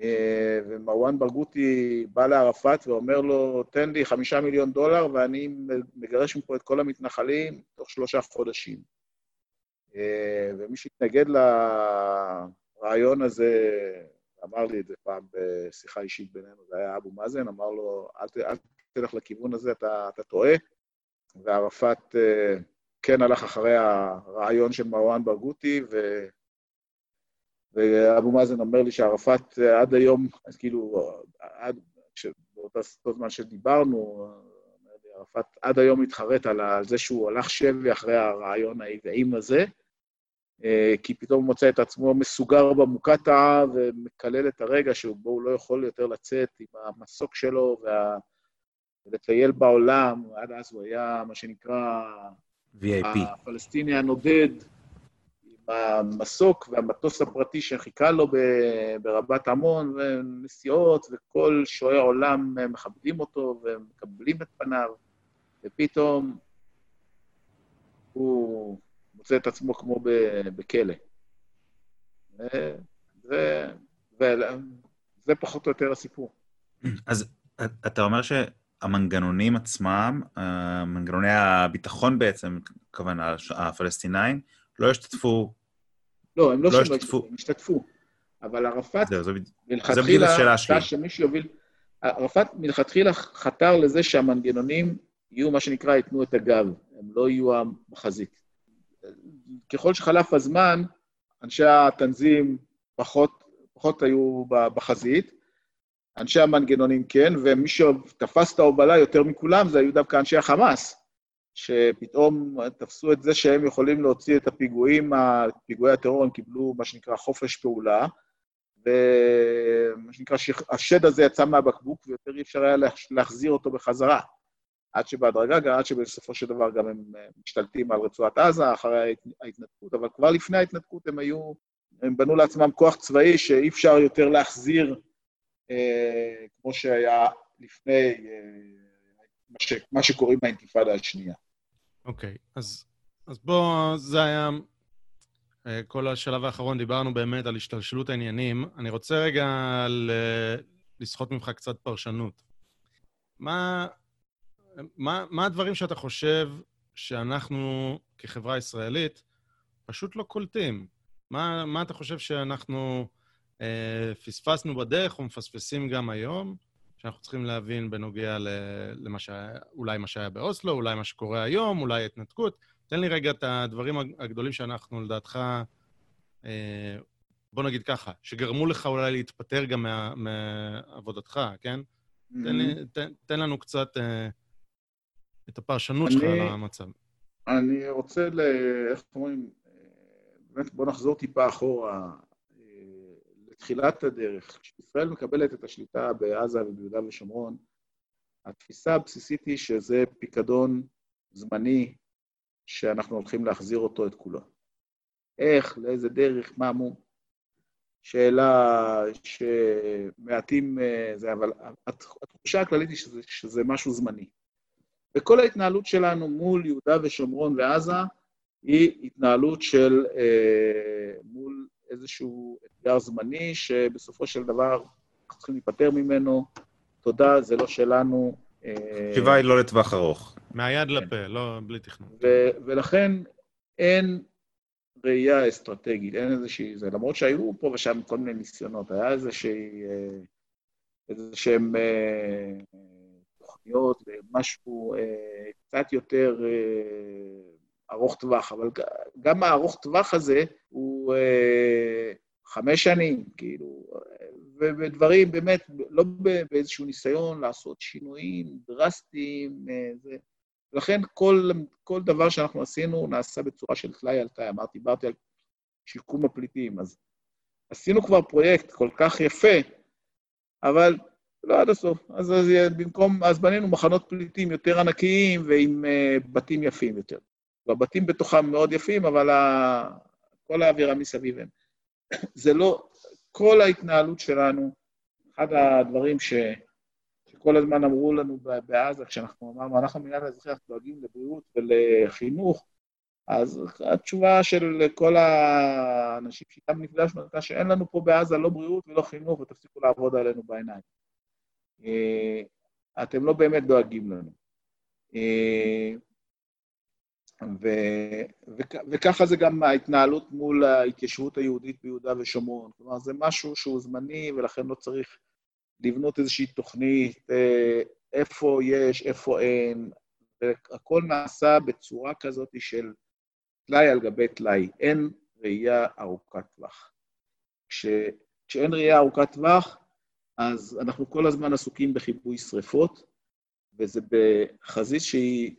אה, ומרואן ברגותי בא לערפאת ואומר לו, תן לי חמישה מיליון דולר ואני מגרש מפה את כל המתנחלים תוך שלושה חודשים. אה, ומי שהתנגד לרעיון הזה, אמר לי את זה פעם בשיחה אישית בינינו, זה היה אבו מאזן, אמר לו, אל, אל תלך לכיוון הזה, אתה, אתה טועה. וערפאת אה, כן הלך אחרי הרעיון של מרואן ברגותי, ו... ואבו מאזן אומר לי שערפאת אה, עד היום, אז כאילו, עד, באותו זמן שדיברנו, ערפאת עד היום מתחרט על זה שהוא הלך שבי אחרי הרעיון העוועים הזה, כי פתאום הוא מוצא את עצמו מסוגר במוקטעה ומקלל את הרגע שבו הוא לא יכול יותר לצאת עם המסוק שלו וה... ולטייל בעולם, עד אז הוא היה מה שנקרא VIP. הפלסטיני הנודד עם המסוק והמטוס הפרטי שחיכה לו ברבת עמון, ונסיעות, וכל שועי עולם מכבדים אותו ומקבלים את פניו, ופתאום הוא מוצא את עצמו כמו בכלא. ו- זה, זה פחות או יותר הסיפור. אז אתה אומר שהמנגנונים עצמם, אה, מנגנוני הביטחון בעצם, כמובן הפלסטינאים, לא השתתפו, לא, הם לא, לא לא השתתפו. הם השתתפו. אבל ערפאת זהו, זה מלכתחילה השאלה שלי. שמישהו יוביל... ערפאת מלכתחילה חתר לזה שהמנגנונים יהיו מה שנקרא, ייתנו את הגב, הם לא יהיו בחזית. ככל שחלף הזמן, אנשי התנזים פחות, פחות היו בחזית, אנשי המנגנונים כן, ומי שתפס את ההובלה יותר מכולם זה היו דווקא אנשי החמאס, שפתאום תפסו את זה שהם יכולים להוציא את הפיגועים, פיגועי הטרור, הם קיבלו מה שנקרא חופש פעולה, ומה שנקרא, השד הזה יצא מהבקבוק ויותר אי אפשר היה להח- להחזיר אותו בחזרה. עד שבהדרגה, גם עד שבסופו של דבר גם הם אה, משתלטים על רצועת עזה אחרי ההת- ההתנתקות, אבל כבר לפני ההתנתקות הם היו, הם בנו לעצמם כוח צבאי שאי אפשר יותר להחזיר אה, כמו שהיה לפני אה, מה, ש, מה שקוראים באינתיפאדה השנייה. אוקיי, אז, אז בוא, זה היה אה, כל השלב האחרון, דיברנו באמת על השתלשלות העניינים. אני רוצה רגע לסחוט ממך קצת פרשנות. מה, מה, מה הדברים שאתה חושב שאנחנו כחברה ישראלית פשוט לא קולטים? מה, מה אתה חושב שאנחנו אה, פספסנו בדרך או מפספסים גם היום, שאנחנו צריכים להבין בנוגע ל, למה שהיה, אולי מה שהיה באוסלו, אולי מה שקורה היום, אולי ההתנתקות? תן לי רגע את הדברים הגדולים שאנחנו, לדעתך, אה, בוא נגיד ככה, שגרמו לך אולי להתפטר גם מה, מעבודתך, כן? תן, לי, תן, תן לנו קצת אה, את הפרשנות שלך אני- למצב. אני רוצה, ל... איך אומרים, אה, באמת בוא נחזור טיפה אחורה אה, לתחילת הדרך. כשישראל מקבלת את השליטה בעזה וביהודה ושומרון, התפיסה הבסיסית היא שזה פיקדון זמני שאנחנו הולכים להחזיר אותו את כולו. איך, לאיזה דרך, מה מו? שאלה שמעטים אה, זה, אבל הת- התחושה הכללית היא שזה, שזה משהו זמני. וכל ההתנהלות שלנו מול יהודה ושומרון ועזה היא התנהלות של אה, מול איזשהו אתגר זמני, שבסופו של דבר אנחנו צריכים להיפטר ממנו. תודה, זה לא שלנו. אה, התשובה היא לא לטווח ארוך. מהיד כן. לפה, לא, בלי תכנון. ולכן אין ראייה אסטרטגית, אין איזושהי... זה, למרות שהיו פה ושם כל מיני ניסיונות, היה איזושהי... אה, איזה שהם אה, תוכניות ומשהו אה, קצת יותר אה, ארוך טווח, אבל גם הארוך טווח הזה הוא אה, חמש שנים, כאילו, אה, ו- ודברים באמת, לא באיזשהו ניסיון לעשות שינויים דרסטיים, אה, זה... לכן כל, כל דבר שאנחנו עשינו נעשה בצורה של טלאי על טלאי. אמרתי, דיברתי על שיקום הפליטים, אז עשינו כבר פרויקט כל כך יפה, אבל לא עד הסוף. אז, אז במקום, אז בנינו מחנות פליטים יותר ענקיים ועם uh, בתים יפים יותר. והבתים בתוכם מאוד יפים, אבל ה... כל האווירה מסביב הם. זה לא, כל ההתנהלות שלנו, אחד הדברים ש... שכל הזמן אמרו לנו בעזה, כשאנחנו אמרנו, אנחנו מנהל האזרחי, אנחנו דואגים לבריאות ולחינוך, אז התשובה של כל האנשים שאיתם נפגשנו הייתה שאין לנו פה בעזה לא בריאות ולא חינוך, ותפסיקו לעבוד עלינו בעיניים. אה, אתם לא באמת דואגים לנו. אה, ו- וכ- וככה זה גם ההתנהלות מול ההתיישבות היהודית ביהודה ושומרון. כלומר, זה משהו שהוא זמני, ולכן לא צריך לבנות איזושהי תוכנית, אה, איפה יש, איפה אין, והכל נעשה בצורה כזאת של טלאי על גבי טלאי. אין ראייה ארוכת טווח. כש, כשאין ראייה ארוכת טווח, אז אנחנו כל הזמן עסוקים בכיבוי שריפות, וזה בחזית שהיא...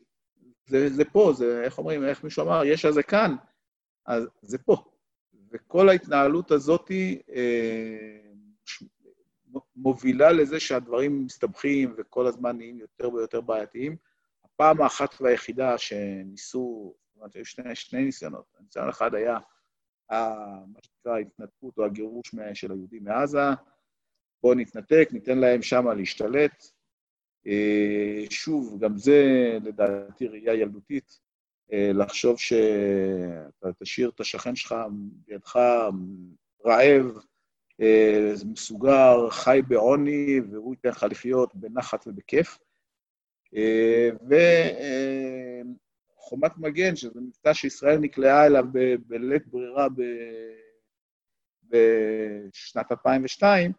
זה, זה פה, זה, איך אומרים, איך מישהו אמר, יש הזה כאן, אז זה פה. וכל ההתנהלות הזאת אה, מובילה לזה שהדברים מסתבכים וכל הזמן נהיים יותר ויותר בעייתיים. הפעם האחת והיחידה שניסו אומרת, היו שני, שני ניסיונות. הניסיון אחד היה מה שנקרא ההתנתקות או הגירוש של היהודים מעזה. בואו נתנתק, ניתן להם שמה להשתלט. שוב, גם זה לדעתי ראייה ילדותית, לחשוב שאתה תשאיר את השכן שלך בידך רעב, מסוגר, חי בעוני, והוא ייתן לך לחיות בנחת ובכיף. וחומת מגן, שזה מבצע שישראל נקלעה אליו בלית ברירה בשנת 2002,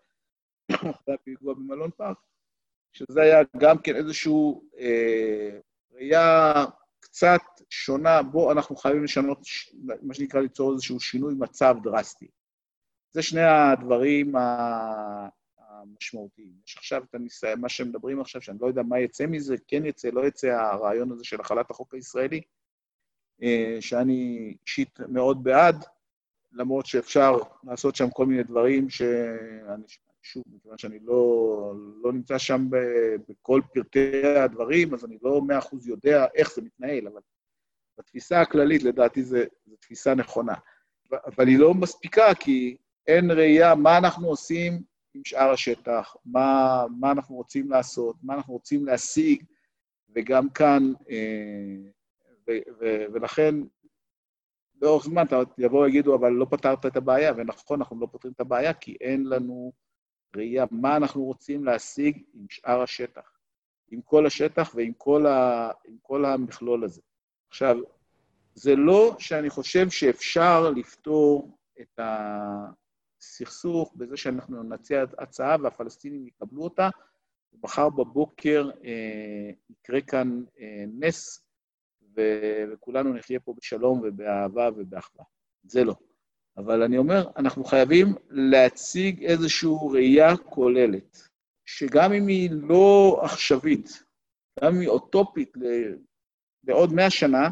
אחרי הפיגוע במלון פארק, שזה היה גם כן איזושהי אה, ראייה קצת שונה, בו אנחנו חייבים לשנות, מה שנקרא ליצור איזשהו שינוי מצב דרסטי. זה שני הדברים המשמעותיים. יש עכשיו את הניסיון, מה שמדברים עכשיו, שאני לא יודע מה יצא מזה, כן יצא, לא יצא, הרעיון הזה של החלת החוק הישראלי, אה, שאני אישית מאוד בעד, למרות שאפשר לעשות שם כל מיני דברים שאני, שוב, מכיוון שאני לא, לא נמצא שם בכל פרטי הדברים, אז אני לא מאה אחוז יודע איך זה מתנהל, אבל בתפיסה הכללית, לדעתי, זו תפיסה נכונה. אבל היא לא מספיקה, כי אין ראייה מה אנחנו עושים עם שאר השטח, מה, מה אנחנו רוצים לעשות, מה אנחנו רוצים להשיג, וגם כאן, אה, ו, ו, ולכן, לאורך זמן יבואו ויגידו, אבל לא פתרת את הבעיה, ונכון, אנחנו לא פותרים את הבעיה, כי אין לנו ראייה מה אנחנו רוצים להשיג עם שאר השטח, עם כל השטח ועם כל, ה, כל המכלול הזה. עכשיו, זה לא שאני חושב שאפשר לפתור את הסכסוך בזה שאנחנו נציע הצעה והפלסטינים יקבלו אותה, ומחר בבוקר אה, יקרה כאן אה, נס, ו- וכולנו נחיה פה בשלום ובאהבה ובאחווה. זה לא. אבל אני אומר, אנחנו חייבים להציג איזושהי ראייה כוללת, שגם אם היא לא עכשווית, גם אם היא אוטופית לעוד מאה שנה,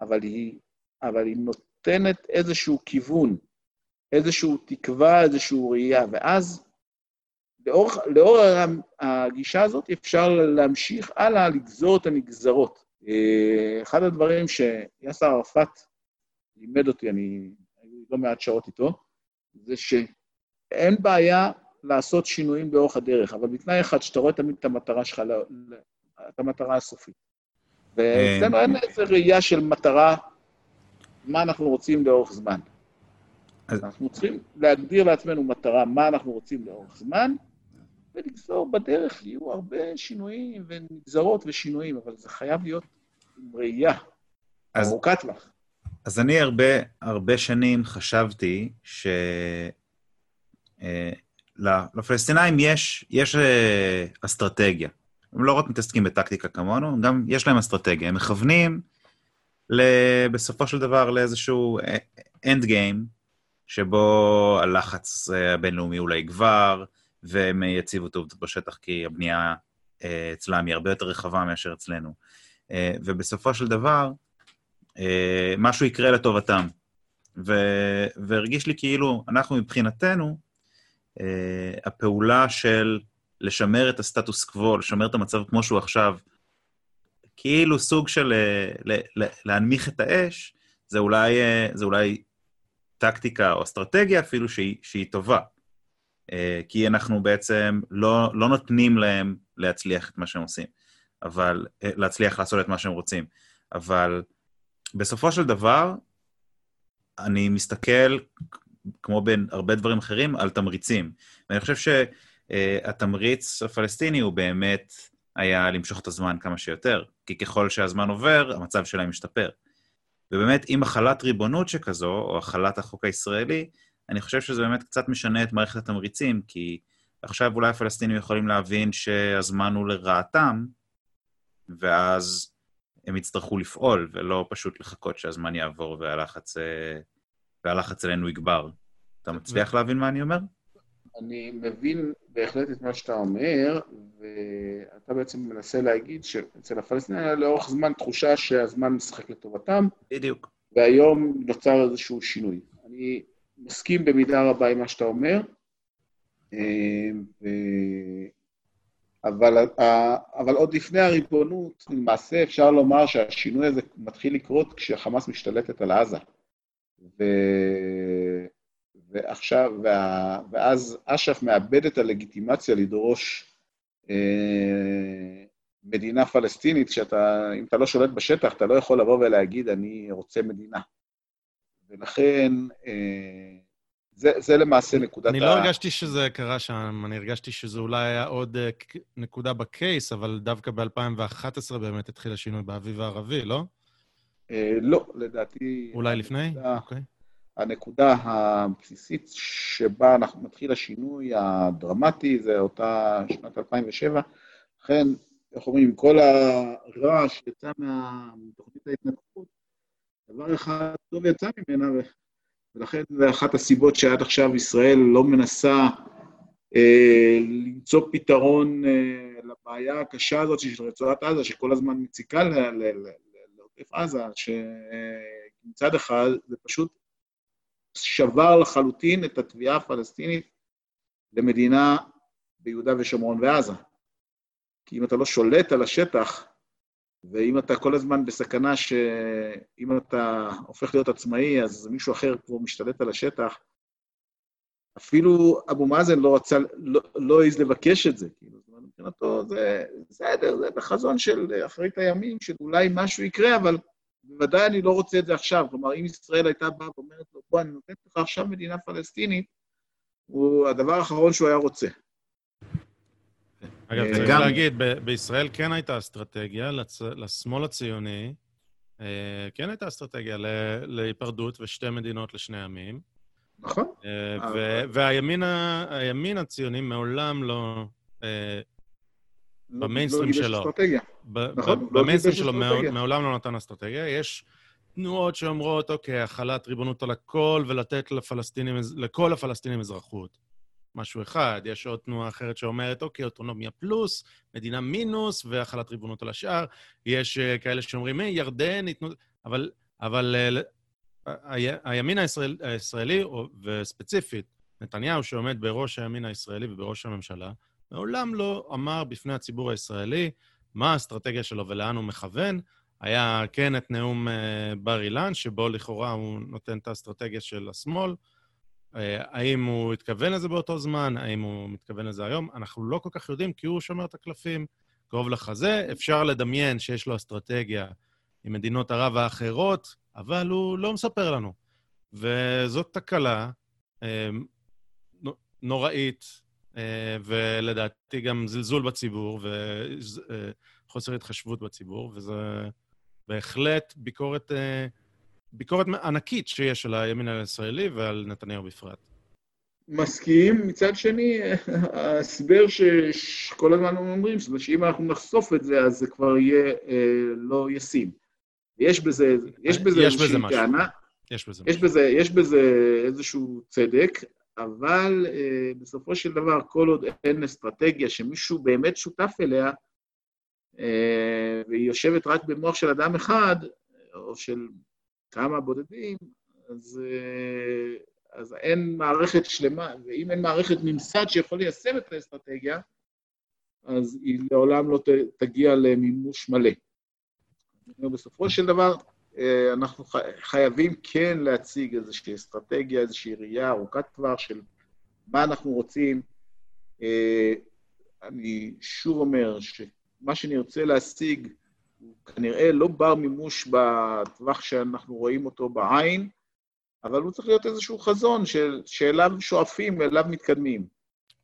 אבל היא, אבל היא נותנת איזשהו כיוון, איזשהו תקווה, איזשהו ראייה, ואז לאור, לאור הגישה הזאת אפשר להמשיך הלאה לגזור את הנגזרות. אה, אחד הדברים שיאסר ערפאת לימד אותי, אני לא מעט שעות איתו, זה שאין בעיה לעשות שינויים באורך הדרך, אבל בתנאי אחד, שאתה רואה תמיד את המטרה שלך, את המטרה הסופית. ואצלנו אין איזו ראייה של מטרה, מה אנחנו רוצים לאורך זמן. אנחנו צריכים להגדיר לעצמנו מטרה, מה אנחנו רוצים לאורך זמן, ולגזור בדרך, יהיו הרבה שינויים ונגזרות ושינויים, אבל זה חייב להיות עם ראייה ארוכת טווח. אז אני הרבה, הרבה שנים חשבתי ש... אה, לפלסטינאים יש, יש אה, אסטרטגיה. הם לא רק מתעסקים בטקטיקה כמונו, גם יש להם אסטרטגיה. הם מכוונים בסופו של דבר לאיזשהו end game, שבו הלחץ הבינלאומי אולי יגבר, והם יציבו טוב בשטח, כי הבנייה אה, אצלם היא הרבה יותר רחבה מאשר אצלנו. ובסופו של דבר, אה, משהו יקרה לטובתם. ו- והרגיש לי כאילו, אנחנו מבחינתנו, אה, הפעולה של לשמר את הסטטוס קוו, לשמר את המצב כמו שהוא עכשיו, כאילו סוג של אה, ל- ל- להנמיך את האש, זה אולי, אה, זה אולי טקטיקה או אסטרטגיה אפילו שהיא, שהיא טובה. אה, כי אנחנו בעצם לא, לא נותנים להם להצליח את מה שהם עושים, אבל, אה, להצליח לעשות את מה שהם רוצים. אבל בסופו של דבר, אני מסתכל, כמו בין הרבה דברים אחרים, על תמריצים. ואני חושב שהתמריץ הפלסטיני הוא באמת היה למשוך את הזמן כמה שיותר, כי ככל שהזמן עובר, המצב שלהם משתפר. ובאמת, עם החלת ריבונות שכזו, או החלת החוק הישראלי, אני חושב שזה באמת קצת משנה את מערכת התמריצים, כי עכשיו אולי הפלסטינים יכולים להבין שהזמן הוא לרעתם, ואז הם יצטרכו לפעול, ולא פשוט לחכות שהזמן יעבור והלחץ, אה, והלחץ עלינו יגבר. אתה מצליח להבין מה אני אומר? אני מבין בהחלט את מה שאתה אומר, ואתה בעצם מנסה להגיד שאצל הפלסטינים היה לאורך זמן תחושה שהזמן משחק לטובתם. בדיוק. והיום נוצר איזשהו שינוי. אני מסכים במידה רבה עם מה שאתה אומר, אה, אבל, ה- אבל עוד לפני הריבונות, למעשה אפשר לומר שהשינוי הזה מתחיל לקרות כשהחמאס משתלטת על עזה. ו... ועכשיו, וה... ואז אש"ף מאבד את הלגיטימציה לדרוש אה, מדינה פלסטינית, שאתה, אם אתה לא שולט בשטח, אתה לא יכול לבוא ולהגיד, אני רוצה מדינה. ולכן, אה, זה, זה למעשה נקודת אני לא הרגשתי שזה קרה שם, אני הרגשתי שזה אולי היה עוד אה, נקודה בקייס, אבל דווקא ב-2011 באמת התחיל השינוי באביב הערבי, לא? אה, לא, לדעתי... אולי לפני? הנקודה- אוקיי. הנקודה הבסיסית שבה אנחנו מתחיל השינוי הדרמטי, זה אותה שנת 2007. לכן, איך אומרים, כל הרעש שיצא מה- מתוכנית ההתנתקות, דבר אחד טוב יצא ממנה, ולכן זו אחת הסיבות שעד עכשיו ישראל לא מנסה אה, למצוא פתרון אה, לבעיה הקשה הזאת של רצועת עזה, שכל הזמן מציקה לעוטף עזה, שמצד אחד זה פשוט שבר לחלוטין את התביעה הפלסטינית למדינה ביהודה ושומרון ועזה. כי אם אתה לא שולט על השטח, ואם אתה כל הזמן בסכנה שאם אתה הופך להיות עצמאי, אז מישהו אחר כבר משתלט על השטח, אפילו אבו מאזן לא רצה, לא, לא העז לבקש את זה. כאילו, זאת אומרת, מבחינתו זה בסדר, זה בחזון של אחרית הימים, של אולי משהו יקרה, אבל בוודאי אני לא רוצה את זה עכשיו. כלומר, אם ישראל הייתה באה ואומרת לו, בוא, אני נותנת לך עכשיו מדינה פלסטינית, הוא הדבר האחרון שהוא היה רוצה. אגב, אה, צריך גם- להגיד, ב- בישראל כן הייתה אסטרטגיה, לצ- לשמאל הציוני, אה, כן הייתה אסטרטגיה ל- להיפרדות ושתי מדינות לשני עמים. נכון? אה, אבל- ו- והימין ה- הימין הציוני מעולם לא... אה, לא- במיינסטרים לא שלו. אסטרטגיה. ב- נכון, ב- לא במיינסטרים שלו אסטרטגיה. מעולם לא נתן אסטרטגיה. יש תנועות שאומרות, אוקיי, החלת ריבונות על הכל ולתת לפלסטינים, לכל הפלסטינים אזרחות. משהו אחד. יש עוד תנועה אחרת שאומרת, אוקיי, אוטונומיה פלוס, מדינה מינוס והחלת ריבונות על השאר. יש אה, כאלה שאומרים, היי, ירדן, ייתנו... אבל, אבל אה, ה- הימין הישראל, הישראלי, וספציפית, נתניהו, שעומד בראש הימין הישראלי ובראש הממשלה, מעולם לא אמר בפני הציבור הישראלי מה האסטרטגיה שלו ולאן הוא מכוון. היה כן את נאום אה, בר אילן, שבו לכאורה הוא נותן את האסטרטגיה של השמאל. אה, האם הוא התכוון לזה באותו זמן? האם הוא מתכוון לזה היום? אנחנו לא כל כך יודעים, כי הוא שומר את הקלפים קרוב לחזה. אפשר לדמיין שיש לו אסטרטגיה עם מדינות ערב האחרות, אבל הוא לא מספר לנו. וזאת תקלה אה, נו- נוראית, אה, ולדעתי גם זלזול בציבור וחוסר התחשבות בציבור, וזה בהחלט ביקורת, ביקורת ענקית שיש על הימין הישראלי ועל נתניהו בפרט. מסכים, מצד שני, ההסבר שכל הזמן אומרים, אומרת שאם אנחנו נחשוף את זה, אז זה כבר יהיה אה, לא ישים. יש בזה, יש בזה יש איזושהי בזה משהו. טענה, יש בזה יש בזה, יש בזה איזשהו צדק, אבל אה, בסופו של דבר, כל עוד אין אסטרטגיה שמישהו באמת שותף אליה, אה, והיא יושבת רק במוח של אדם אחד, או של כמה בודדים, אז, אה, אז אין מערכת שלמה, ואם אין מערכת ממסד שיכול ליישם את האסטרטגיה, אז היא לעולם לא תגיע למימוש מלא. בסופו של דבר, אה, אנחנו חייבים כן להציג איזושהי אסטרטגיה, איזושהי ראייה ארוכת טווח של מה אנחנו רוצים. אה, אני שוב אומר שמה שנרצה להשיג הוא כנראה לא בר מימוש בטווח שאנחנו רואים אותו בעין, אבל הוא צריך להיות איזשהו חזון של, שאליו שואפים, אליו מתקדמים.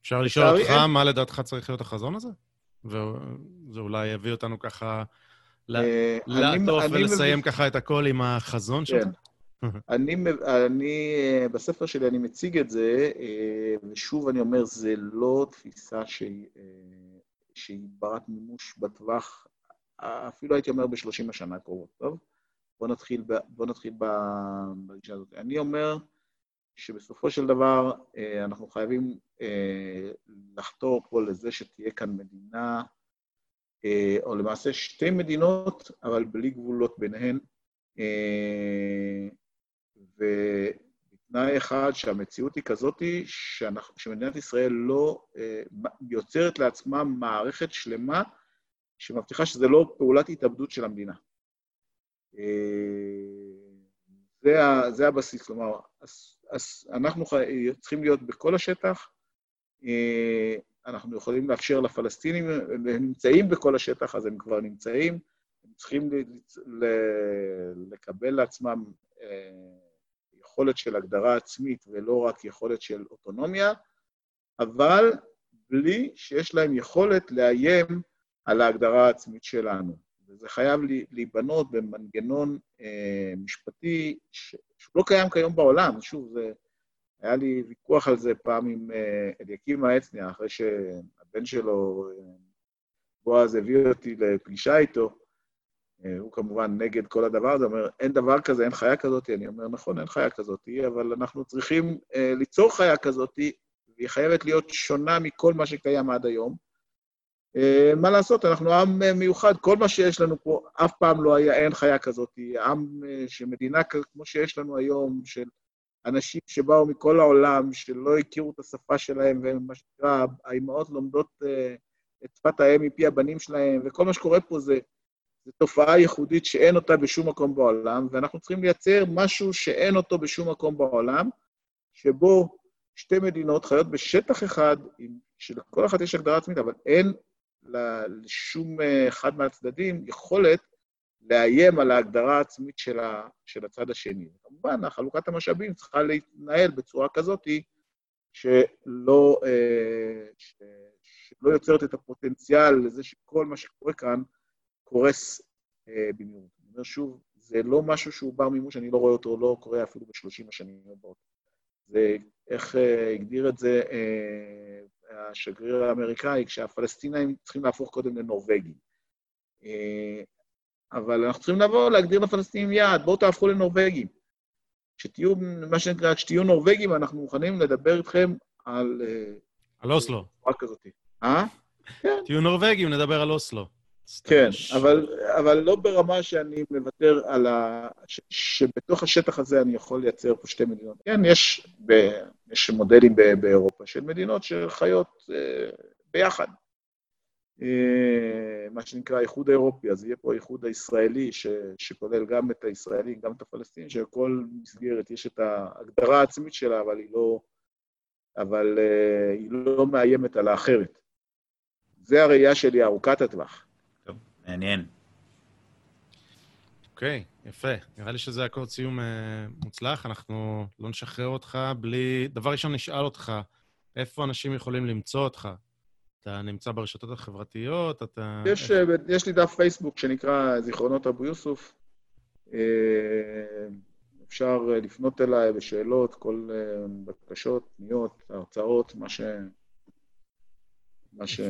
אפשר לשאול אותך אין. מה לדעתך צריך להיות החזון הזה? וזה אולי יביא אותנו ככה אה, אני- לעטוף אני ולסיים מבין- ככה את הכל עם החזון שלך? כן. אני, מב- אני, אה, בספר שלי אני מציג את זה, אה, ושוב אני אומר, זה לא תפיסה שהיא, שהיא ברת מימוש בטווח, אפילו הייתי אומר בשלושים השנה הקרובות, טוב? בוא נתחיל, ב- בוא נתחיל ב- בגישה הזאת. אני אומר שבסופו של דבר אה, אנחנו חייבים אה, לחתור פה לזה שתהיה כאן מדינה, אה, או למעשה שתי מדינות, אבל בלי גבולות ביניהן. אה, תנאי אחד, שהמציאות היא כזאת שמדינת ישראל לא יוצרת לעצמה מערכת שלמה שמבטיחה שזה לא פעולת התאבדות של המדינה. אה, זה, זה הבסיס, כלומר, אנחנו צריכים להיות בכל השטח, אה, אנחנו יכולים לאפשר לפלסטינים, הם נמצאים בכל השטח, אז הם כבר נמצאים, הם צריכים לקבל לעצמם אה, יכולת של הגדרה עצמית ולא רק יכולת של אוטונומיה, אבל בלי שיש להם יכולת לאיים על ההגדרה העצמית שלנו. וזה חייב להיבנות במנגנון אה, משפטי ש... שלא קיים כיום בעולם. שוב, זה... היה לי ויכוח על זה פעם עם אה, אליקים העצניה, אחרי שהבן שלו, אה, בועז, הביא אותי לפגישה איתו. אה, הוא כמובן נגד כל הדבר הזה, אומר, אין דבר כזה, אין חיה כזאת. אני אומר, נכון, אין חיה כזאת, אבל אנחנו צריכים אה, ליצור חיה כזאת, והיא חייבת להיות שונה מכל מה שקיים עד היום. אה, מה לעשות, אנחנו עם אה, מיוחד, כל מה שיש לנו פה, אף פעם לא היה, אין חיה כזאת. עם אה, שמדינה כמו שיש לנו היום, של אנשים שבאו מכל העולם, שלא הכירו את השפה שלהם, ומה שנקרא, האימהות לומדות את שפת האם מפי הבנים שלהם, וכל מה שקורה פה זה, זה תופעה ייחודית שאין אותה בשום מקום בעולם, ואנחנו צריכים לייצר משהו שאין אותו בשום מקום בעולם, שבו שתי מדינות חיות בשטח אחד, שלכל אחת יש הגדרה עצמית, אבל אין לשום אה, אחד מהצדדים יכולת לאיים על ההגדרה העצמית של, ה, של הצד השני. כמובן, חלוקת המשאבים צריכה להתנהל בצורה כזאת שלא, אה, ש, שלא יוצרת את הפוטנציאל לזה שכל מה שקורה כאן קורס אה, במהירות. אני אומר שוב, זה לא משהו שהוא בר מימוש, אני לא רואה אותו, לא קורה אפילו בשלושים השנים הבאות. זה, איך הגדיר את זה השגריר האמריקאי, כשהפלסטינאים צריכים להפוך קודם לנורבגים. אה, אבל אנחנו צריכים לבוא, להגדיר לפלסטינים יעד, בואו תהפכו לנורבגים. כשתהיו, מה שנקרא, כשתהיו נורבגים, אנחנו מוכנים לדבר איתכם על... אה, על אוסלו. רק כזאת. אה? כן. תהיו נורבגים, נדבר על אוסלו. כן, אבל, אבל לא ברמה שאני מוותר על ה... ש, שבתוך השטח הזה אני יכול לייצר פה שתי מדינות. כן, יש, ב, יש מודלים ב, באירופה של מדינות שחיות אה, ביחד. אה, מה שנקרא האיחוד האירופי, אז יהיה פה האיחוד הישראלי, ש, שכולל גם את הישראלים, גם את הפלסטינים, שלכל מסגרת יש את ההגדרה העצמית שלה, אבל היא לא, אבל, אה, היא לא מאיימת על האחרת. זה הראייה שלי ארוכת הטווח. מעניין. אוקיי, okay, יפה. נראה לי שזה הכל סיום uh, מוצלח. אנחנו לא נשחרר אותך בלי... דבר ראשון, נשאל אותך, איפה אנשים יכולים למצוא אותך? אתה נמצא ברשתות החברתיות? אתה... יש, איך... יש לי דף פייסבוק שנקרא זיכרונות אבו יוסוף. אה, אפשר לפנות אליי בשאלות, כל אה, בקשות, פניות, הרצאות, מה ש... מה ש...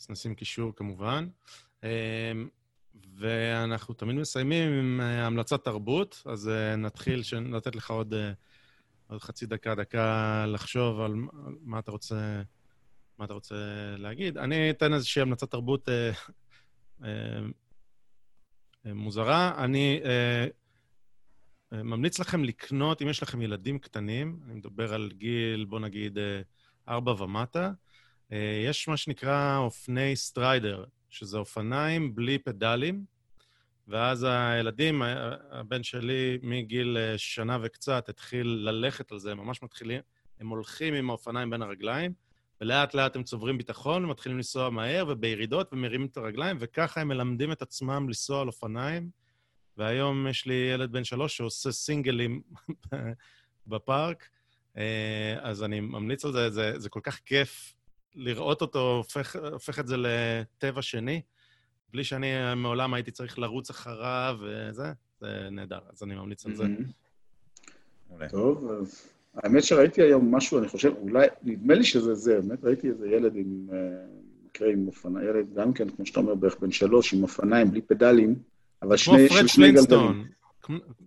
אז נשים קישור כמובן. אמ, ואנחנו תמיד מסיימים עם אה, המלצת תרבות, אז אה, נתחיל לתת לך עוד, אה, עוד חצי דקה, דקה לחשוב על מה אתה רוצה, מה אתה רוצה להגיד. אני אתן איזושהי המלצת תרבות מוזרה. אני ממליץ לכם לקנות, אם יש לכם ילדים קטנים, אני מדבר על גיל, בוא נגיד, ארבע ומטה, יש מה שנקרא אופני Strider. שזה אופניים בלי פדלים, ואז הילדים, הבן שלי מגיל אה, שנה וקצת התחיל ללכת על זה, הם ממש מתחילים, הם הולכים עם האופניים בין הרגליים, ולאט לאט הם צוברים ביטחון ומתחילים לנסוע מהר ובירידות ומרימים את הרגליים, וככה הם מלמדים את עצמם לנסוע על אופניים. והיום יש לי ילד בן שלוש שעושה סינגלים בפארק, אה, אז אני ממליץ על זה, זה, זה כל כך כיף לראות אותו הופך, הופך את זה לטבע שני, בלי שאני מעולם הייתי צריך לרוץ אחריו וזה, זה נהדר, אז אני ממליץ על זה. טוב, אז האמת שראיתי היום משהו, אני חושב, אולי, נדמה לי שזה זה, באמת ראיתי איזה ילד עם, אה, מקרה עם אופניים, ילד גם כן, כמו שאתה אומר, בערך בן שלוש, עם אופניים בלי פדלים, אבל שני, כמו פרד פלינסטון.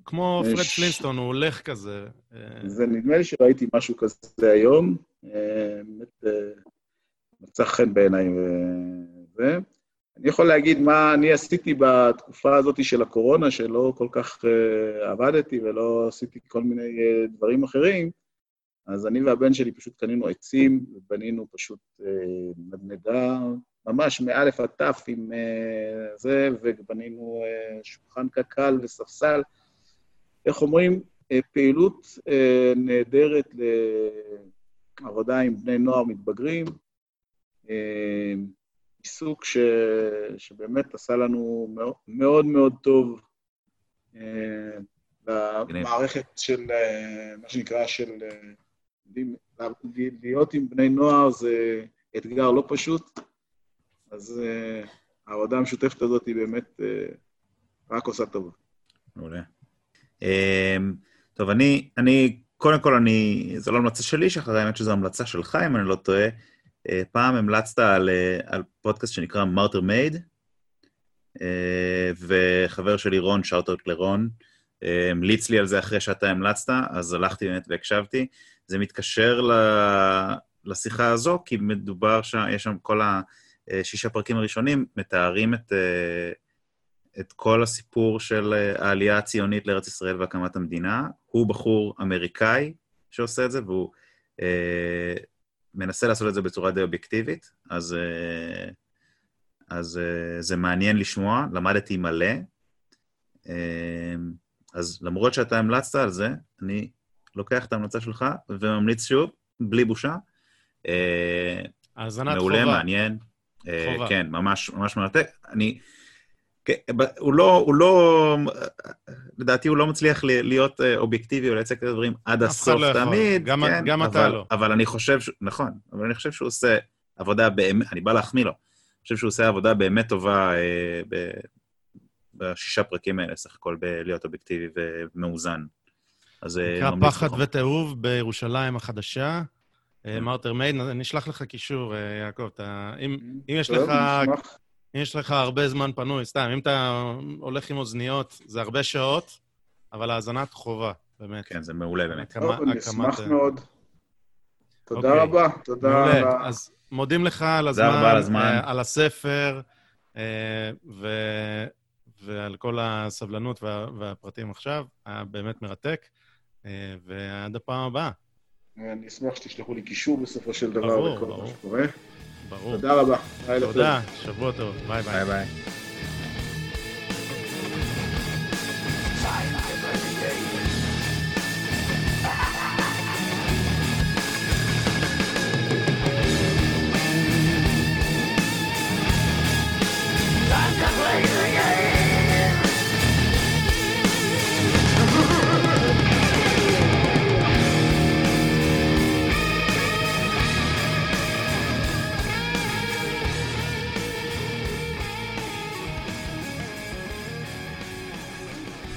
כמו פרד פלינסטון, הוא הולך כזה. אה. זה נדמה לי שראיתי משהו כזה היום. אה, באמת, מצא חן בעיניי וזה. אני יכול להגיד מה אני עשיתי בתקופה הזאת של הקורונה, שלא כל כך אה, עבדתי ולא עשיתי כל מיני אה, דברים אחרים, אז אני והבן שלי פשוט קנינו עצים ובנינו פשוט אה, נדנדה, ממש מאלף עד תף עם uh, זה, ובנינו uh, שולחן קק"ל וספסל. איך אומרים? Uh, פעילות uh, נהדרת לעבודה עם בני נוער מתבגרים. Uh, עיסוק ש... שבאמת עשה לנו מאוד מאוד טוב אה, למערכת של, אה, מה שנקרא, של... אה, להיות עם בני נוער זה אתגר לא פשוט, אז העבודה המשותפת הזאת היא באמת רק עושה טוב. מעולה. טוב, אני, אני, קודם כל, אני, זו לא המלצה שלי, שאחרי האמת שזו המלצה שלך, אם אני לא טועה. אה, פעם המלצת על, אה, על פודקאסט שנקרא מרטר מייד, אה, וחבר שלי רון, שאוטות לרון, המליץ לי על זה אחרי שאתה המלצת, אז הלכתי באמת והקשבתי. זה מתקשר ל... לשיחה הזו, כי מדובר שם, יש שם כל השישה פרקים הראשונים, מתארים את, את כל הסיפור של העלייה הציונית לארץ ישראל והקמת המדינה. הוא בחור אמריקאי שעושה את זה, והוא מנסה לעשות את זה בצורה די אובייקטיבית, אז, אה, אז אה, זה מעניין לשמוע, למדתי מלא. אה, אז למרות שאתה המלצת על זה, אני לוקח את ההמלצה שלך וממליץ שוב, בלי בושה. האזנת חובה. מעולה, מעניין. חובה. כן, ממש, ממש מרתק. אני... כן, הוא לא, הוא לא, לדעתי הוא לא מצליח להיות אה, אובייקטיבי או לייצג את הדברים עד הסוף לא תמיד. גם, כן, גם אבל, אתה לא. אבל אני חושב, ש... נכון, אבל אני חושב שהוא עושה עבודה באמת, אני בא להחמיא לו. אני חושב שהוא עושה עבודה באמת טובה אה, ב... בשישה פרקים האלה, סך הכל בלהיות אובייקטיבי ומאוזן. אז אה, נקרא פחד ותאוב בירושלים החדשה. אה, כן. מרטר מייד, אני אשלח לך קישור, יעקב, אתה... אם, אם יש לך... אם יש לך הרבה זמן פנוי, סתם, אם אתה הולך עם אוזניות, זה הרבה שעות, אבל האזנת חובה, באמת. כן, זה מעולה באמת. טוב, אני אשמח מאוד. תודה אוקיי. רבה, תודה רבה. אז מודים לך על הזמן, תודה רבה על הזמן, אה, על הספר, אה, ו... ועל כל הסבלנות וה... והפרטים עכשיו. היה באמת מרתק, אה, ועד הפעם הבאה. אני אשמח שתשלחו לי קישור בסופו של דבר לכל מה שקורה. ברור. תודה רבה. תודה, שבוע טוב. ביי ביי. ביי ביי.